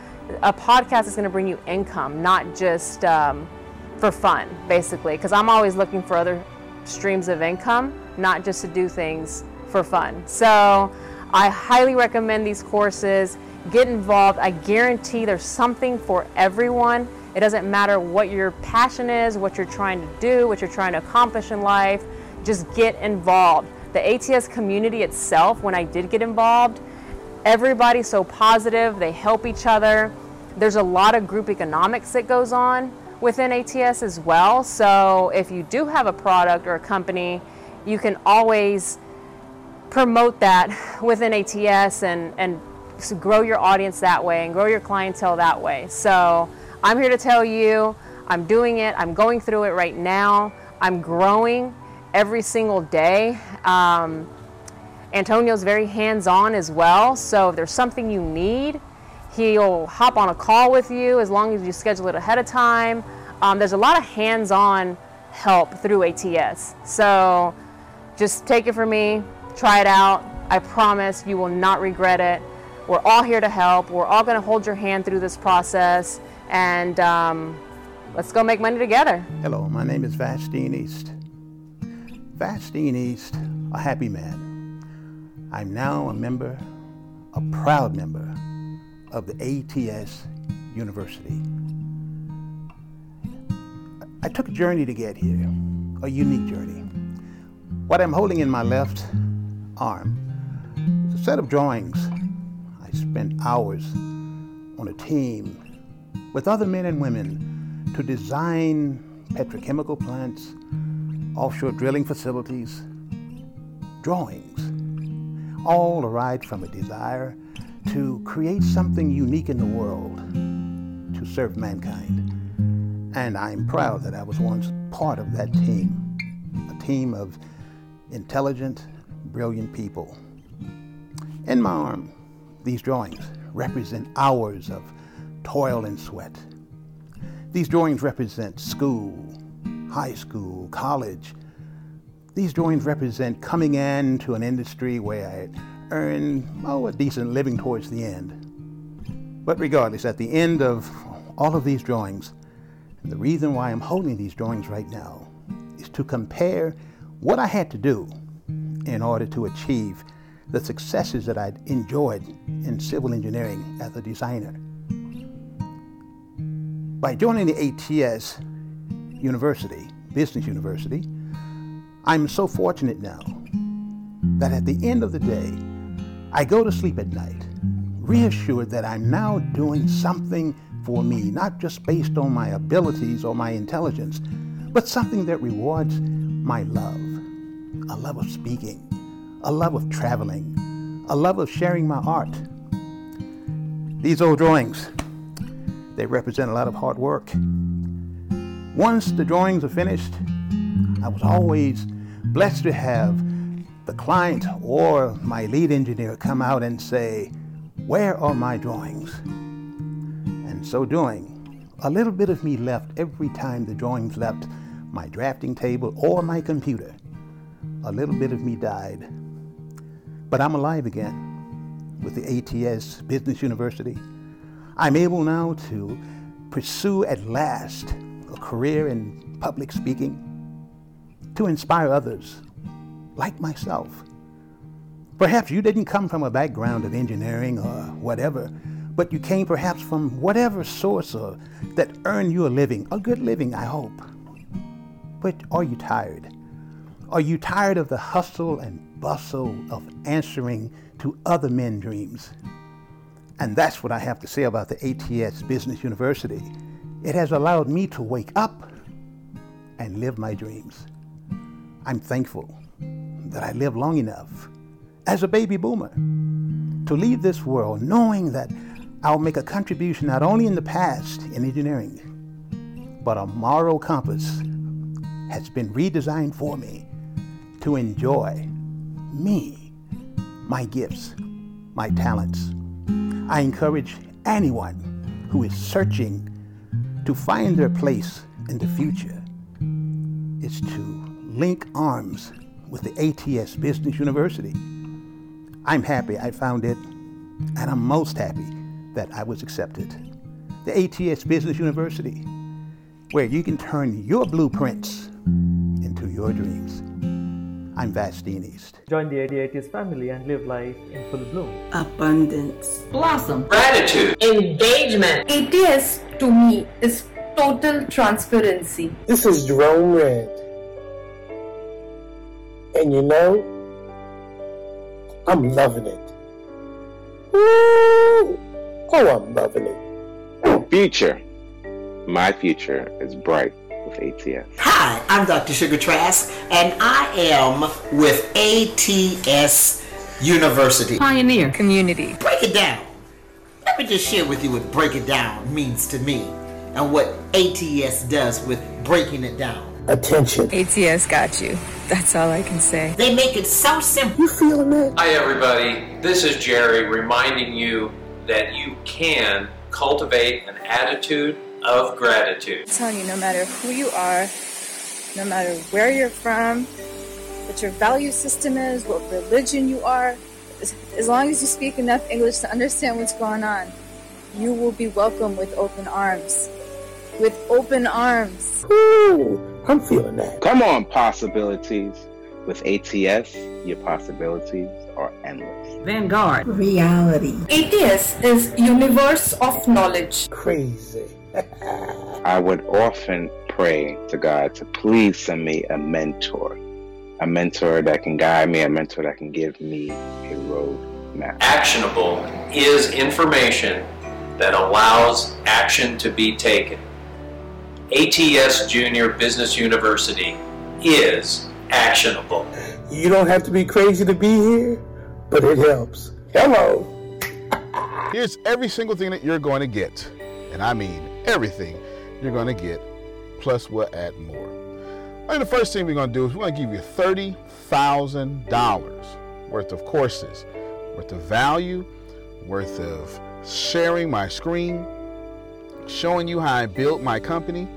[SPEAKER 20] A podcast is going to bring you income, not just um, for fun, basically, because I'm always looking for other streams of income, not just to do things for fun. So I highly recommend these courses. Get involved. I guarantee there's something for everyone. It doesn't matter what your passion is, what you're trying to do, what you're trying to accomplish in life. Just get involved. The ATS community itself, when I did get involved, everybody's so positive. They help each other. There's a lot of group economics that goes on within ATS as well. So if you do have a product or a company, you can always promote that within ATS and, and grow your audience that way and grow your clientele that way. So I'm here to tell you I'm doing it, I'm going through it right now, I'm growing every single day. Um, Antonio's very hands on as well. So if there's something you need, he'll hop on a call with you as long as you schedule it ahead of time. Um, there's a lot of hands on help through ATS. So just take it from me, try it out. I promise you will not regret it. We're all here to help. We're all going to hold your hand through this process. And um, let's go make money together.
[SPEAKER 21] Hello, my name is Vastine East. Vastine East, a happy man. I'm now a member, a proud member of the ATS University. I took a journey to get here, a unique journey. What I'm holding in my left arm is a set of drawings. I spent hours on a team with other men and women to design petrochemical plants, offshore drilling facilities, drawings, all arrived from a desire to create something unique in the world to serve mankind. And I'm proud that I was once part of that team, a team of intelligent, brilliant people. In my arm, these drawings represent hours of toil and sweat. These drawings represent school, high school, college. These drawings represent coming in to an industry where I earn, oh, a decent living towards the end. But regardless, at the end of all of these drawings, the reason why I'm holding these drawings right now is to compare what I had to do in order to achieve the successes that I'd enjoyed in civil engineering as a designer. By joining the ATS University, Business University, I'm so fortunate now that at the end of the day, I go to sleep at night, reassured that I'm now doing something for me, not just based on my abilities or my intelligence, but something that rewards my love a love of speaking, a love of traveling, a love of sharing my art. These old drawings, they represent a lot of hard work. Once the drawings are finished, I was always blessed to have the client or my lead engineer come out and say, Where are my drawings? And so doing, a little bit of me left every time the drawings left my drafting table or my computer. A little bit of me died. But I'm alive again with the ATS Business University. I'm able now to pursue at last a career in public speaking, to inspire others like myself. Perhaps you didn't come from a background of engineering or whatever, but you came perhaps from whatever source or that earned you a living, a good living, I hope. But are you tired? Are you tired of the hustle and bustle of answering to other men's dreams? And that's what I have to say about the ATS Business University. It has allowed me to wake up and live my dreams. I'm thankful that I lived long enough as a baby boomer to leave this world knowing that I'll make a contribution not only in the past in engineering, but a moral compass has been redesigned for me to enjoy me, my gifts, my talents. I encourage anyone who is searching to find their place in the future is to link arms with the ATS Business University. I'm happy I found it, and I'm most happy that I was accepted. The ATS Business University, where you can turn your blueprints into your dreams. I'm Vastine East.
[SPEAKER 18] Join the ADATS family and live life in full bloom.
[SPEAKER 19] abundance,
[SPEAKER 22] blossom,
[SPEAKER 19] gratitude,
[SPEAKER 22] engagement.
[SPEAKER 19] ATS to me is total transparency.
[SPEAKER 23] This is Jerome Red. And you know, I'm loving it. Woo! Oh, I'm loving it.
[SPEAKER 24] Future. My future is bright with ATS.
[SPEAKER 25] Hi, I'm Dr. Sugar Trask, and I am with ATS University.
[SPEAKER 19] Pioneer community.
[SPEAKER 25] Break it down. Let me just share with you what break it down means to me and what ATS does with breaking it down.
[SPEAKER 23] Attention.
[SPEAKER 19] ATS got you. That's all I can say.
[SPEAKER 25] They make it so simple.
[SPEAKER 23] You feeling that?
[SPEAKER 26] Hi, everybody. This is Jerry reminding you that you can cultivate an attitude of gratitude.
[SPEAKER 27] I'm telling you, no matter who you are, no matter where you're from, what your value system is, what religion you are, as, as long as you speak enough English to understand what's going on, you will be welcome with open arms. With open arms.
[SPEAKER 23] Ooh, I'm feeling that.
[SPEAKER 24] Come on, possibilities. With ATS, your possibilities are
[SPEAKER 28] endless.
[SPEAKER 19] Vanguard. Reality. ATS is universe of knowledge.
[SPEAKER 28] Crazy. I would often pray to God to please send me a mentor, a mentor that can guide me, a mentor that can give me a road map.
[SPEAKER 26] Actionable is information that allows action to be taken. ATS Junior Business University is actionable.
[SPEAKER 23] You don't have to be crazy to be here, but it helps. Hello.
[SPEAKER 2] Here's every single thing that you're going to get. And I mean everything you're going to get, plus we'll add more. And the first thing we're going to do is we're going to give you $30,000 worth of courses, worth of value, worth of sharing my screen, showing you how I built my company,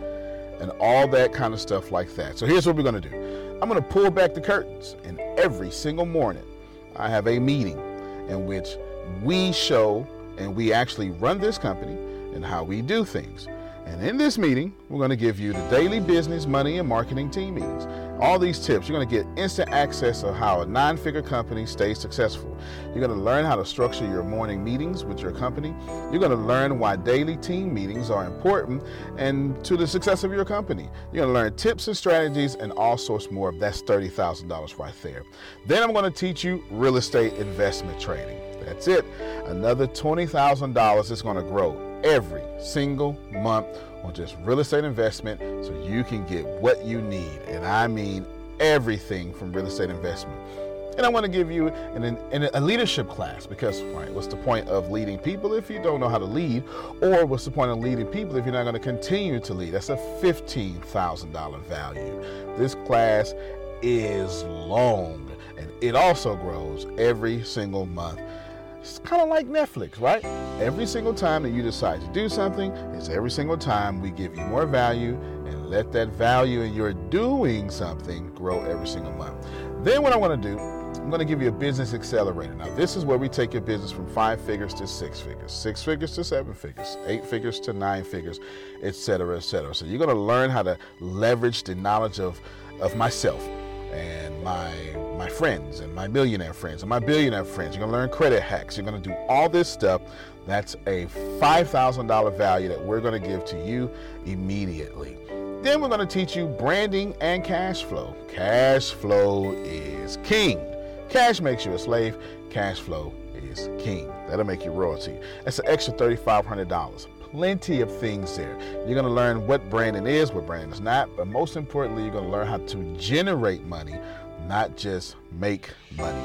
[SPEAKER 2] and all that kind of stuff like that. So here's what we're going to do I'm going to pull back the curtains, and every single morning I have a meeting in which we show and we actually run this company and how we do things. And in this meeting, we're going to give you the daily business, money, and marketing team meetings. All these tips, you're going to get instant access of how a nine figure company stays successful. You're going to learn how to structure your morning meetings with your company. You're going to learn why daily team meetings are important and to the success of your company. You're going to learn tips and strategies and all sorts more. That's $30,000 right there. Then I'm going to teach you real estate investment trading. That's it. Another $20,000 is going to grow every single month on just real estate investment so you can get what you need. And I mean everything from real estate investment. And I want to give you an, an, a leadership class because, right, what's the point of leading people if you don't know how to lead? Or what's the point of leading people if you're not going to continue to lead? That's a $15,000 value. This class is long and it also grows every single month. It's kind of like Netflix, right? Every single time that you decide to do something, is every single time we give you more value and let that value in your doing something grow every single month. Then, what I want to do, I'm going to give you a business accelerator. Now, this is where we take your business from five figures to six figures, six figures to seven figures, eight figures to nine figures, etc., etc. So, you're going to learn how to leverage the knowledge of, of myself and my my friends and my millionaire friends and my billionaire friends. You're gonna learn credit hacks. You're gonna do all this stuff. That's a $5,000 value that we're gonna give to you immediately. Then we're gonna teach you branding and cash flow. Cash flow is king. Cash makes you a slave. Cash flow is king. That'll make you royalty. That's an extra $3,500 plenty of things there. You're going to learn what branding is, what branding is not, but most importantly, you're going to learn how to generate money, not just make money.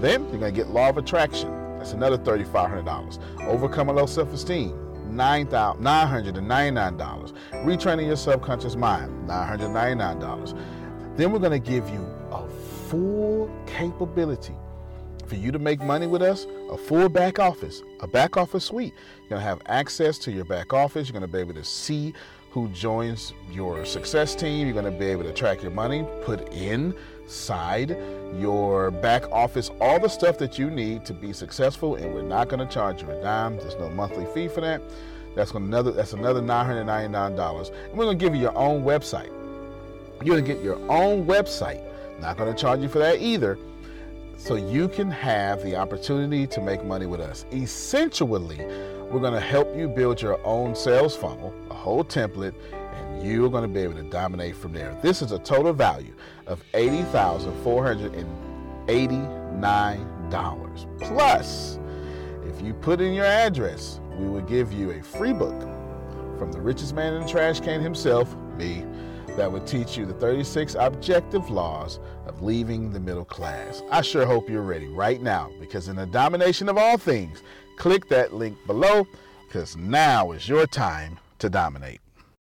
[SPEAKER 2] Then you're going to get law of attraction. That's another $3,500. Overcome a low self esteem. $999. Retraining your subconscious mind, $999. Then we're going to give you a full capability for you to make money with us, a full back office, a back office suite. You're going to have access to your back office. You're going to be able to see who joins your success team. You're going to be able to track your money, put inside your back office all the stuff that you need to be successful, and we're not going to charge you a dime. There's no monthly fee for that. That's another that's another $999. And we're going to give you your own website. You're going to get your own website. Not going to charge you for that either so you can have the opportunity to make money with us. Essentially, we're going to help you build your own sales funnel, a whole template, and you're going to be able to dominate from there. This is a total value of $80,489. Plus, if you put in your address, we will give you a free book from the richest man in the trash can himself, me that would teach you the 36 objective laws of leaving the middle class. I sure hope you're ready right now because, in the domination of all things, click that link below because now is your time to dominate.